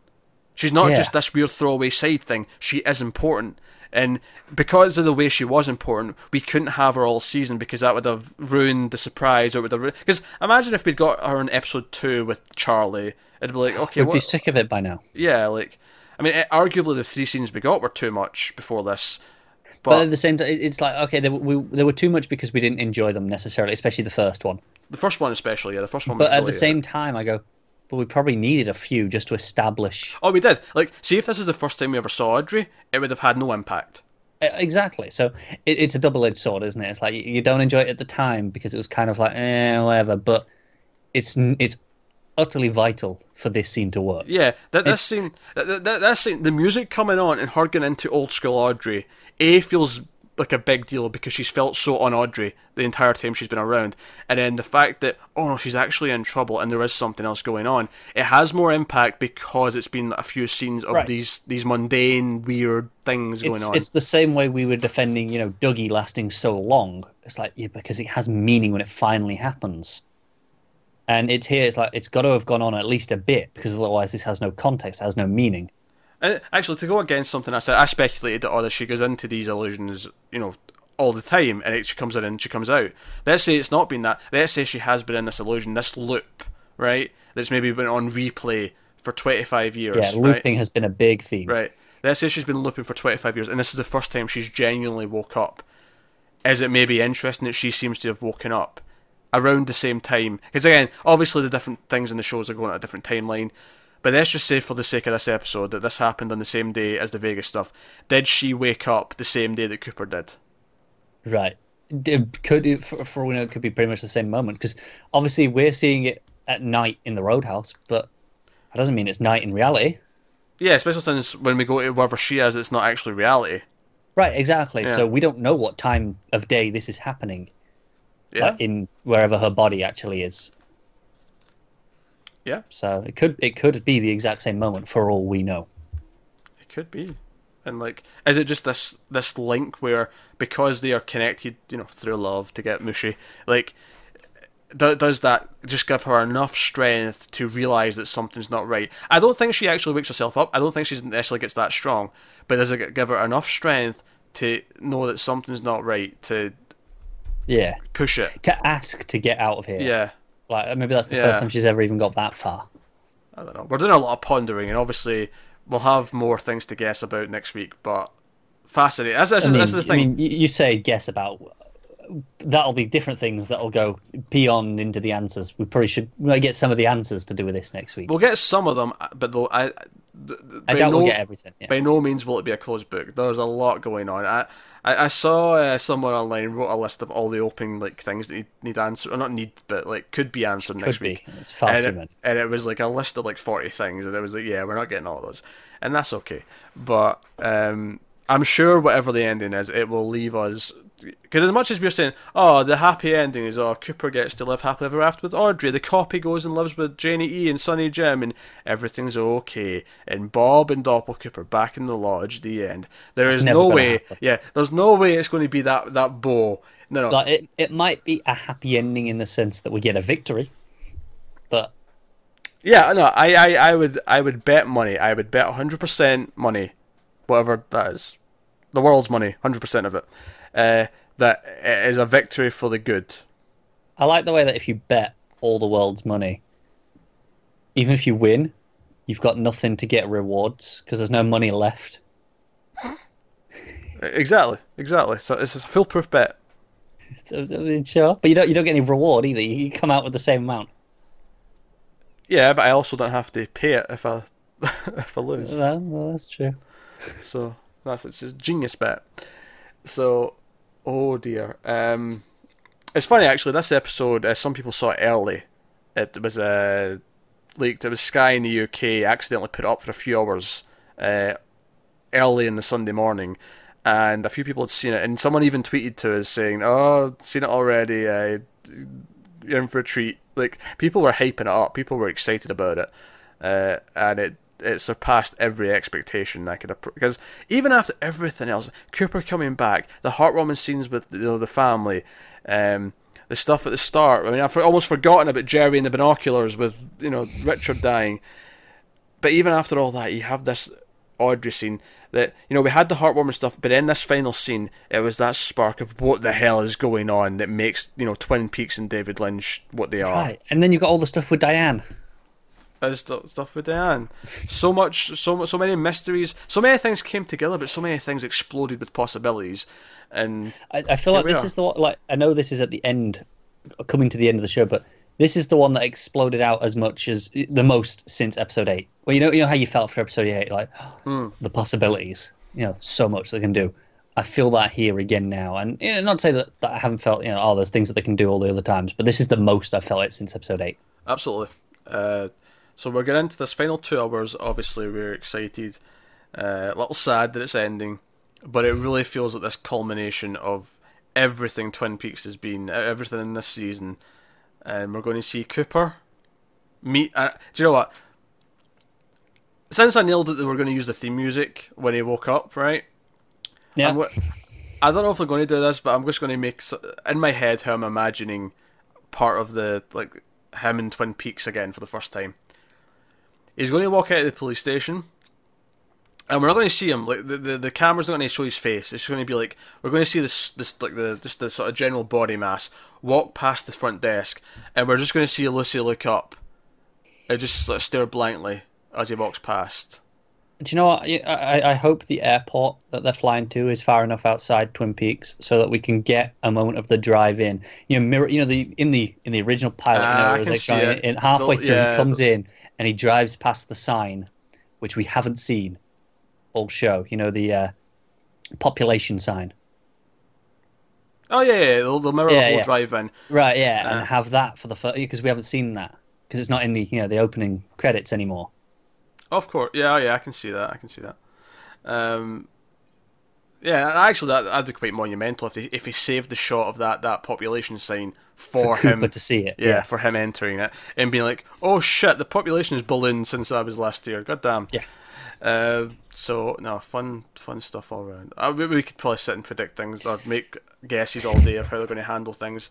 She's not Yeah. just this weird throwaway side thing. She is important. And because of the way she was important, we couldn't have her all season because that would have ruined the surprise. Or would have because imagine if we'd got her in episode two with Charlie, it'd be like okay, We'd what? be sick of it by now. yeah, like I mean, eh, arguably the three scenes we got were too much before this, But, but, at the same time, it's like okay, they, were- we, they were too much because we didn't enjoy them necessarily, especially the first one. the first one especially, yeah, the first one. But at really, the same time, I go, but we probably needed a few just to establish oh, we did. Like, see if this is the first time we ever saw Audrey, it would have had no impact. Exactly. So it, it's a double-edged sword, isn't it? It's like you- you don't enjoy it at the time because it was kind of like, eh, whatever. But it's it's utterly vital for this scene to work. Yeah, that that It's- scene, that, that, that scene, the music coming on and her getting into old school Audrey, a feels like a big deal because she's felt so on Audrey the entire time she's been around, and then the fact that oh no, she's actually in trouble and there is something else going on, it has more impact because it's been a few scenes of Right. these these mundane weird things going It's, on. it's the same way we were defending, you know, Dougie lasting so long. It's like yeah, because it has meaning when it finally happens. And it's here. It's like it's got to have gone on at least a bit because otherwise this has no context, has no meaning. And actually, to go against something I said, I speculated that oh, that she goes into these illusions, you know, all the time, and it, she comes in and she comes out. Let's say it's not been that. Let's say she has been in this illusion, this loop, right? That's maybe been on replay for twenty five years. Yeah, right? looping has been a big theme. Right. Let's say she's been looping for 25 years, and this is the first time she's genuinely woke up. Is it maybe interesting that she seems to have woken up around the same time? Because again, obviously the different things in the shows are going at a different timeline. But let's just say, for the sake of this episode, that this happened on the same day as the Vegas stuff. Did she wake up the same day that Cooper did? Right. Could it, for, for all we know, it could be pretty much the same moment because obviously we're seeing it at night in the Roadhouse, but that doesn't mean it's night in reality. Yeah, especially since when we go to wherever she is, it's not actually reality. Right. Exactly. Yeah. So we don't know what time of day this is happening Yeah. like, in wherever her body actually is. Yeah. So it could it could be the exact same moment for all we know. It could be. And like, is it just this this link where because they are connected, you know, through love to get mushy, like, do, does that just give her enough strength to realize that something's not right? I don't think she actually wakes herself up. I don't think she necessarily gets that strong, but does it give her enough strength to know that something's not right to Yeah. push it? To ask to get out of here. Yeah. Like maybe that's the Yeah. first time she's ever even got that far. I don't know. We're doing a lot of pondering, and obviously we'll have more things to guess about next week. But fascinating. That's, that's, I mean, that's the I thing. mean, you say guess about. That'll be different things that'll go beyond into the answers. We probably should we get some of the answers to do with this next week. We'll get some of them, but though I, I by doubt no, we'll get everything. Yeah. by no means will it be a closed book. There's a lot going on. I I, I saw uh, someone online wrote a list of all the open like things that need, need answered, or not need, but like could be answered next Could week. It's far and too it, many. and it was like a list of like forty things, and it was like, yeah, we're not getting all of those, and that's okay. But um, I'm sure whatever the ending is, it will leave us. Because as much as we're saying, oh, the happy ending is, oh, Cooper gets to live happily ever after with Audrey, the copy goes and lives with Janie E and Sonny Jim, and everything's okay, and Bob and Doppel Cooper back in the lodge, the end. There It's is no way, happen. yeah, there's no way it's going to be that that bow. No, no, Like it, it might be a happy ending in the sense that we get a victory, but Yeah, no, I, I, I would, I would bet money. I would bet hundred percent money, whatever that is, the world's money, hundred percent of it. Uh, that it is a victory for the good. I like the way that if you bet all the world's money, even if you win, you've got nothing to get rewards because there's no money left. Exactly, exactly. So it's a foolproof bet. Sure, but you don't you don't get any reward either. You come out with the same amount. Yeah, but I also don't have to pay it if I if I lose. Well, well that's true. So that's it's a genius bet. So, oh dear. Um, it's funny actually. This episode, uh, some people saw it early. It was uh, leaked. It was Sky in the UK accidentally put up for a few hours uh, early in the Sunday morning, and a few people had seen it. And someone even tweeted to us saying, "Oh, seen it already. Uh, you're in for a treat." Like people were hyping it up. People were excited about it, uh, and it it surpassed every expectation I could. Because even after everything else, Cooper coming back, the heartwarming scenes with you know the family, um, the stuff at the start. I mean, I've almost forgotten about Jerry and the binoculars with you know Richard dying. But even after all that, you have this Audrey scene that you know we had the heartwarming stuff, but in this final scene, it was that spark of what the hell is going on that makes you know Twin Peaks and David Lynch what they are. Right, and then you got all the stuff with Diane. There's stuff with Diane. So much, so so many mysteries. So many things came together, but so many things exploded with possibilities. And I, I feel like this are. is the one. Like I know this is at the end, coming to the end of the show, but this is the one that exploded out as much as the most since episode eight. Well, you know, you know how you felt for episode eight, like mm. the possibilities. You know, so much they can do. I feel that here again now, and you know, not to say that, that I haven't felt, you know, oh, there's things that they can do all the other times, but this is the most I've felt it since episode eight. Absolutely. Uh, so we're getting into this final two hours. Obviously, we're excited. Uh, a little sad that it's ending, but it really feels like this culmination of everything Twin Peaks has been, everything in this season. And we're going to see Cooper meet. Uh, do you know what? Since I nailed it that we're going to use the theme music when he woke up, right? Yeah. I'm, I don't know if they're going to do this, but I'm just going to make in my head how I'm imagining part of the like him in Twin Peaks again for the first time. He's going to walk out of the police station, and we're not going to see him. Like the, the, the camera's not going to show his face. It's going to be like we're going to see this this like the just the sort of general body mass walk past the front desk, and we're just going to see Lucy look up, and just sort of stare blankly as he walks past. Do you know what? I, I hope the airport that they're flying to is far enough outside Twin Peaks so that we can get a moment of the drive in. You know, mirror. You know, the in the in the original pilot, you know, Ah, it was like it. in halfway The- through, yeah, he comes in and he drives past the sign, which we haven't seen all show. You know, the uh, population sign. Oh yeah, yeah, they'll, they'll mirror the Yeah, yeah. drive-in. Right, yeah, Uh. and have that for the first because we haven't seen that because it's not in the you know the opening credits anymore. Of course, yeah, yeah, I can see that. I can see that. Um, yeah, actually, that that'd be quite monumental if he if he saved the shot of that that population sign for, For him. Cooper to see it, Yeah, yeah. for him entering it and being like, "Oh shit, the population has ballooned since I was last year." God damn. Yeah. Uh, so no, fun, fun stuff all around. Uh, we, we could probably sit and predict things or make guesses all day of how they're going to handle things.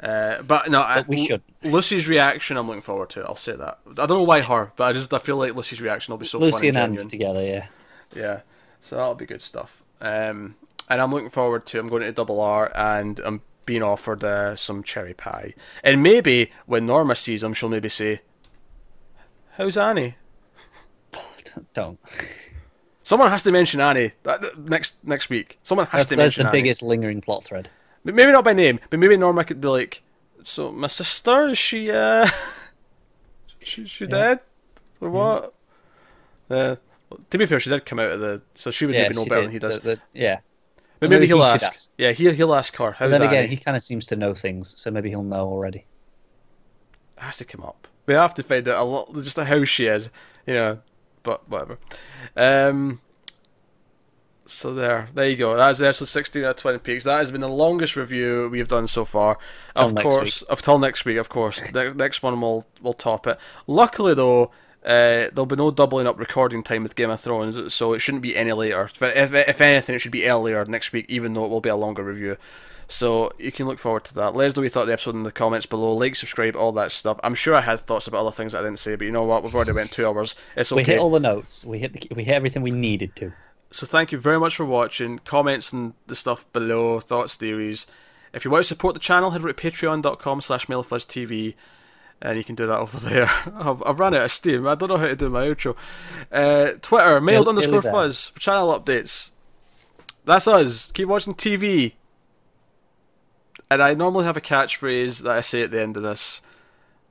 Uh, but no, I, But we should. Lucy's reaction, I'm looking forward to. It, I'll say that. I don't know why her, but I just I feel like Lucy's reaction will be so Lucy funny and and together, yeah. Yeah, so that'll be good stuff. Um, and I'm looking forward to. I'm going to Double R, and I'm being offered uh, some cherry pie. And maybe when Norma sees him, she'll maybe say, "How's Annie?" Don't. Someone has to mention Annie that- next next week. Someone has That's, to mention. that's the Annie. biggest lingering plot thread. But Maybe not by name, but maybe Norma could be like, "So my sister is she uh, she she dead or what?" Uh, to be fair, she did come out of the, so she would Yeah, maybe know better did. than he does. The- the- yeah. but maybe maybe he'll he ask. ask. Yeah, he he'll ask her. How's then Annie? again, he kind of seems to know things, so maybe he'll know already. It has to come up. We have to find out a lot, just how she is, you know. But whatever. Um. So there, there you go. That's episode sixteen out of Twin Peaks. That has been the longest review we have done so far. Till of course, of till next week. Of course, the next one will will top it. Luckily, though, uh, there'll be no doubling up recording time with Game of Thrones, so it shouldn't be any later. If, if, if anything, it should be earlier next week, even though it will be a longer review. So you can look forward to that. Let us know what you thought of the episode in the comments below. Like, subscribe, all that stuff. I'm sure I had thoughts about other things I didn't say, but you know what? We've already went two hours. It's We hit all the notes. We hit the, we hit everything we needed to. So thank you very much for watching. Comments and the stuff below, thoughts, theories. If you want to support the channel, head over to patreon.com slash TV. And you can do that over there. I've, I've run out of steam. I don't know how to do my outro. Uh, Twitter, mailed underscore fuzz, channel updates. That's us. Keep watching TV. And I normally have a catchphrase that I say at the end of this.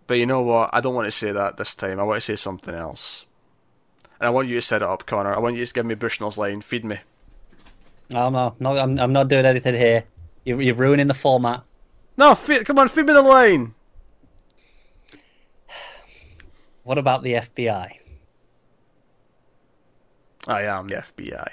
But you know what? I don't want to say that this time. I want to say something else. And I want you to set it up, Connor. I want you to give me Bushnell's line. Feed me. Oh, no, no, I'm, I'm not doing anything here. You're, you're ruining the format. No, feed, come on, feed me the line. What about the FBI? I am the FBI.